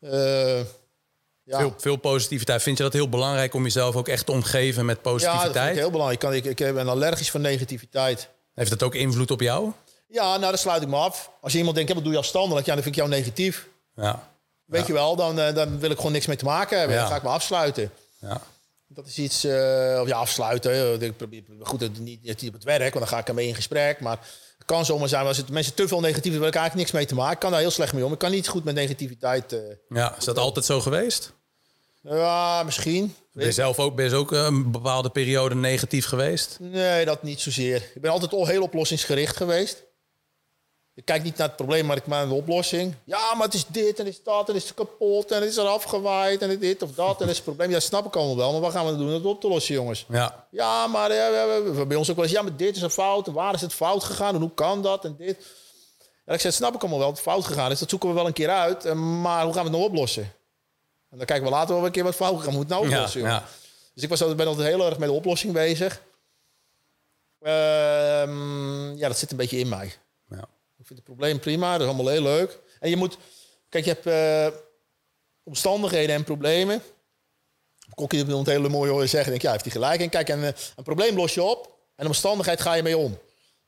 S1: Ja.
S2: Veel, veel positiviteit. Vind je dat heel belangrijk om jezelf ook echt te omgeven met
S1: ja, dat vind
S2: positiviteit?
S1: ik heel belangrijk. Ik, kan, ik, ik ben allergisch voor negativiteit.
S2: Heeft dat ook invloed op jou?
S1: Ja, nou, dan sluit ik me af. Als je iemand denkt, ja, wat doe je afstandelijk? Ja, dan vind ik jou negatief.
S2: Ja.
S1: Weet je wel, dan, eh, dan wil ik gewoon niks mee te maken hebben.
S2: Ja.
S1: Dan ga ik me afsluiten.
S2: Ja.
S1: Dat is iets, of ja, afsluiten. eh, Ik probeer, goed, het niet, niet op het werk, want dan ga ik ermee in gesprek. Maar het kan zomaar zijn, als het mensen te veel negatief hebben, wil ik eigenlijk niks mee te maken. Ik kan daar heel slecht mee om. Ik kan niet goed met negativiteit.
S2: ja. Is dat altijd zo geweest?
S1: ja, misschien.
S2: Ben je zelf ook, ben je ook eh, een bepaalde periode negatief geweest?
S1: Nee, dat niet zozeer. Ik ben altijd al heel oplossingsgericht geweest. Ik kijk niet naar het probleem, maar ik maak naar de oplossing. Ja, maar het is dit en het is dat en het is kapot en het is er afgewaaid en het dit of dat en dat is het probleem. Ja, dat snap ik allemaal wel, maar wat gaan we doen om het op te lossen, jongens?
S2: Ja.
S1: Ja, maar we- bij ons ook wel eens, ja, maar dit is een fout. En waar is het fout gegaan? En hoe kan dat? En dit. En ik zei, snap ik allemaal wel, dat het fout gegaan is. Dat zoeken we wel een keer uit. eh, Maar hoe gaan we het nou oplossen? En dan kijken we later wel een keer wat fout gegaan. Hoe moet het nou
S2: Ja,
S1: oplossen,
S2: ja.
S1: Dus ik was altijd, ben altijd heel erg met de oplossing bezig. Ehm, ja, dat zit een beetje in mij. Vind het probleem prima, dat is allemaal heel leuk. En je moet, kijk, je hebt eh, omstandigheden en problemen. Kokkie wil het hele mooi horen zeggen. Denk, ja, heeft hij gelijk. En kijk, een, eh, een probleem los je op. En een omstandigheid ga je mee om.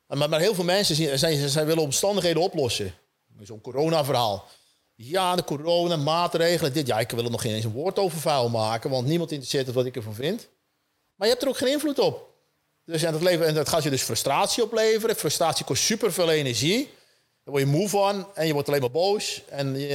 S1: En Maar, maar heel veel mensen zijn willen omstandigheden oplossen. Zo'n corona-verhaal. Ja, de corona, maatregelen, dit. Ja, ik wil er nog geen eens een woord over vuil maken. Want niemand interesseert het wat ik ervan vind. Maar je hebt er ook geen invloed op. Dus en dat, leven, en dat gaat je dus frustratie opleveren. Frustratie kost superveel energie. Word je moe van en je wordt alleen maar boos. En, je-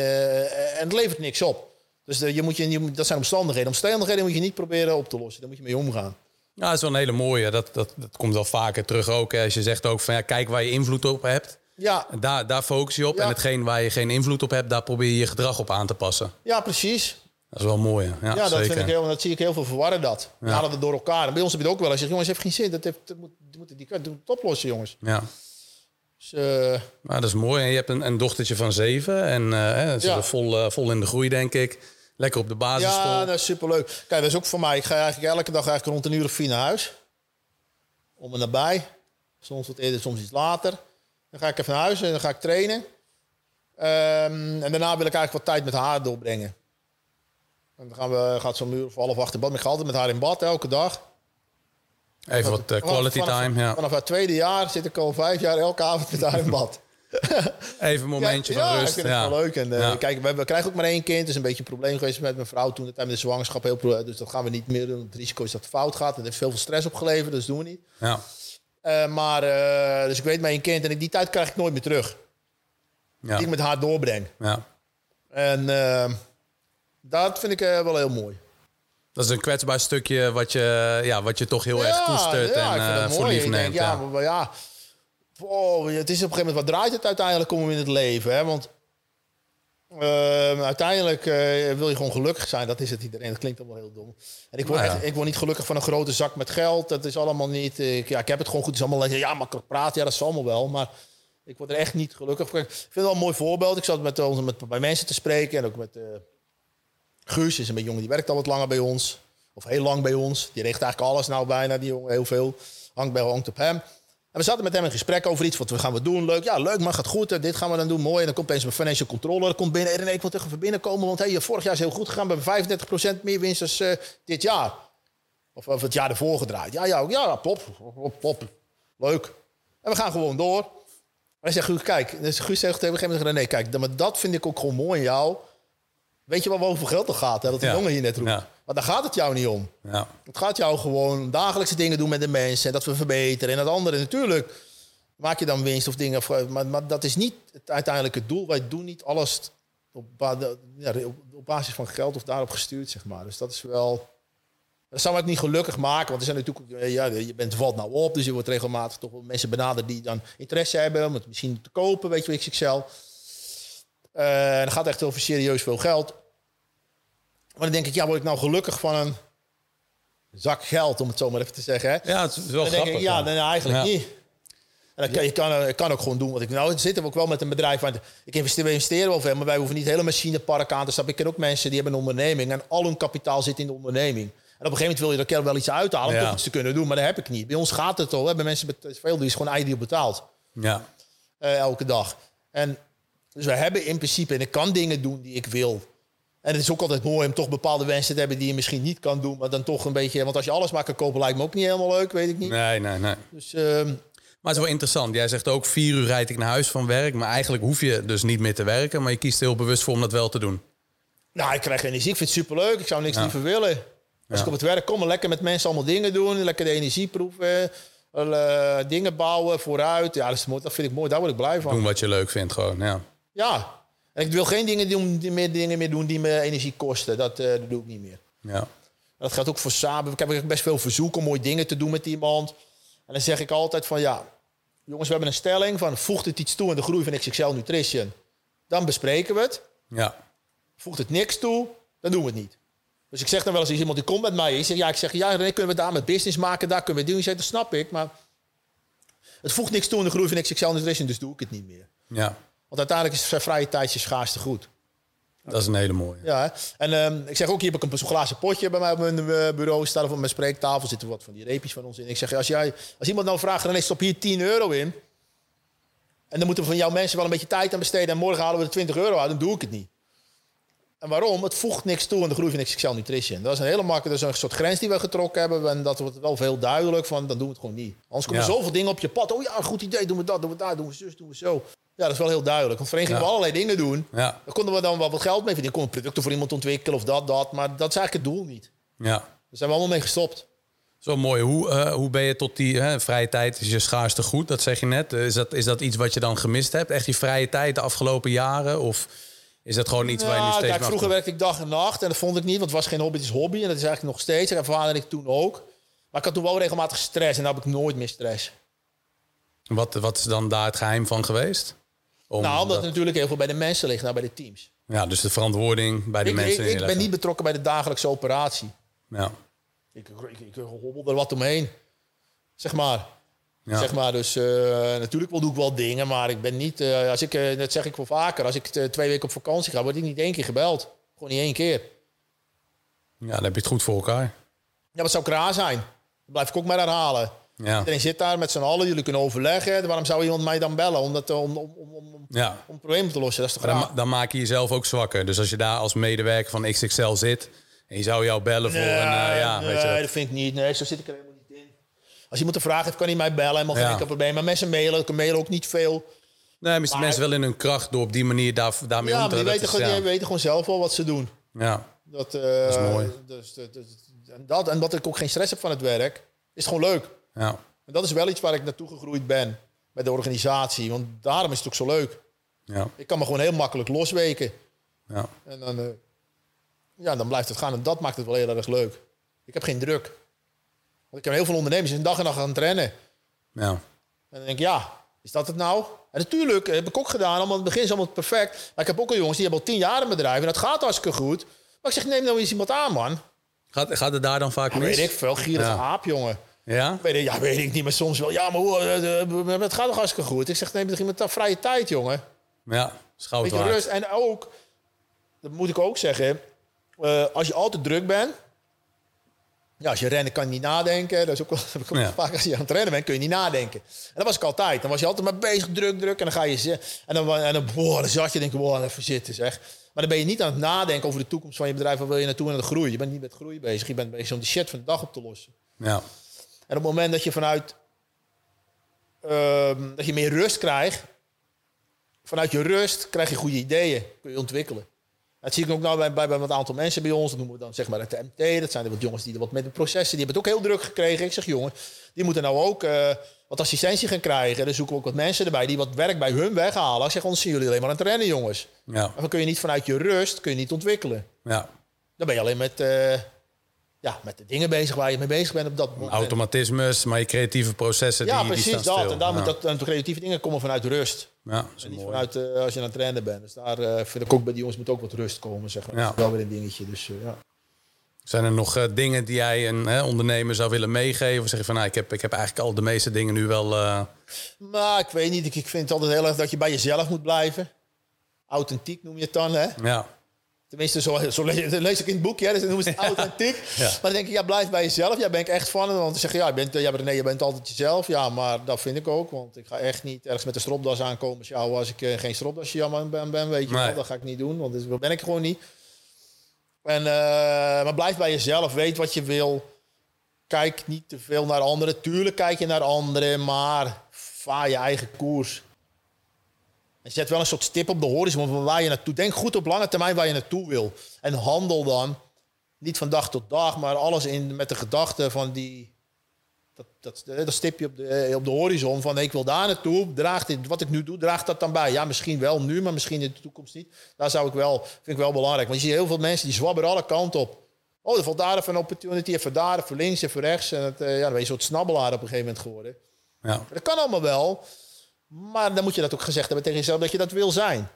S1: en het levert niks op. Dus de- je moet je, dat zijn omstandigheden. Omstandigheden moet je niet proberen op te lossen. Daar moet je mee omgaan.
S2: Ja, dat is wel een hele mooie. Dat, dat, dat komt wel vaker terug ook. hè. Als je zegt ook van ja, kijk waar je invloed op hebt.
S1: Ja,
S2: Daar, daar focus je op.
S1: Ja.
S2: En hetgeen waar je geen invloed op hebt, daar probeer je je gedrag op aan te passen.
S1: ja precies.
S2: Dat is wel mooi. hè. Ja,
S1: Ja, dat,
S2: zeker.
S1: vind ik heel, dat zie ik heel veel verwarren dat. We halen het door elkaar. En bij ons heb je het ook wel. Als je zegt, jongens, heeft geen zin. Dat, heeft, dat moet, dat moet, die, dat moet het oplossen, jongens.
S2: Ja.
S1: Dus, eh,
S2: Maar dat is mooi. En je hebt een, een dochtertje van zeven. En eh, hè, ze
S1: Ja.
S2: is vol, eh, vol in de groei, denk ik. Lekker op de basisschool.
S1: ja, dat is superleuk. Kijk, dat is ook voor mij. Ik ga eigenlijk elke dag eigenlijk rond een uur of vier naar huis. Om en nabij. Soms wat eerder, soms iets later. Dan ga ik even naar huis en dan ga ik trainen. Ehm, en daarna wil ik eigenlijk wat tijd met haar doorbrengen. En dan gaan we, gaat zo'n uur of half acht in bad. Maar ik ga altijd met haar in bad, elke dag.
S2: Even wat eh, quality
S1: vanaf,
S2: time. Ja.
S1: Vanaf het tweede jaar zit ik al vijf jaar elke avond met haar in bad.
S2: Even een momentje
S1: ja,
S2: van
S1: ja,
S2: rust.
S1: ik vind het
S2: ja.
S1: wel leuk. En, eh,
S2: Ja.
S1: kijk, we, we krijgen ook maar één kind. Het is een beetje een probleem geweest met mijn vrouw toen met de zwangerschap. Heel, dus dat gaan we niet meer doen. Het risico is dat het fout gaat. En dat heeft veel stress opgeleverd, dus doen we niet.
S2: Ja.
S1: Eh, maar, dus ik weet mijn kind. En die tijd krijg ik nooit meer terug.
S2: Ja.
S1: Die ik met haar doorbreng.
S2: ja.
S1: En dat vind ik wel heel mooi.
S2: Dat is een kwetsbaar stukje wat je, ja, wat je toch heel erg koestert
S1: ja,
S2: en eh,
S1: dat
S2: voor lief
S1: Ik denk,
S2: neemt.
S1: ja,
S2: Ja.
S1: maar, ja. Oh, het is op een gegeven moment, wat draait het uiteindelijk om in het leven? Hè? Want eh, uiteindelijk eh, wil je gewoon gelukkig zijn. Dat is het iedereen. Dat klinkt allemaal heel dom. En ik word,
S2: Nou ja.
S1: ik word niet gelukkig van een grote zak met geld. Dat is allemaal niet... Ik, ja, ik heb het gewoon goed. Het is allemaal ja, makkelijk praten. Ja, dat is allemaal wel. Maar ik word er echt niet gelukkig van. Ik vind het wel een mooi voorbeeld. Ik zat met, onze met bij mensen te spreken. En ook met eh Guus. is een jongen die werkt al wat langer bij ons. Of heel lang bij ons. Die regelt eigenlijk alles nou bijna. Die jongen heel veel. Hangt bij hangt op hem. En we zaten met hem in gesprek over iets. Wat we gaan we doen? Leuk. Ja, leuk, maar gaat goed. Dit gaan we dan doen. Mooi. En dan komt opeens mijn financial controller komt binnen. En ik wil tegen even binnenkomen. Want hey, vorig jaar is heel goed gegaan. We hebben 35% meer winst als eh, dit jaar. Of, of het jaar ervoor gedraaid. Ja, ja, ja, top. Top, top. Leuk. En we gaan gewoon door. Hij zegt, Guus, kijk. Dus Guus zegt tegen een gegeven moment, nee, kijk, maar dat vind ik ook gewoon mooi in jou. Weet je wel over geld het gaat? Hè? Dat die
S2: Ja.
S1: jongen hier net roept.
S2: Ja.
S1: Maar daar gaat het jou niet om.
S2: Ja.
S1: Het gaat jou gewoon dagelijkse dingen doen met de mensen. En dat we verbeteren. En het andere natuurlijk maak je dan winst of dingen. Maar, maar dat is niet het uiteindelijke doel. Wij doen niet alles op, de- op, basis van geld of daarop gestuurd, zeg maar. Dus dat is wel... Dat zou me ook niet gelukkig maken. Want er zijn natuurlijk... Ja, je bent valt nou op. Dus je wordt regelmatig toch wel mensen benaderd die dan interesse hebben. Om het misschien te kopen, weet je, XXL. Eh en dan gaat echt over serieus veel geld. Maar dan denk ik, ja, word ik nou gelukkig van een zak geld, om het zo maar even te zeggen. Hè?
S2: ja, het is wel
S1: Dan
S2: grappig.
S1: ik, ja, nee, eigenlijk
S2: Ja.
S1: niet. En dan kan, je kan, ik kan ook gewoon doen wat ik nou zitten we ook wel met een bedrijf. Want ik investeer, we investeren wel veel, maar wij hoeven niet hele machinepark aan te stappen. Ik ken ook mensen die hebben een onderneming en al hun kapitaal zit in de onderneming. En op een gegeven moment wil je er keer wel iets uithalen om
S2: Ja.
S1: toch iets te kunnen doen, maar dat heb ik niet. Bij ons gaat het al. We hebben mensen met veel die is gewoon ideal betaald
S2: Ja.
S1: eh, elke dag. En dus we hebben in principe, en ik kan dingen doen die ik wil. En het is ook altijd mooi om toch bepaalde wensen te hebben die je misschien niet kan doen, maar dan toch een beetje. Want als je alles maar kan kopen, lijkt me ook niet helemaal leuk, weet ik niet.
S2: Nee, nee, nee.
S1: Dus ehm,
S2: Maar het is wel interessant. Jij zegt ook vier uur rijd ik naar huis van werk. Maar eigenlijk hoef je dus niet meer te werken. Maar je kiest heel bewust voor om dat wel te doen.
S1: nou, ik krijg energie. Ik vind het superleuk. Ik zou niks
S2: Ja.
S1: liever willen. Als
S2: Ja.
S1: ik op het werk kom, lekker met mensen allemaal dingen doen. Lekker de energie proeven. eh, dingen bouwen vooruit. Ja, dat, is mooi. dat vind ik mooi. Daar word ik blij van.
S2: Doen wat je leuk vindt gewoon. Ja.
S1: Ja. En ik wil geen dingen, doen, die meer, dingen meer doen die me energie kosten. Dat, eh, dat doe ik niet meer.
S2: Ja.
S1: Dat gaat ook voor samen. Ik heb best veel verzoeken om mooie dingen te doen met iemand. En dan zeg ik altijd van ja, jongens, we hebben een stelling van voegt het iets toe aan de groei van XXL Nutrition. Dan bespreken we het.
S2: Ja.
S1: Voegt het niks toe, dan doen we het niet. Dus ik zeg dan wel eens iemand die komt met mij. Ik zeg ja, ik zeg ja, René, kunnen we daar met business maken, daar kunnen we doen. Zegt dat snap ik, maar het voegt niks toe aan de groei van XXL Nutrition, dus doe ik het niet meer.
S2: Ja.
S1: Want uiteindelijk is zijn vrije tijd je schaarste goed.
S2: Dat is een hele mooie.
S1: Ja, en ehm, ik zeg ook, hier heb ik een glazen potje bij mij op mijn eh, bureau staan. Of op mijn spreektafel zitten wat van die reepjes van ons in. Ik zeg, als, jij, als iemand nou vraagt, dan stop hier 10 euro in. En dan moeten we van jouw mensen wel een beetje tijd aan besteden. En morgen halen we er 20 euro uit, dan doe ik het niet. En waarom? Het voegt niks toe aan de groei van XXL Nutrition. Dat is een hele makkelijke, dat is een soort grens die we getrokken hebben. En dat wordt wel veel duidelijk van, dan doen we het gewoon niet. Anders komen
S2: Ja.
S1: zoveel dingen op je pad. Oh ja, goed idee, doen we dat, doen we daar, doen we zus, doen we zo. Ja, dat is wel heel duidelijk. Want vereniging
S2: Ja.
S1: we allerlei dingen doen.
S2: Ja.
S1: Daar konden we dan wel wat geld mee verdienen. Konden producten voor iemand ontwikkelen of dat, dat. Maar dat is eigenlijk het doel niet.
S2: Ja.
S1: Daar zijn we allemaal mee gestopt.
S2: Zo mooi. Hoe, eh, hoe ben je tot die hè, vrije tijd is je schaarste goed? Dat zeg je net. Eh, Is dat, is dat iets wat je dan gemist hebt? Echt die vrije tijd de afgelopen jaren? Of is dat gewoon iets waar je nu
S1: Nou,
S2: steeds
S1: kijk, vroeger werkte ik dag en nacht. En dat vond ik niet, want het was geen hobby, het is hobby. En dat is eigenlijk nog steeds. En ervaarde ik toen ook. Maar ik had toen wel regelmatig stress. En dan heb ik nooit meer stress.
S2: Wat, wat is dan daar het geheim van geweest? Om
S1: nou, omdat
S2: dat-
S1: het natuurlijk heel veel bij de mensen ligt, nou bij de teams.
S2: ja, dus de verantwoording bij de
S1: Ik, ik,
S2: mensen
S1: ik ben niet betrokken bij de dagelijkse operatie.
S2: Ja.
S1: Ik, ik, ik, hobbel er wat omheen. Zeg maar.
S2: Ja.
S1: Zeg maar, dus eh, natuurlijk wel doe ik wel dingen, maar ik ben niet, eh, als ik, eh, dat zeg ik wel vaker, als ik eh, twee weken op vakantie ga, word ik niet één keer gebeld. Gewoon niet één keer.
S2: ja, dan heb je het goed voor elkaar.
S1: Ja, wat zou ik raar zijn? Dat blijf ik ook maar herhalen.
S2: Ja.
S1: Iedereen zit daar met z'n allen, jullie kunnen overleggen. Waarom zou iemand mij dan bellen om, dat, eh, om, om, om, om, probleem te lossen? Dat is toch
S2: dan, dan maak je jezelf ook zwakker. Dus als je daar als medewerker van XXL zit, En je zou jou bellen voor een, eh, ja,
S1: nee,
S2: weet je dat.
S1: dat vind ik niet. Nee, zo zit ik er helemaal. Als iemand een vraag heeft, kan hij mij bellen. Helemaal geen
S2: Ja.
S1: probleem. Maar mensen mailen, ik mailen ook niet veel.
S2: Nee, misschien mensen wel in hun kracht door op die manier daar, daarmee
S1: Ja,
S2: om
S1: maar
S2: te
S1: die
S2: dat
S1: weten, gewoon,
S2: ja.
S1: die weten gewoon zelf wel wat ze doen.
S2: Ja,
S1: Dat, eh,
S2: is mooi.
S1: Dus, dat- dat- en, dat, en dat ik ook geen stress heb van het werk, is gewoon leuk.
S2: ja,
S1: En dat is wel iets waar ik naartoe gegroeid ben. Bij de organisatie. Want daarom is het ook zo leuk.
S2: ja,
S1: Ik kan me gewoon heel makkelijk losweken.
S2: ja.
S1: En dan, eh, ja, dan blijft het gaan. En dat maakt het wel heel erg leuk. Ik heb geen druk. Want ik heb heel veel ondernemers die zijn dag en nacht aan het rennen.
S2: ja.
S1: En dan denk ik, ja, is dat het nou? En natuurlijk heb ik ook gedaan. Allemaal, in het begin is allemaal perfect. Maar ik heb ook al jongens die hebben al tien jaar een bedrijf. En dat gaat hartstikke goed. Maar ik zeg, neem nou eens iemand aan, man.
S2: Gaat, gaat het daar dan vaak
S1: Ja,
S2: mis?
S1: weet ik veel, gierige
S2: Ja.
S1: aap, jongen.
S2: Ja?
S1: Weet ik, ja, weet ik niet, maar soms wel. Ja, maar hoe, eh, eh, het gaat toch hartstikke goed? Ik zeg, neem toch iemand aan vrije tijd, jongen.
S2: Ja, schout
S1: Beetje rust. En ook, dat moet ik ook zeggen, eh, als je altijd druk bent. Ja, als je rennen kan je niet nadenken. Dat is ook wel, dat heb ik ook
S2: Ja.
S1: vaak als je aan het rennen bent, kun je niet nadenken. En dat was ik altijd. Dan was je altijd maar bezig, druk, druk. En dan ga je en dan, en dan, boah, dan zat je denk ik, wow, even zitten zeg. Maar dan ben je niet aan het nadenken over de toekomst van je bedrijf. Waar wil je naartoe en het groeien? Je bent niet met groei bezig. Je bent bezig om die shit van de dag op te lossen.
S2: Ja,
S1: En op het moment dat je vanuit ehm, dat je meer rust krijgt, vanuit je rust krijg je goede ideeën, kun je ontwikkelen. Dat zie ik ook nou bij, bij, bij een aantal mensen bij ons. Dat noemen we dan zeg maar het MT. Dat zijn de wat jongens die er wat met de processen. Die hebben het ook heel druk gekregen. Ik zeg jongen, die moeten nou ook eh, wat assistentie gaan krijgen. Dan zoeken we ook wat mensen erbij die wat werk bij hun weghalen. Ik zeg, anders zien jullie alleen maar aan het rennen, jongens.
S2: ja,
S1: dan kun je niet vanuit je rust kun je niet ontwikkelen.
S2: ja.
S1: Dan ben je alleen met, eh, ja, met de dingen bezig waar je mee bezig bent op dat moment.
S2: Automatismes, maar je creatieve processen
S1: Ja,
S2: die, die
S1: precies
S2: staan
S1: dat.
S2: stil.
S1: En daar
S2: ja.
S1: moet dat, en de creatieve dingen komen vanuit rust.
S2: Ja, dat is
S1: En niet
S2: mooi.
S1: vanuit eh, als je aan het rennen bent. Dus daar eh, vind ik ook bij die jongens moet ook wat rust komen. Zeg maar.
S2: Ja.
S1: Dat is wel weer een dingetje. Dus, eh, ja.
S2: Zijn er nog dingen die jij een hè, ondernemer zou willen meegeven? Of zeg je van, nou, ik heb, ik heb eigenlijk al de meeste dingen nu wel...
S1: Maar ik weet niet. Ik, ik vind het altijd heel erg dat je bij jezelf moet blijven. Authentiek noem je het dan, hè?
S2: ja,
S1: Tenminste, zo, zo lees, ik in het boekje. hè, Dus dan noemen ze het authentiek.
S2: Ja.
S1: Maar dan denk ik, ja, blijf bij jezelf. Ja, ben ik echt van. En dan zeg je, ja, je bent, ja, nee, je bent altijd jezelf. Ja, maar dat vind ik ook. Want ik ga echt niet ergens met een stropdas aankomen sjouwen als ik eh, geen stropdasje jammer ben, ben. Weet je
S2: Nee.
S1: wel. Dat ga ik niet doen, want dat ben ik gewoon niet. En, eh, maar blijf bij jezelf. Weet wat je wil. Kijk niet te veel naar anderen. Tuurlijk kijk je naar anderen, maar vaar je eigen koers. En zet wel een soort stip op de horizon van waar je naartoe. Denk goed op lange termijn waar je naartoe wil. En handel dan niet van dag tot dag, maar alles in met de gedachte van die. Dat, dat, dat stipje op de, op de horizon van ik wil daar naartoe. Draagt dit, wat ik nu doe, draagt dat dan bij? Ja, misschien wel nu, maar misschien in de toekomst niet. Daar zou ik wel, vind ik wel belangrijk. Want je ziet heel veel mensen die zwabberen alle kanten op. Oh, er valt daar even een opportunity, even daar, even links, even rechts. En het, eh, ja, dan ben je een soort snabbelaar op een gegeven moment geworden.
S2: ja,
S1: Dat kan allemaal wel. Maar dan moet je dat ook gezegd hebben tegen jezelf dat je dat wil zijn.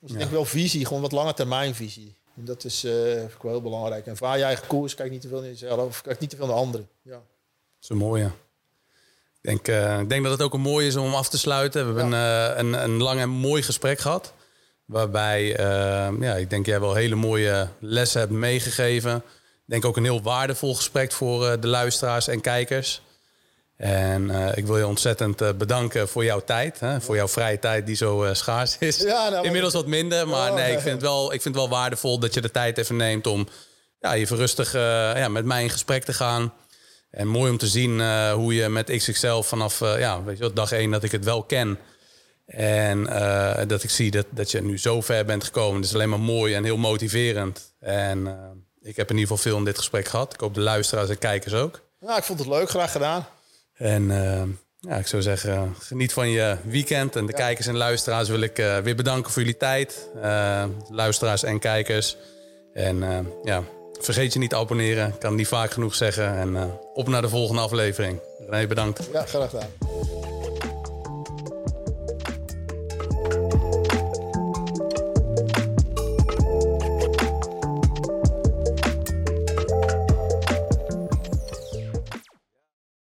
S1: Dus ik denk wel visie, gewoon wat lange termijn visie. En dat is ik wel heel belangrijk. En vaar je eigen koers, kijk niet te veel naar jezelf, kijk niet te veel naar anderen. Ja.
S2: dat is een mooie. Ik denk, eh, ik denk dat het ook een mooi is om af te sluiten. We hebben eh, een, een lang en mooi gesprek gehad. Waarbij, ja, ik denk jij wel hele mooie lessen hebt meegegeven. Ik denk ook een heel waardevol gesprek voor de luisteraars en kijkers. En eh, ik wil je ontzettend eh, bedanken voor jouw tijd. Hè, voor jouw vrije tijd die zo eh, schaars is.
S1: Ja, nou,
S2: Inmiddels wat minder, maar
S1: Oh,
S2: nee, ik vind, het wel, ik vind het wel waardevol dat je de tijd even neemt om ja, even rustig ja, met mij in gesprek te gaan. En mooi om te zien hoe je met XXL vanaf ja, weet je wel, dag één dat ik het wel ken. En dat ik zie dat, dat je nu zo ver bent gekomen. Dat is alleen maar mooi en heel motiverend. En ik heb in ieder geval veel in dit gesprek gehad. Ik hoop de luisteraars en kijkers ook.
S1: Ja, ik vond het leuk, graag gedaan.
S2: En eh, ja, ik zou zeggen, geniet van je weekend. En de kijkers en luisteraars wil ik eh, weer bedanken voor jullie tijd. Eh, luisteraars en kijkers. En ja, vergeet je niet te abonneren. Ik kan het niet vaak genoeg zeggen. En op naar de volgende aflevering. René, bedankt.
S1: Ja, graag gedaan.